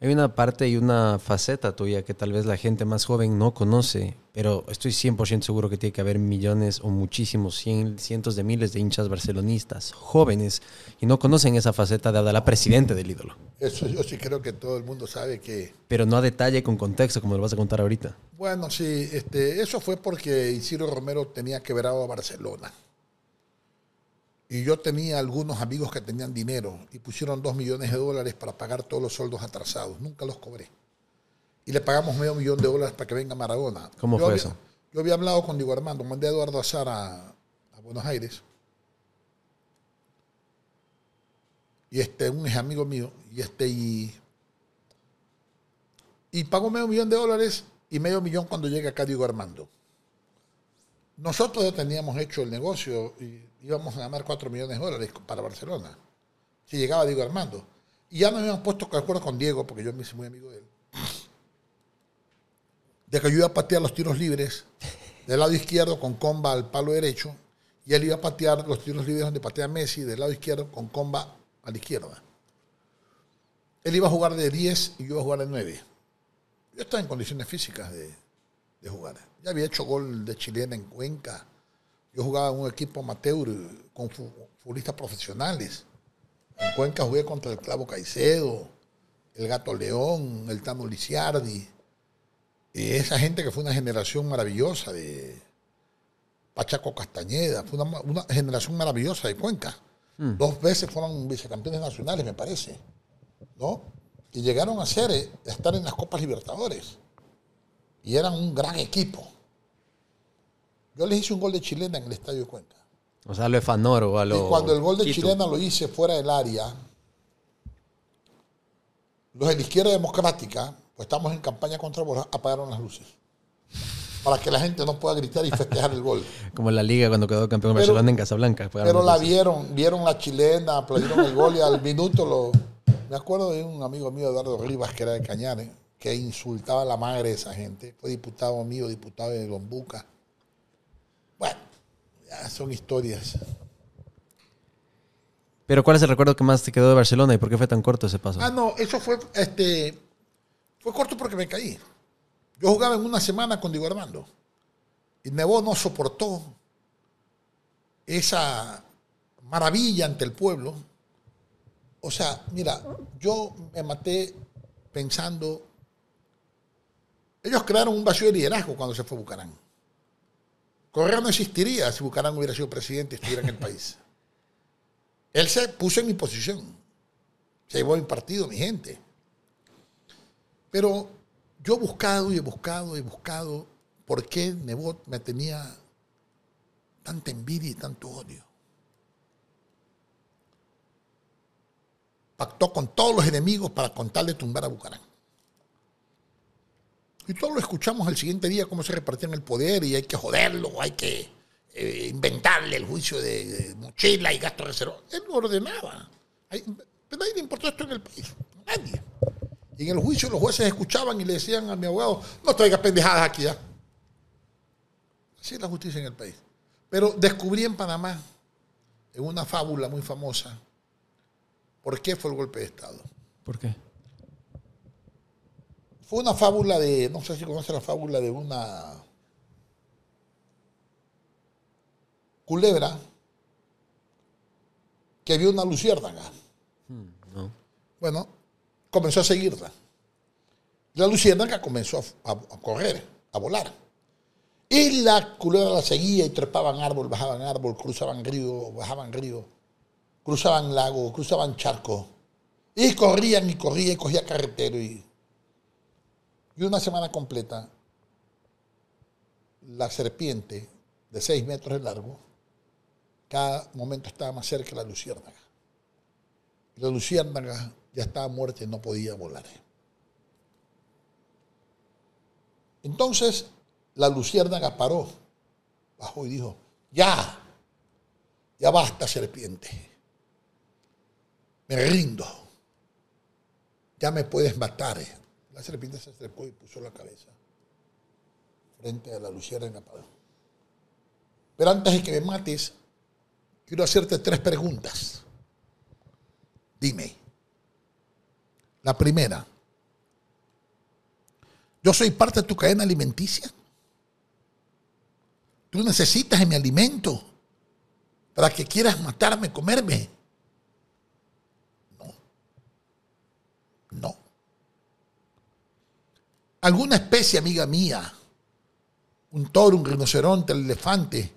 Hay una parte y una faceta tuya que tal vez la gente más joven no conoce, pero estoy 100% seguro que tiene que haber millones o muchísimos, cien- cientos de miles de hinchas barcelonistas jóvenes y no conocen esa faceta de Abdalá, presidente del ídolo. Eso yo sí creo que todo el mundo sabe que, Pero no a detalle con contexto, como lo vas a contar ahorita. bueno, sí, este, eso fue porque Isidro Romero tenía quebrado a Barcelona. Y yo tenía algunos amigos que tenían dinero y pusieron dos millones de dólares para pagar todos los sueldos atrasados. Nunca los cobré. Y le pagamos medio millón de dólares para que venga Maradona. ¿Cómo Yo fue había- eso? Yo había hablado con Diego Armando, mandé a Eduardo Azar a, a Buenos Aires. Y este, un es amigo mío, y este, y, y pagó medio millón de dólares y medio millón cuando llega acá Diego Armando. Nosotros ya teníamos hecho el negocio y íbamos a ganar 4 millones de dólares para Barcelona. Si llegaba Diego Armando. Y ya nos habíamos puesto de acuerdo con Diego, porque yo me hice muy amigo de él, de que yo iba a patear los tiros libres del lado izquierdo con comba al palo derecho y él iba a patear los tiros libres donde patea Messi del lado izquierdo con comba a la izquierda. Él iba a jugar de 10 y yo iba a jugar de 9. Yo estaba en condiciones físicas de, de jugar. Ya había hecho gol de chilena en Cuenca. Yo jugaba en un equipo amateur con fu- futbolistas profesionales. En Cuenca jugué contra el Clavo Caicedo, el Gato León, el Tano Lisiardi. Y esa gente que fue una generación maravillosa de Pachaco Castañeda, fue una, una generación maravillosa de Cuenca. Dos veces fueron vicecampeones nacionales, me parece. ¿No? Y llegaron a ser, eh, a estar en las Copas Libertadores. Y eran un gran equipo. Yo les hice un gol de chilena en el Estadio de Cuenca. O sea, lo Efanoro, a lo. Y cuando el gol de Quito. chilena lo hice fuera del área, los de la izquierda democrática, pues estamos en campaña contra Borja, apagaron las luces. Para que la gente no pueda gritar y festejar el gol. Como la liga cuando quedó campeón Pero- Barcelona en Casablanca. Pero la vieron, vieron la chilena, aplaudieron el gol y al minuto lo. Me acuerdo de un amigo mío, Eduardo Rivas, que era de Cañares, que insultaba a la madre de esa gente. Fue diputado mío, diputado de Lombuca. Bueno, ya son historias. Pero ¿cuál es el recuerdo que más te quedó de Barcelona y por qué fue tan corto ese paso? Ah, no, eso fue, este, fue corto porque me caí. Yo jugaba en una semana con Diego Armando. Y Nebo no soportó esa maravilla ante el pueblo. O sea, mira, yo me maté pensando. Ellos crearon un vacío de liderazgo cuando se fue Bucarán. Correa no existiría si Bucarán hubiera sido presidente y estuviera en el país. Él se puso en mi posición se llevó mi partido, mi gente. Pero yo he buscado y he buscado y he buscado por qué Nebot me tenía tanta envidia y tanto odio. Pactó con todos los enemigos para contarle tumbar a Bucarán. Y todos lo escuchamos el siguiente día cómo se repartían el poder y hay que joderlo, hay que eh, inventarle el juicio de, mochila y gasto reservado. Él lo ordenaba. Hay- nadie le importó esto en el país. Nadie. Y en el juicio los jueces escuchaban y le decían a mi abogado, no traigas pendejadas aquí ya. Así es la justicia en el país. Pero descubrí en Panamá, en una fábula muy famosa, por qué fue el golpe de Estado. ¿Por qué? Fue una fábula de, no sé si conoce la fábula de una culebra que vio una luciérnaga. No. Bueno, comenzó a seguirla. La luciérnaga comenzó a, a- a correr, a volar. Y la culebra la seguía y trepaban árbol, bajaban árbol, cruzaban río, bajaban río, cruzaban lago, cruzaban charco. Y corrían y corrían y cogía carretero. Y, y una semana completa, la serpiente de seis metros de largo, cada momento estaba más cerca de la luciérnaga. La luciérnaga ya estaba muerta y no podía volar. Entonces, la luciérnaga paró, bajó y dijo, ya, ya basta serpiente, me rindo, ya me puedes matar. La serpiente se acercó y puso la cabeza frente a la luciérnaga. Pablo. Pero antes de que me mates, quiero hacerte tres preguntas. Dime. La primera. Yo soy parte de tu cadena alimenticia. Tú necesitas de mi alimento para que quieras matarme, comerme. No. No. Alguna especie, amiga mía, un toro, un rinoceronte, el elefante,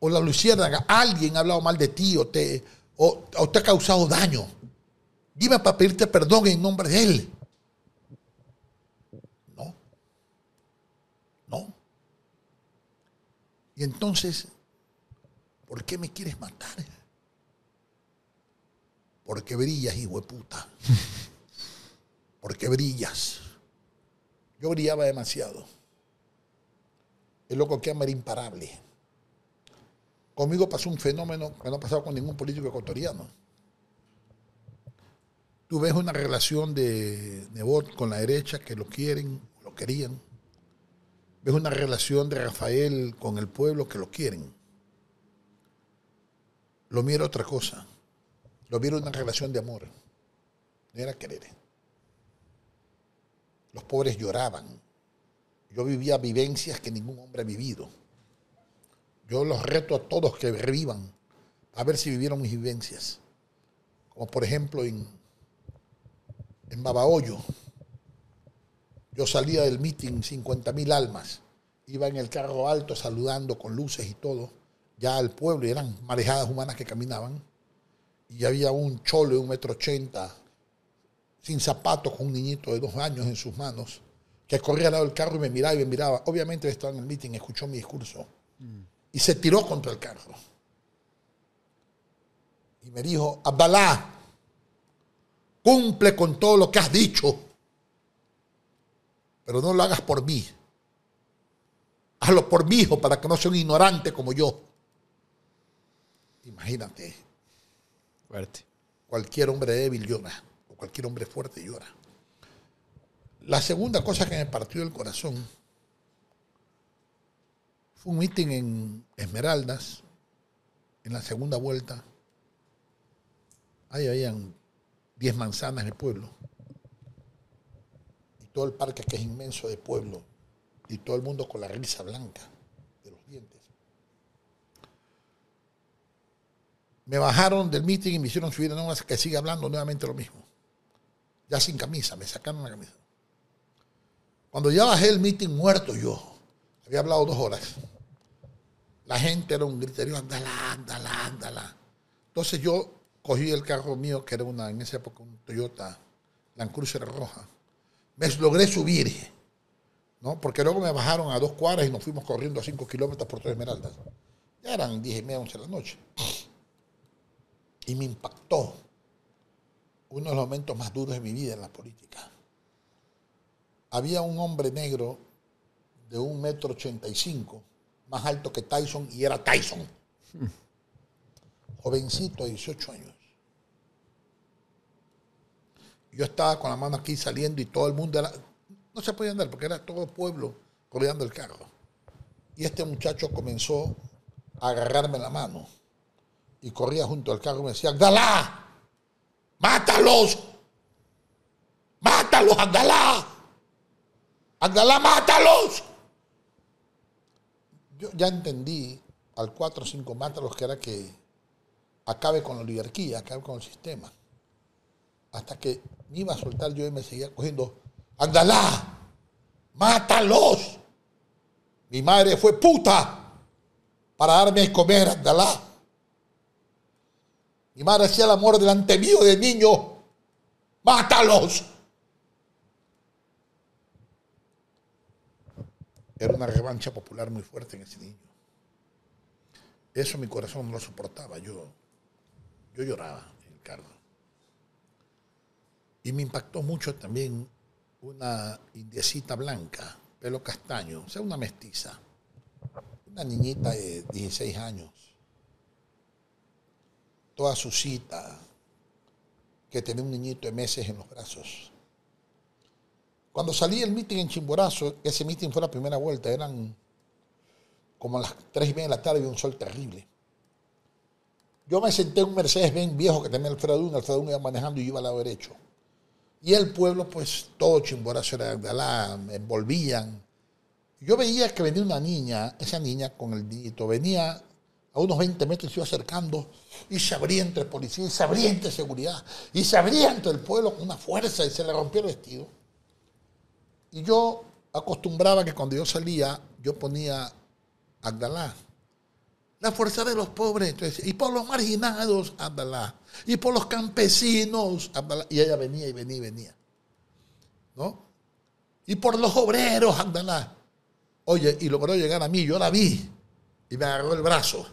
o la luciérnaga, alguien ha hablado mal de ti o te, o, o te ha causado daño. Dime para pedirte perdón en nombre de él. No. No. Y entonces, ¿por qué me quieres matar? Porque brillas, hijo de puta. Porque brillas. Yo brillaba demasiado. El loco que ama era imparable. Conmigo pasó un fenómeno que no ha pasado con ningún político ecuatoriano. Tú ves una relación de Nebot con la derecha que lo quieren, lo querían. Ves una relación de Rafael con el pueblo que lo quieren. Lo mío era otra cosa. Lo mío era una relación de amor. No era querer. Los pobres lloraban. Yo vivía vivencias que ningún hombre ha vivido. Yo los reto a todos que revivan a ver si vivieron mis vivencias. Como por ejemplo en, en Babahoyo. Yo salía del meeting 50 mil almas. Iba en el carro alto saludando con luces y todo. Ya al pueblo y eran marejadas humanas que caminaban. Y había un cholo de un metro ochenta sin zapatos con un niñito de dos años en sus manos que corría al lado del carro y me miraba y me miraba. Obviamente estaba en el meeting, escuchó mi discurso y se tiró contra el carro. Y me dijo, Abdalá, cumple con todo lo que has dicho, pero no lo hagas por mí. Hazlo por mi hijo para que no sea un ignorante como yo. Imagínate, Fuerte. cualquier hombre débil llora, cualquier hombre fuerte llora. La segunda cosa que me partió el corazón fue un meeting en Esmeraldas, en la segunda vuelta. Ahí habían 10 manzanas en el pueblo. Y todo el parque que es inmenso de pueblo. Y todo el mundo con la risa blanca de los dientes. Me bajaron del meeting y me hicieron subir no que siga hablando nuevamente lo mismo. Ya sin camisa, me sacaron la camisa. Cuando ya bajé el meeting muerto yo, había hablado dos horas. La gente era un griterío, ándala, ándala, ándala. Entonces yo cogí el carro mío, que era una, en esa época un Toyota Land Cruiser roja. Me logré subir, ¿no? Porque luego me bajaron a dos cuadras y nos fuimos corriendo a cinco kilómetros por Tres Esmeraldas. Ya eran diez y media, once de la noche. Y me impactó uno de los momentos más duros de mi vida en la política. Había un hombre negro de un metro ochenta y cinco, más alto que Tyson, y era Tyson. Jovencito de 18 años. Yo estaba con la mano aquí saliendo y todo el mundo no se podía andar porque era todo el pueblo rodeando el carro. Y este muchacho comenzó a agarrarme la mano y corría junto al carro y me decía, Abdalá, mátalos, mátalos, Abdalá, Abdalá, mátalos. Yo ya entendí al 4 o 5 mátalos que era que acabe con la oligarquía, acabe con el sistema. Hasta que me iba a soltar yo y me seguía cogiendo, Abdalá, mátalos. Mi madre fue puta para darme a comer, Abdalá. Mi madre hacía el amor delante mío de niño. ¡Mátalos! Era una revancha popular muy fuerte en ese niño. Eso mi corazón no lo soportaba. Yo, yo lloraba en el carro. Y me impactó mucho también una indiecita blanca, pelo castaño, o sea, una mestiza. Una niñita de 16 años toda su cita, que tenía un niñito de meses en los brazos. Cuando salí el meeting en Chimborazo, ese meeting fue la primera vuelta, eran como las tres y media de la tarde y un sol terrible. Yo me senté en un Mercedes-Benz viejo que tenía Alfredo Luna, Alfredo Luna iba manejando y iba al lado derecho. Y el pueblo, pues todo Chimborazo era Agdalá, me envolvían. Yo veía que venía una niña, esa niña con el niñito, venía a unos 20 metros, se iba acercando y se abría entre policía, y se abría entre seguridad, y se abría entre el pueblo con una fuerza y se le rompió el vestido. Y yo acostumbraba que cuando yo salía, yo ponía Agdalá. La fuerza de los pobres, entonces, y por los marginados, Abdalá. Y por los campesinos, Abdalá. Y ella venía y venía y venía. ¿No? Y por los obreros, Abdalá. Oye, y logró llegar a mí, yo la vi. Y me agarró el brazo.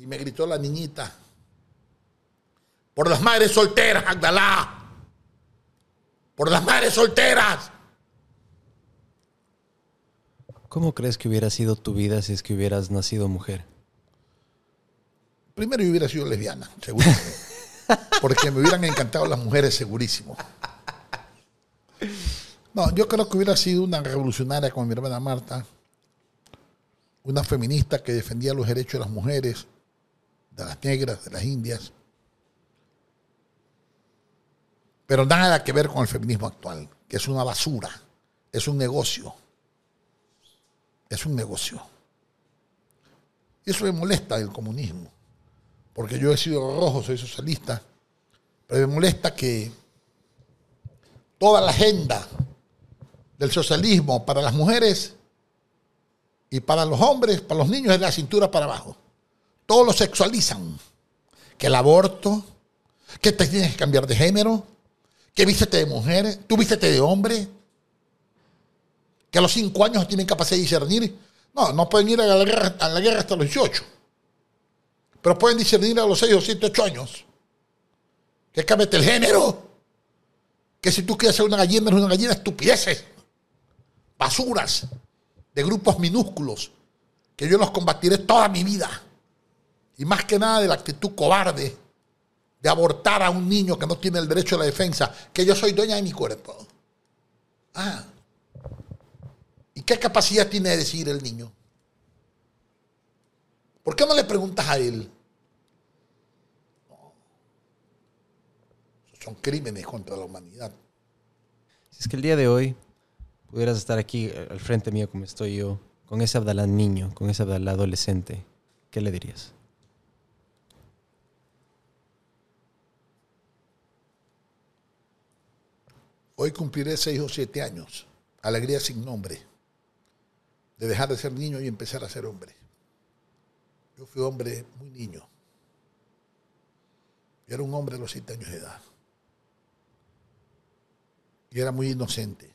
Y me gritó la niñita. Por las madres solteras, Abdalá. Por las madres solteras. ¿Cómo crees que hubiera sido tu vida si es que hubieras nacido mujer? Primero yo hubiera sido lesbiana, segurísimo. Porque me hubieran encantado las mujeres, segurísimo. No, yo creo que hubiera sido una revolucionaria como mi hermana Marta, una feminista que defendía los derechos de las mujeres, de las negras, de las indias. Pero nada que ver con el feminismo actual, que es una basura, es un negocio. Es un negocio. Eso me molesta del comunismo, porque yo he sido rojo, soy socialista, pero me molesta que toda la agenda del socialismo para las mujeres y para los hombres, para los niños, es la cintura para abajo. Todos lo sexualizan. Que el aborto, que te tienes que cambiar de género, que vístete de mujer, tú vístete de hombre, que a los cinco años tienen capacidad de discernir. No, no pueden ir a la guerra, a la guerra hasta los 18. Pero pueden discernir a los 6 o 7, 8 años. Que cámbiate el género. Que si tú quieres ser una gallina, eres una gallina, estupideces. Basuras. De grupos minúsculos. Que yo los combatiré toda mi vida. Y más que nada de la actitud cobarde de abortar a un niño que no tiene el derecho a la defensa. Que yo soy dueña de mi cuerpo. Ah. ¿Y qué capacidad tiene de decidir el niño? ¿Por qué no le preguntas a él? No. Son crímenes contra la humanidad. Si es que el día de hoy pudieras estar aquí eh, al frente mío como estoy yo, con ese Abdalá niño, con ese Abdalá adolescente, ¿qué le dirías? Hoy cumpliré seis o siete años. Alegría sin nombre. De dejar de ser niño y empezar a ser hombre. Yo fui hombre muy niño. Era un hombre de los siete años de edad. Y era muy inocente.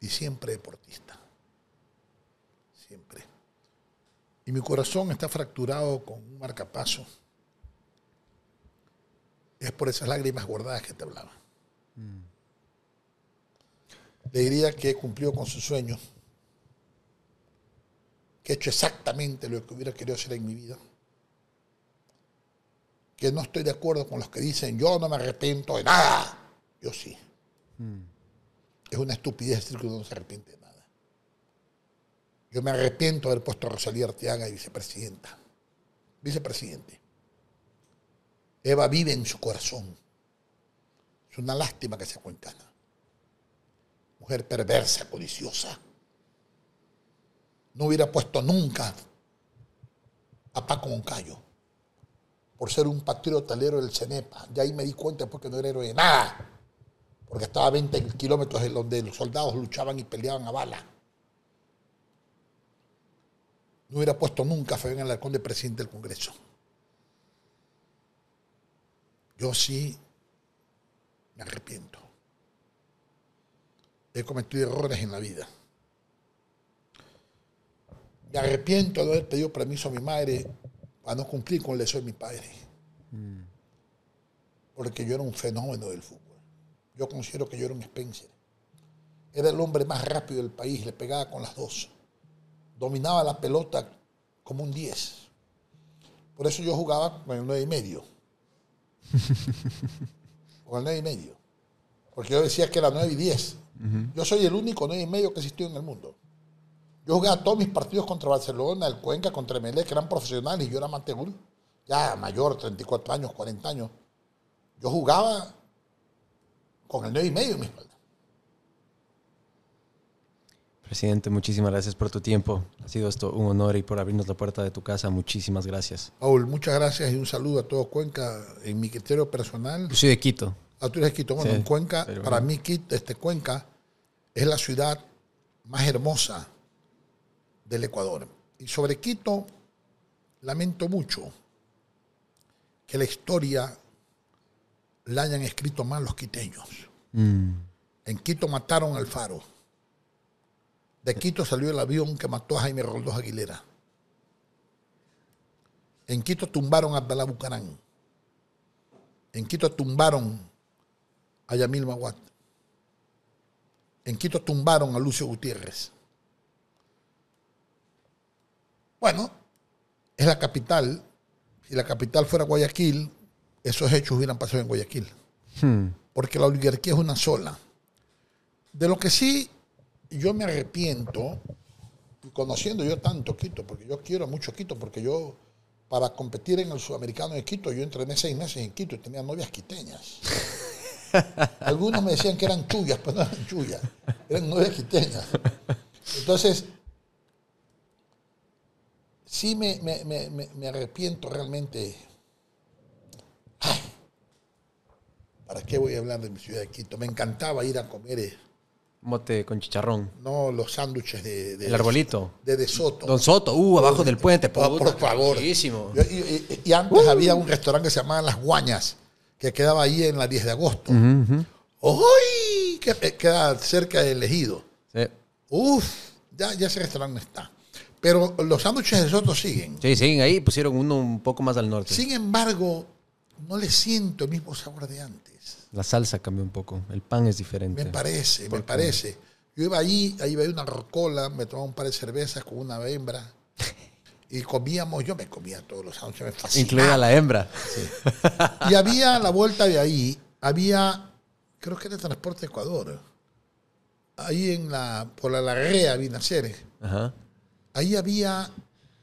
Y siempre deportista. Siempre. Y mi corazón está fracturado con un marcapaso. Es por esas lágrimas guardadas que te hablaba. Le diría que cumplió con sus sueños, que he hecho exactamente lo que hubiera querido hacer en mi vida, que no estoy de acuerdo con los que dicen yo no me arrepiento de nada. Yo sí. Es una estupidez decir que uno no se arrepiente de nada. Yo me arrepiento de haber puesto a Rosalía Arteaga y vicepresidenta. Vicepresidente. Eva vive en su corazón. Es una lástima que sea cuencana perversa, codiciosa. No hubiera puesto nunca a Paco Moncayo por ser un patriota del héroe del Cenepa. Ya ahí me di cuenta porque no era héroe de nada. Porque estaba a 20 kilómetros de donde los soldados luchaban y peleaban a bala. No hubiera puesto nunca a Fabián Alarcón de presidente del Congreso. Yo sí me arrepiento he cometido errores en la vida. Me arrepiento de haber pedido permiso a mi madre para no cumplir con el deseo de mi padre. Porque yo era un fenómeno del fútbol. Yo considero que yo era un Spencer. Era el hombre más rápido del país, le pegaba con las dos. Dominaba la pelota como un 10. Por eso yo jugaba con el 9 y medio. con el 9 y medio. Porque yo decía que era 9 y 10. Yo soy el único 9 y medio que existió en el mundo. Yo jugaba todos mis partidos contra Barcelona, el Cuenca, contra Emelec, que eran profesionales y yo era amateur. Ya mayor, 34 años, 40 años. Yo jugaba con el 9 y medio en mi espalda. Presidente, muchísimas gracias por tu tiempo. Ha sido esto un honor y por abrirnos la puerta de tu casa. Muchísimas gracias. Paul, muchas gracias y un saludo a todo Cuenca. En mi criterio personal, Yo soy de Quito. Ah, eres de Quito. Bueno, Sí, en Cuenca, para bueno. mí Quito, este, Cuenca es la ciudad más hermosa del Ecuador. Y sobre Quito, lamento mucho que la historia la hayan escrito mal los quiteños. En Quito mataron al faro. De Quito salió el avión que mató a Jaime Roldós Aguilera. En Quito tumbaron a Abdalá Bucarán. En Quito tumbaron a Yamil Maguat. En Quito tumbaron a Lucio Gutiérrez. Bueno, es la capital. Si la capital fuera Guayaquil, esos hechos hubieran pasado en Guayaquil. Porque la oligarquía es una sola. De lo que sí yo me arrepiento, y conociendo yo tanto Quito, porque yo quiero mucho Quito, porque yo, para competir en el sudamericano de Quito, yo entrené seis meses en Quito y tenía novias quiteñas. Algunos me decían que eran chuyas, pero no eran chuyas, eran novias quiteñas. Entonces, sí me, me- me- me- me arrepiento realmente. Ay, ¿Para qué voy a hablar de mi ciudad de Quito? Me encantaba ir a comer, eh, Mote con chicharrón. no los sándwiches de, de El arbolito. de De Soto. Don Soto, uh, abajo del puente. Por, puta, por favor. Yo- y, y- y antes había un restaurante que se llamaba Las Guañas, que quedaba ahí en la 10 de agosto. ¡Uy! Que eh, queda cerca del ejido. Sí. Uf, ya, ya ese restaurante no está. Pero los sándwiches de Soto siguen. Sí, siguen ahí, pusieron uno un poco más al norte. Sin embargo, no le siento el mismo sabor de antes. La salsa cambió un poco, el pan es diferente. Me parece, me parece. Yo iba allí, ahí iba una rocola, me tomaba un par de cervezas con una hembra. Y comíamos, yo me comía todos los sándwiches, me fascinaba. Incluida la hembra. Y había a la vuelta de ahí, había, creo que era Transporte Ecuador, ahí en la, por la Larrea, Vinaceres, Ajá. ahí había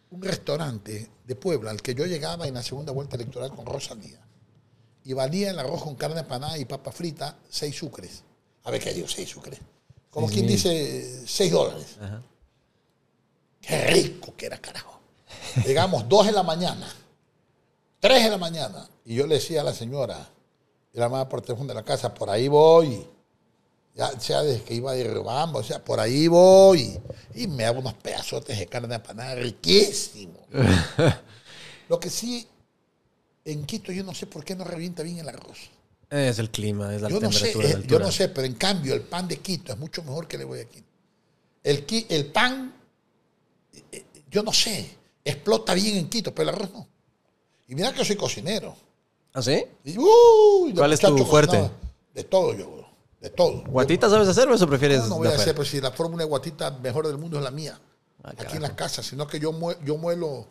un restaurante de Puebla al que yo llegaba en la segunda vuelta electoral con Rosalía. Y valía el arroz con carne panada y papa frita, seis sucres. A ver qué digo, seis sucres. Como quien mil. dice, seis dólares. Qué rico que era, carajo. Llegamos dos de la mañana, tres de la mañana. Y yo le decía a la señora, y la llamaba por teléfono de la casa, por ahí voy. Ya sea desde que iba de Riobamba, o sea, por ahí voy. Y me hago unos pedazotes de carne apanada riquísimo. Lo que sí, en Quito yo no sé por qué no revienta bien el arroz. Es el clima, es la Yo no, sé, temperatura. eh, yo no sé, pero en cambio el pan de Quito es mucho mejor que el de Guayaquil. El, el pan, eh, eh, yo no sé, explota bien en Quito, pero el arroz no. Y mira que yo soy cocinero. ¿Ah, sí? Y, los ¿Cuál es tu fuerte? De todo yo, de todo. ¿Guatita sabes hacer o eso prefieres? No, no voy a hacer, pues si la fórmula de guatita mejor del mundo es la mía. Ah, aquí en la casa, sino que yo, mue- yo muelo,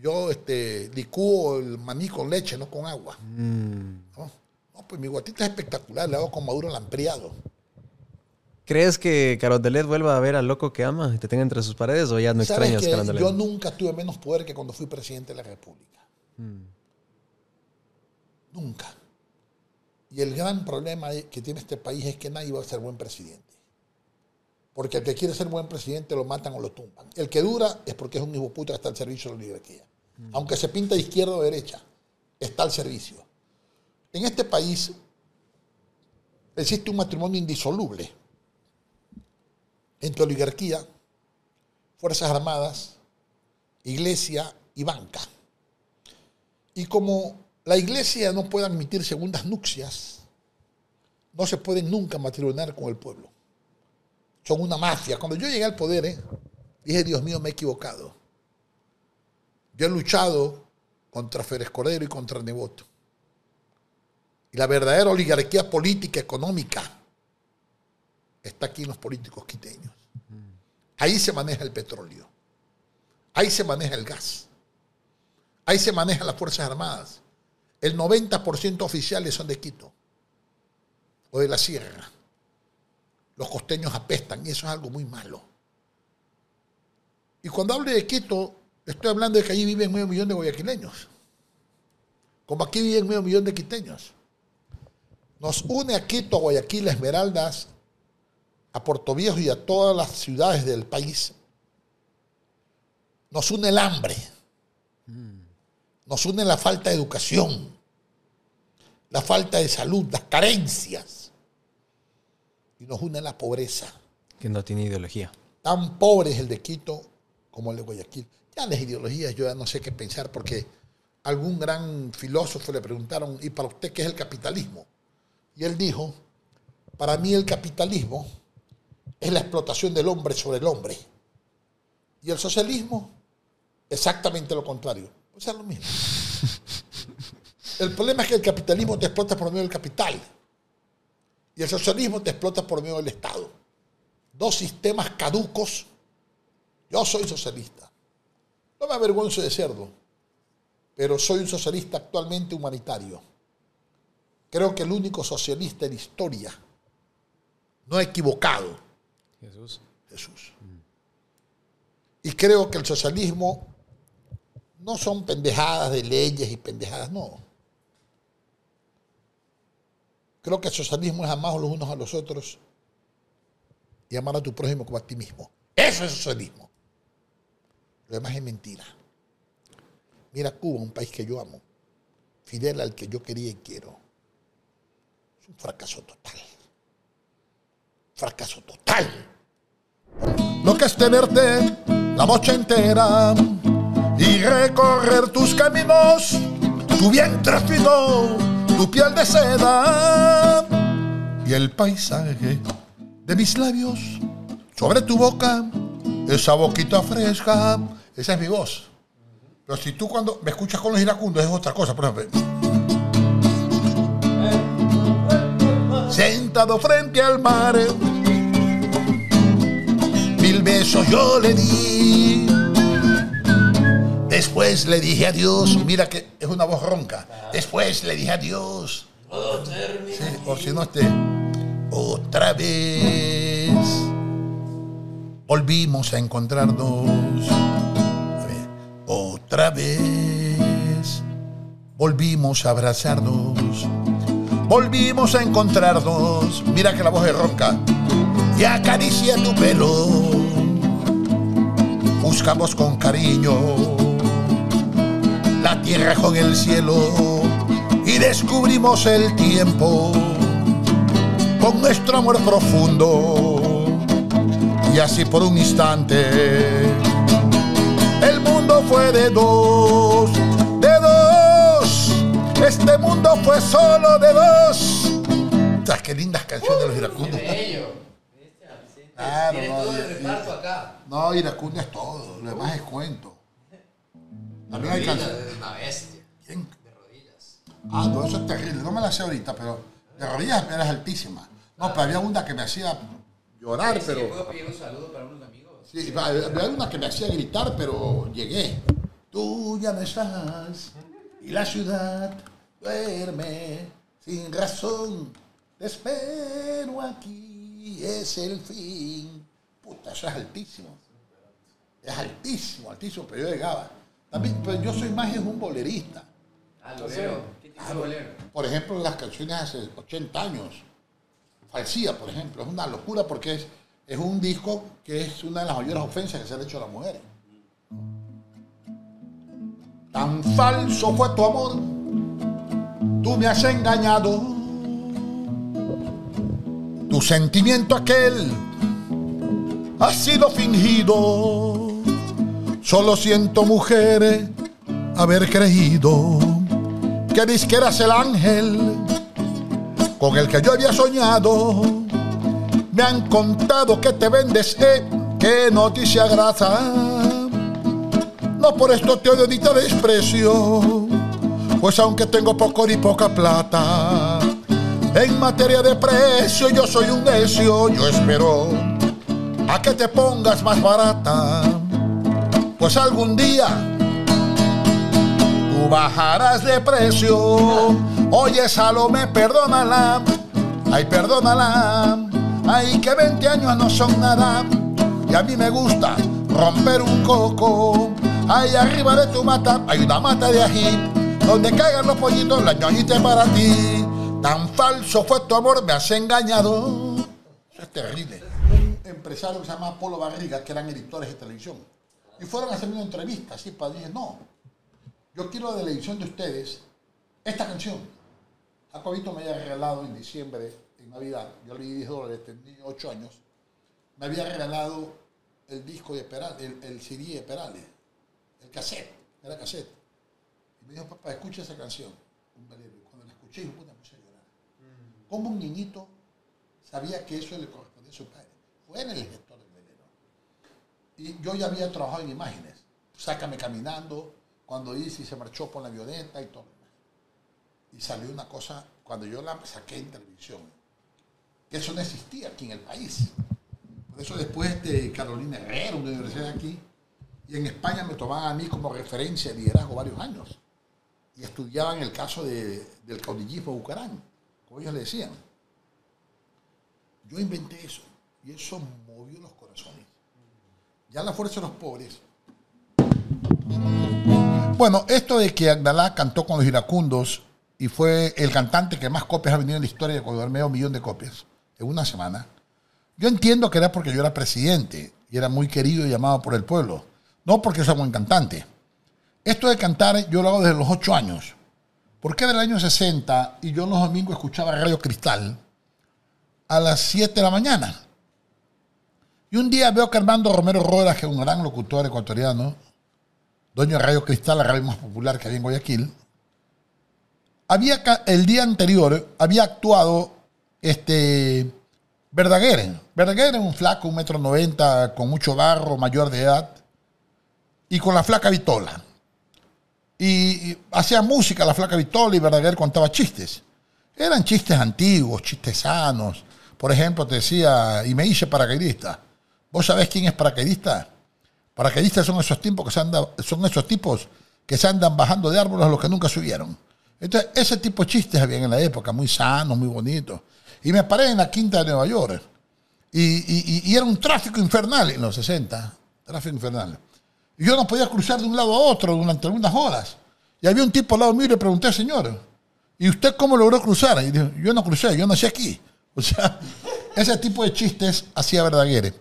yo este, licúo el maní con leche, no con agua. Mm. ¿No? No, pues mi guatita es espectacular, le hago con maduro lampriado. ¿Crees que Carondelet vuelva a ver al loco que ama y te tenga entre sus paredes o ya no ¿Sabes extrañas que Carondelet? yo nunca tuve menos poder que cuando fui presidente de la República. Mm. Nunca. Y el gran problema que tiene este país es que nadie va a ser buen presidente. Porque el que quiere ser buen presidente lo matan o lo tumban. El que dura es porque es un hijo puta que está al servicio de la oligarquía. Aunque se pinta de izquierda o derecha, está al servicio. En este país existe un matrimonio indisoluble entre oligarquía, Fuerzas Armadas, Iglesia y banca. Y como la Iglesia no puede admitir segundas nupcias, no se pueden nunca matrimonar con el pueblo. Son una mafia. Cuando yo llegué al poder, eh, dije, Dios mío, me he equivocado. Yo he luchado contra Férez Cordero y contra Nevoto. Y la verdadera oligarquía política, económica, está aquí en los políticos quiteños. Ahí se maneja el petróleo. Ahí se maneja el gas. Ahí se manejan las Fuerzas Armadas. El 90% oficiales son de Quito. o de la sierra. Los costeños apestan y eso es algo muy malo. Y cuando hablo de Quito, estoy hablando de que allí viven medio millón de guayaquileños. Como aquí viven medio millón de quiteños. Nos une a Quito, Guayaquil, Esmeraldas, a Puerto Viejo y a todas las ciudades del país. Nos une el hambre. Nos une la falta de educación, la falta de salud, las carencias. Y nos une la pobreza. Que no tiene ideología. Tan pobre es el de Quito como el de Guayaquil. Ya las ideologías yo ya no sé qué pensar porque algún gran filósofo le preguntaron, ¿y para usted qué es el capitalismo? Y él dijo, para mí el capitalismo es la explotación del hombre sobre el hombre. Y el socialismo, exactamente lo contrario. Pues es lo mismo. El problema es que el capitalismo te explota por medio del capital. Y el socialismo te explota por medio del Estado. Dos sistemas caducos. Yo soy socialista. No me avergüenzo de serlo. Pero soy un socialista actualmente humanitario. Creo que el único socialista en historia no ha equivocado Jesús. Jesús. Y creo que el socialismo no son pendejadas de leyes y pendejadas, no. Creo que el socialismo es amar los unos a los otros y amar a tu prójimo como a ti mismo. Eso es socialismo. Lo demás es mentira. Mira Cuba, un país que yo amo. Fidel al que yo quería y quiero. Es un fracaso total. Fracaso total. Lo que es tenerte la noche entera y recorrer tus caminos, tu vientre fino, tu piel de seda y el paisaje de mis labios sobre tu boca, esa boquita fresca. Esa es mi voz. Pero si tú cuando me escuchas con los iracundos es otra cosa, por ejemplo. Sentado frente al mar, mil besos yo le di. Después le dije adiós. Mira que es una voz ronca. Después le dije adiós. Sí, por si no esté. Otra vez volvimos a encontrarnos. Otra vez volvimos a abrazarnos. Volvimos a encontrarnos. Mira que la voz es ronca. Y acaricia tu pelo. Buscamos con cariño la tierra con el cielo y descubrimos el tiempo con nuestro amor profundo. Y así por un instante el mundo fue de dos, de dos. Este mundo fue solo de dos. ¿Sabes qué lindas canciones de los iracundos? Claro, no, y- y- No, iracundo es todo, lo demás es cuento. También hay canciones. una bestia. ¿Quién? De rodillas. Ah, no, eso es terrible. No me la sé ahorita, pero de rodillas eras altísima. No, pero había una que me hacía llorar, pero. pedir un saludo para unos amigos? Sí, había una que me hacía gritar, pero llegué. Tú ya no estás y la ciudad duerme sin razón. Te espero aquí, es el fin. Puta, eso es altísimo. Es altísimo, altísimo, pero yo llegaba. También, pero yo soy más es un bolerista. Ah, bolero. ¿Qué tipo de bolero? Por ejemplo, las canciones hace 80 años. Falsía, por ejemplo, es una locura porque es, es un disco que es una de las mayores ofensas que se han hecho a las mujeres. Tan falso fue tu amor, tú me has engañado. Sentimiento aquel ha sido fingido. Solo siento, mujeres, haber creído que dices que eras el ángel con el que yo había soñado. Me han contado que te vendes, eh, qué noticia grata. No por esto te odio ni te desprecio, pues aunque tengo poco ni poca plata, en materia de precio yo soy un necio, yo espero a que te pongas más barata, pues algún día tú bajarás de precio. Oye, Salomé, perdónala, Ay, perdónala. Ay, que 20 años no son nada. Y a mí me gusta romper un coco. Ay, arriba de tu mata hay una mata de ají. Donde caigan los pollitos, la ñoñita para ti. Tan falso fue tu amor, me has engañado. Eso es terrible. Un empresario que se llama Polo Barriga, que eran editores de televisión. Y fueron a hacerme una entrevista, así, para dije, no, yo quiero de la edición de ustedes esta canción. Jacobito me había regalado en diciembre, en Navidad, yo le di 10 dólares, tenía 8 años, me había regalado el disco de Perales, el, CD de Perales, el cassette, era cassette. Y me dijo, papá, escucha esa canción, un cuando la escuché, yo puta, me puse a llorar. ¿Cómo un niñito sabía que eso le correspondía a su padre? Fue en el gestor del velero. Y yo ya había trabajado en imágenes. Sácame caminando, cuando hice y se marchó por la violenta y todo. Y salió una cosa, cuando yo la saqué en televisión, que eso no existía aquí en el país. Por eso después de Carolina Herrera, una universidad aquí, y en España me tomaban a mí como referencia de liderazgo varios años. Y estudiaban el caso de- del caudillismo Bucarán, como ellos le decían. Yo inventé eso, y eso movió los corazones. Ya la fuerza de los pobres bueno, esto de que Agdalá cantó con los iracundos y fue el cantante que más copias ha vendido en la historia Ecuador, medio millón de copias en una semana. Yo entiendo que era porque yo era presidente y era muy querido y llamado por el pueblo, no porque soy buen cantante. Esto de cantar yo lo hago desde los 8 años, porque era el año 60 y yo los domingos escuchaba Radio Cristal a las 7 de la mañana. Y un día veo que Armando Romero Rodas, que es un gran locutor ecuatoriano, dueño de Radio Cristal, la radio más popular que había en Guayaquil, había el día anterior había actuado este Verdaguer. Verdaguer era un flaco, un metro noventa, con mucho barro, mayor de edad, y con la flaca Vitola. Y, hacía música la flaca Vitola y Verdaguer contaba chistes. Eran chistes antiguos, chistes sanos. Por ejemplo, te decía, y me hice paracaidista. ¿Vos sabés quién es paracaidista? Paracaidistas son esos tipos que se andan, son esos tipos que se andan bajando de árboles a los que nunca subieron. Entonces, ese tipo de chistes habían en la época, muy sanos, muy bonitos. Y me paré en la quinta de Nueva York. Y- y- y era un tráfico infernal en los 60. Tráfico infernal. Y yo no podía cruzar de un lado a otro durante algunas horas. Y había un tipo al lado mío y le pregunté, señor, ¿y usted cómo logró cruzar? Y dijo, yo no crucé, yo nací aquí. O sea, ese tipo de chistes hacía Verdaguer.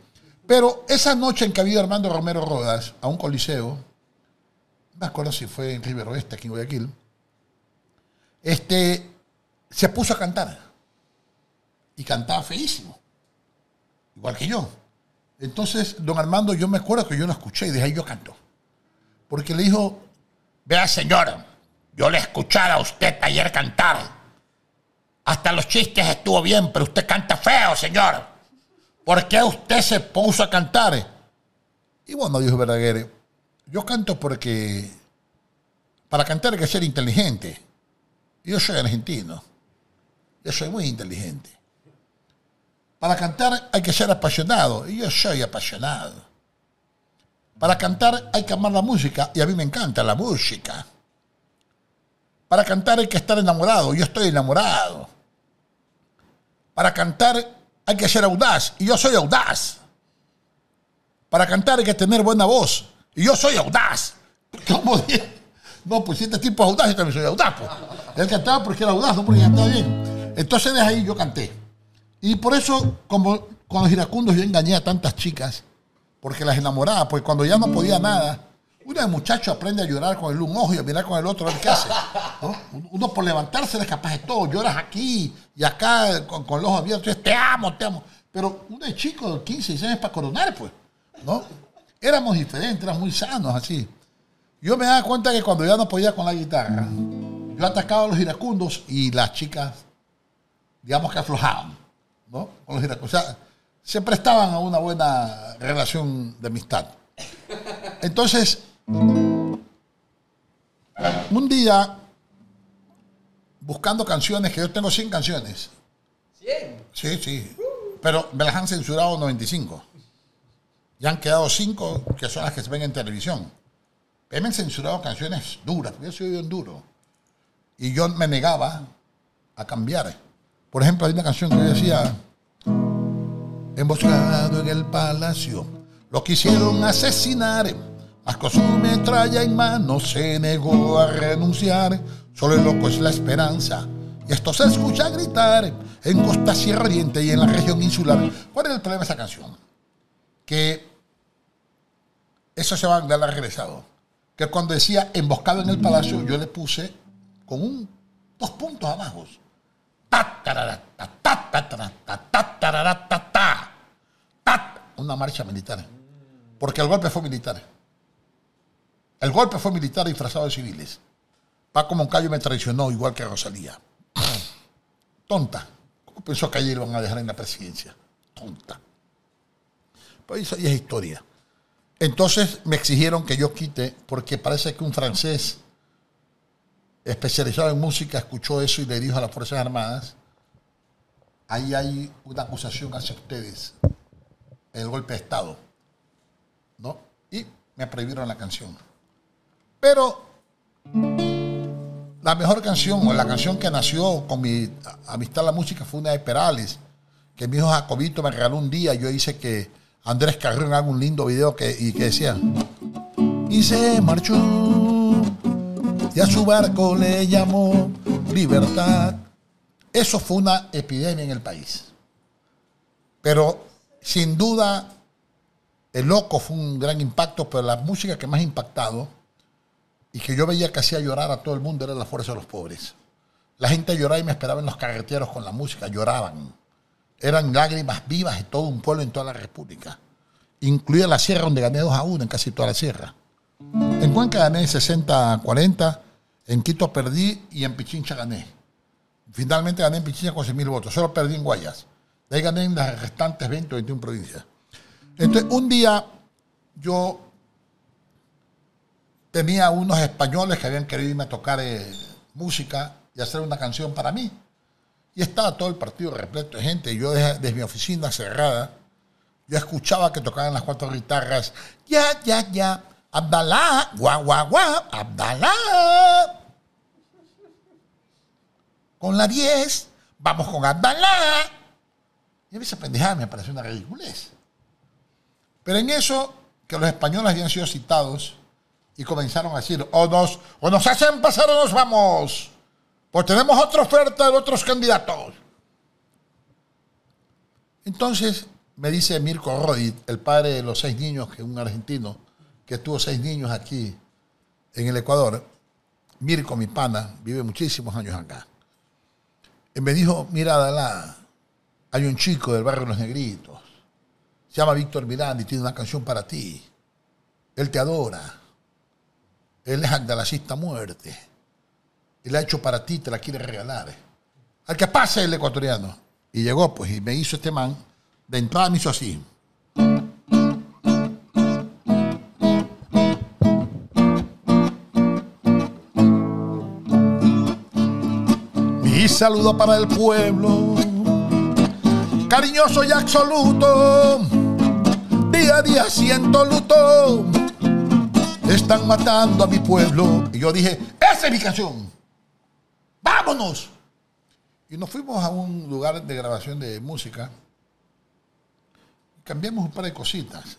Pero esa noche en que había Armando Romero Rodas a un coliseo, no me acuerdo si fue en River Oeste, aquí en Guayaquil, este, se puso a cantar. Y cantaba feísimo. Igual que yo. Entonces, don Armando, yo me acuerdo que yo lo escuché y dije, ahí yo canto. Porque le dijo, Vea, señor, yo le escuchara a usted ayer cantar. Hasta los chistes estuvo bien, pero usted canta feo, señor. ¿por qué usted se puso a cantar? Y bueno, dijo Verdaguer, yo canto porque para cantar hay que ser inteligente. Yo soy argentino. Yo soy muy inteligente. Para cantar hay que ser apasionado. Y yo soy apasionado. Para cantar hay que amar la música. Y a mí me encanta la música. Para cantar hay que estar enamorado. Yo estoy enamorado. Para cantar hay que ser audaz. Y yo soy audaz. Para cantar hay que tener buena voz. Y yo soy audaz. No, pues si este tipo es audaz, yo también soy audaz. Pues. Él cantaba porque era audaz, no porque cantaba bien. Entonces desde ahí yo canté. Y por eso, como con los iracundos yo engañé a tantas chicas, porque las enamoraba, porque cuando ya no podía nada, uno de muchacho aprende a llorar con el un ojo y a mirar con el otro a ver qué hace. ¿no? Uno por levantarse es capaz de todo, lloras aquí y acá con, con los ojos abiertos, te amo, te amo. Pero uno de chico de 15, 16 años para coronar, pues. ¿no? Éramos diferentes, éramos muy sanos así. Yo me daba cuenta que cuando ya no podía con la guitarra, yo atacaba a los iracundos y las chicas, digamos que aflojaban, ¿no? Con los iracundos. O sea, se prestaban a una buena relación de amistad. Entonces, un día, buscando canciones, que yo tengo 100 canciones. ¿100? Sí, sí. Pero me las han censurado 95. Ya han quedado 5 que son las que se ven en televisión. Me han censurado canciones duras, yo soy bien duro. Y yo me negaba a cambiar. Por ejemplo, hay una canción que decía, emboscado en el palacio, lo quisieron asesinar, mas con su metralla en mano se negó a renunciar. Solo el loco es la esperanza. Y esto se escucha gritar en Costa Sierra Oriente y en la región insular. ¿Cuál es el problema de esa canción? Que eso se va a dar regresado. Que cuando decía emboscado en el palacio, yo le puse con dos puntos abajo. Una marcha militar. Porque el golpe fue militar. El golpe fue militar disfrazado de civiles. Paco Moncayo me traicionó igual que Rosalía. Tonta. ¿Cómo pensó que ayer lo van a dejar en la presidencia? Tonta. Pues eso ya es historia. Entonces me exigieron que yo quite, porque parece que un francés especializado en música escuchó eso y le dijo a las Fuerzas Armadas, ahí hay una acusación hacia ustedes, el golpe de Estado. ¿No? Y me prohibieron la canción. Pero la mejor canción, o la canción que nació con mi amistad a la música, fue una de Perales, que mi hijo Jacobito me regaló un día. Yo hice que Andrés Carrión haga un lindo video que, y que decía: Y se marchó, y a su barco le llamó Libertad. Eso fue una epidemia en el país. Pero sin duda, El Loco fue un gran impacto, pero la música que más impactado y que yo veía que hacía llorar a todo el mundo era la fuerza de los pobres. La gente lloraba y me esperaba en los carreteros con la música, lloraban. Eran lágrimas vivas de todo un pueblo en toda la República. Incluida la sierra donde gané 2 a 1 en casi toda la sierra. En Cuenca gané 60 a 40, en Quito perdí y en Pichincha gané. Finalmente gané en Pichincha con 6 mil votos, solo perdí en Guayas. De ahí gané en las restantes 20 o 21 provincias. Entonces, un día yo tenía unos españoles que habían querido irme a tocar eh, música y hacer una canción para mí. Y estaba todo el partido repleto de gente. Yo desde, desde mi oficina cerrada, yo escuchaba que tocaban las cuatro guitarras. Ya, ya, ya. Abdalá, guau, guau, guau, Abdalá. Con la 10, vamos con Abdalá. Y a esa pendejada me pareció una ridiculez. Pero en eso, que los españoles habían sido citados, y comenzaron a decir, o nos, o nos hacen pasar o nos vamos, pues tenemos otra oferta de otros candidatos. Entonces me dice Mirko Rodit, el padre de los seis niños, que un argentino, que tuvo seis niños aquí en el Ecuador, Mirko, mi pana, vive muchísimos años acá. Y me dijo, mira, Dalá, hay un chico del barrio Los Negritos, se llama Víctor Miranda y tiene una canción para ti. Él te adora. Él es andalacista muerte. Y la ha hecho para ti, te la quiere regalar. Al que pase el ecuatoriano. Y llegó, pues, y me hizo este man. De entrada me hizo así. Saludo para el pueblo, cariñoso y absoluto. Día a día siento luto están matando a mi pueblo. Y yo dije, esa es mi canción. Vámonos. Y nos fuimos a un lugar de grabación de música. Cambiamos un par de cositas.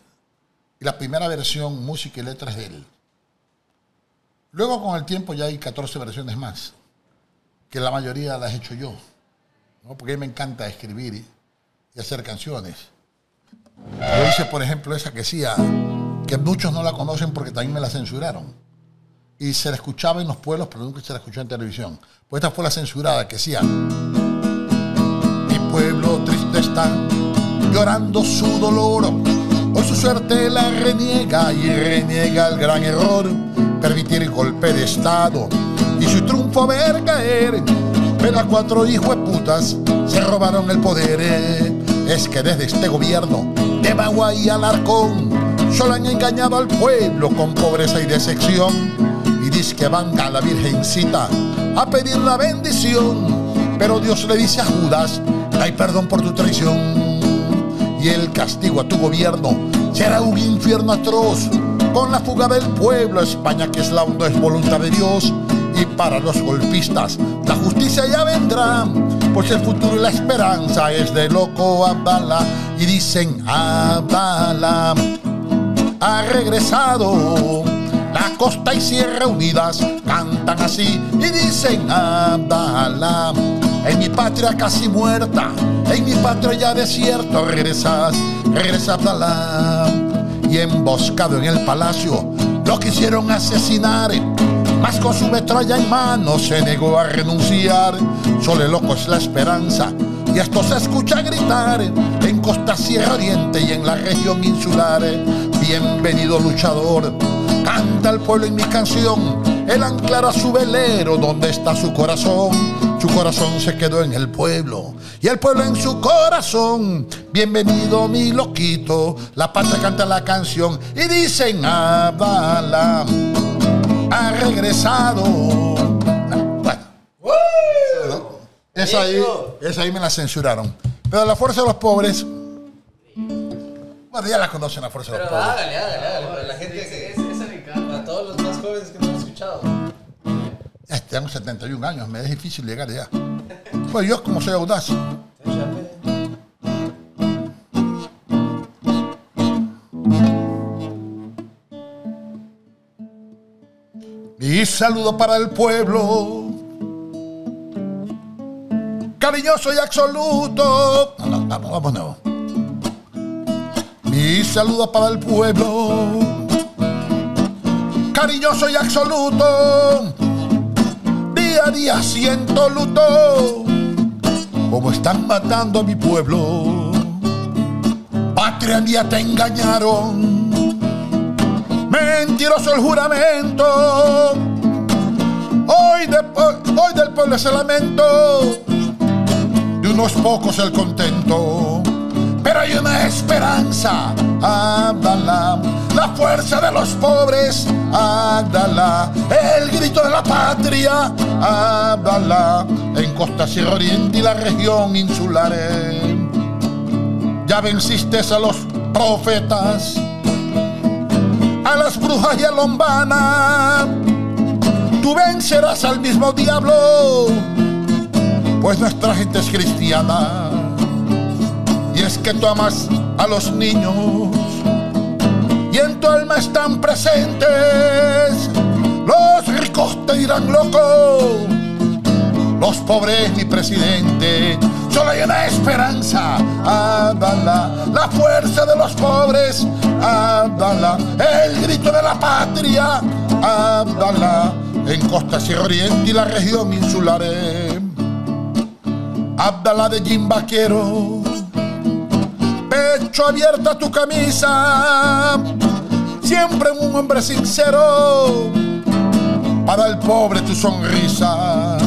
Y la primera versión, música y letras de él. Luego con el tiempo ya hay 14 versiones más, que la mayoría las he hecho yo. ¿no? Porque a mí me encanta escribir y, hacer canciones. Yo hice, por ejemplo, esa que decía que muchos no la conocen porque también me la censuraron. Y se la escuchaba en los pueblos, pero nunca se la escuchó en televisión. Pues esta fue la censurada que decía, mi pueblo triste está, llorando su dolor, por su suerte la reniega y reniega el gran error, permitir el golpe de Estado y su triunfo ver caer. Pero a cuatro hijos putas se robaron el poder. Es que desde este gobierno de Bagua y Alarcón solo han engañado al pueblo con pobreza y decepción. Y dice que van a la Virgencita a pedir la bendición. Pero Dios le dice a Judas, hay perdón por tu traición. Y el castigo a tu gobierno será un infierno atroz. Con la fuga del pueblo, España que es la onda es voluntad de Dios. Y para los golpistas, la justicia ya vendrá. Pues el futuro y la esperanza es de loco Abdala. Y dicen, Abdala ha regresado. La costa y Sierra Unidas cantan así y dicen Abdala. En mi patria casi muerta, en mi patria ya desierto, regresas, regresa Abdala. Y emboscado en el palacio, lo quisieron asesinar. Mas con su metralla en mano se negó a renunciar. Sole loco es la esperanza. Y esto se escucha gritar en Costa Sierra Oriente y en la región insular. Bienvenido luchador, canta el pueblo en mi canción. El anclar a su velero, donde está su corazón? Su corazón se quedó en el pueblo y el pueblo en su corazón. Bienvenido mi loquito, la patria canta la canción y dicen Abdala ha regresado. Bueno. Esa ahí, esa ahí me la censuraron. Pero la fuerza de los pobres. Bueno, ya la conocen la fuerza de los pobres. hágale, hágale, hágale. La gente que esa me encanta. A todos los más jóvenes que no han escuchado. Ya tengo 71 años, me es difícil llegar allá. Pues yo como soy audaz. Mi saludo para el pueblo, cariñoso y absoluto. No. Mi saludo para el pueblo, cariñoso y absoluto. Día a día siento luto, como están matando a mi pueblo. Patria día te engañaron mentiroso el juramento. Hoy, de- hoy del pueblo es el lamento, de unos pocos el contento. Pero hay una esperanza, Abdala, la fuerza de los pobres, Abdala, el grito de la patria, Abdala, en Costa Sierra Oriente y la región insular. Ya venciste a los profetas, a las brujas y a Lombana. Tú vencerás al mismo diablo, pues nuestra gente es cristiana. Y es que tú amas a los niños y en tu alma están presentes. Los ricos te dirán loco, los pobres mi presidente. Solo hay una esperanza, Abdala, la fuerza de los pobres, Abdala, el grito de la patria, Abdala, en Costa Sierra Oriente y la región insular. Abdala de Jimbaquero, pecho abierta tu camisa, siempre un hombre sincero, para el pobre tu sonrisa.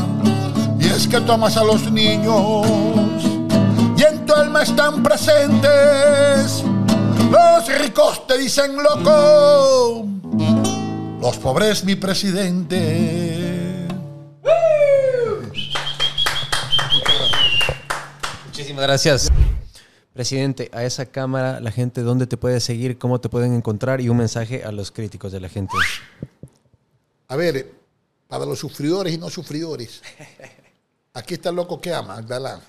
Y es que tú amas a los niños alma están presentes. Los ricos te dicen loco, los pobres mi presidente. Muchísimas gracias. Presidente, a esa cámara, la gente, ¿dónde te puede seguir? ¿Cómo te pueden encontrar? Y un mensaje a los críticos de la gente. A ver, para los sufridores y no sufridores, aquí está el loco que ama, Abdalá.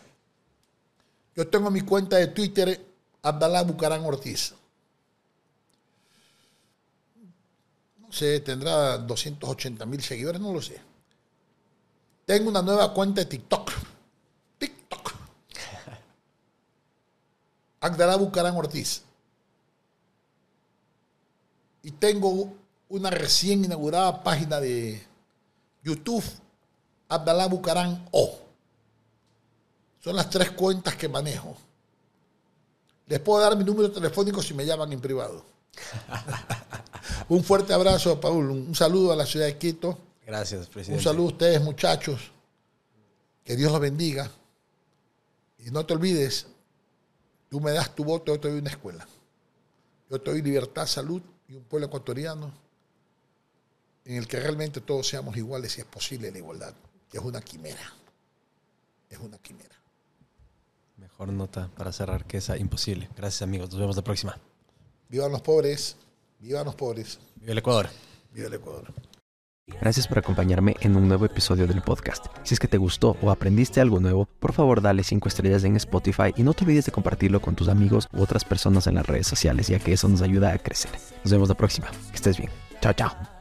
Yo tengo mi cuenta de Twitter, Abdalá Bucarán Ortiz. No sé, tendrá 280 mil seguidores, no lo sé. Tengo una nueva cuenta de TikTok. TikTok. Abdalá Bucarán Ortiz. Y tengo una recién inaugurada página de YouTube, Abdalá Bucarán O. Son las tres cuentas que manejo. Les puedo dar mi número telefónico si me llaman en privado. un fuerte abrazo, Paul. Un saludo a la ciudad de Quito. Gracias, Un presidente. saludo a ustedes, muchachos. Que Dios los bendiga. Y no te olvides, tú me das tu voto, yo te doy una escuela. Yo te doy libertad, salud y un pueblo ecuatoriano en el que realmente todos seamos iguales si es posible la igualdad. que Es una quimera. Es una quimera. Mejor nota para cerrar que esa imposible. Gracias, amigos. Nos vemos la próxima. Vivan los pobres. Vivan los pobres. Viva el Ecuador. Viva el Ecuador. Gracias por acompañarme en un nuevo episodio del podcast. Si es que te gustó o aprendiste algo nuevo, por favor dale 5 estrellas en Spotify y no te olvides de compartirlo con tus amigos u otras personas en las redes sociales, ya que eso nos ayuda a crecer. Nos vemos la próxima. Que estés bien. Chao, chao.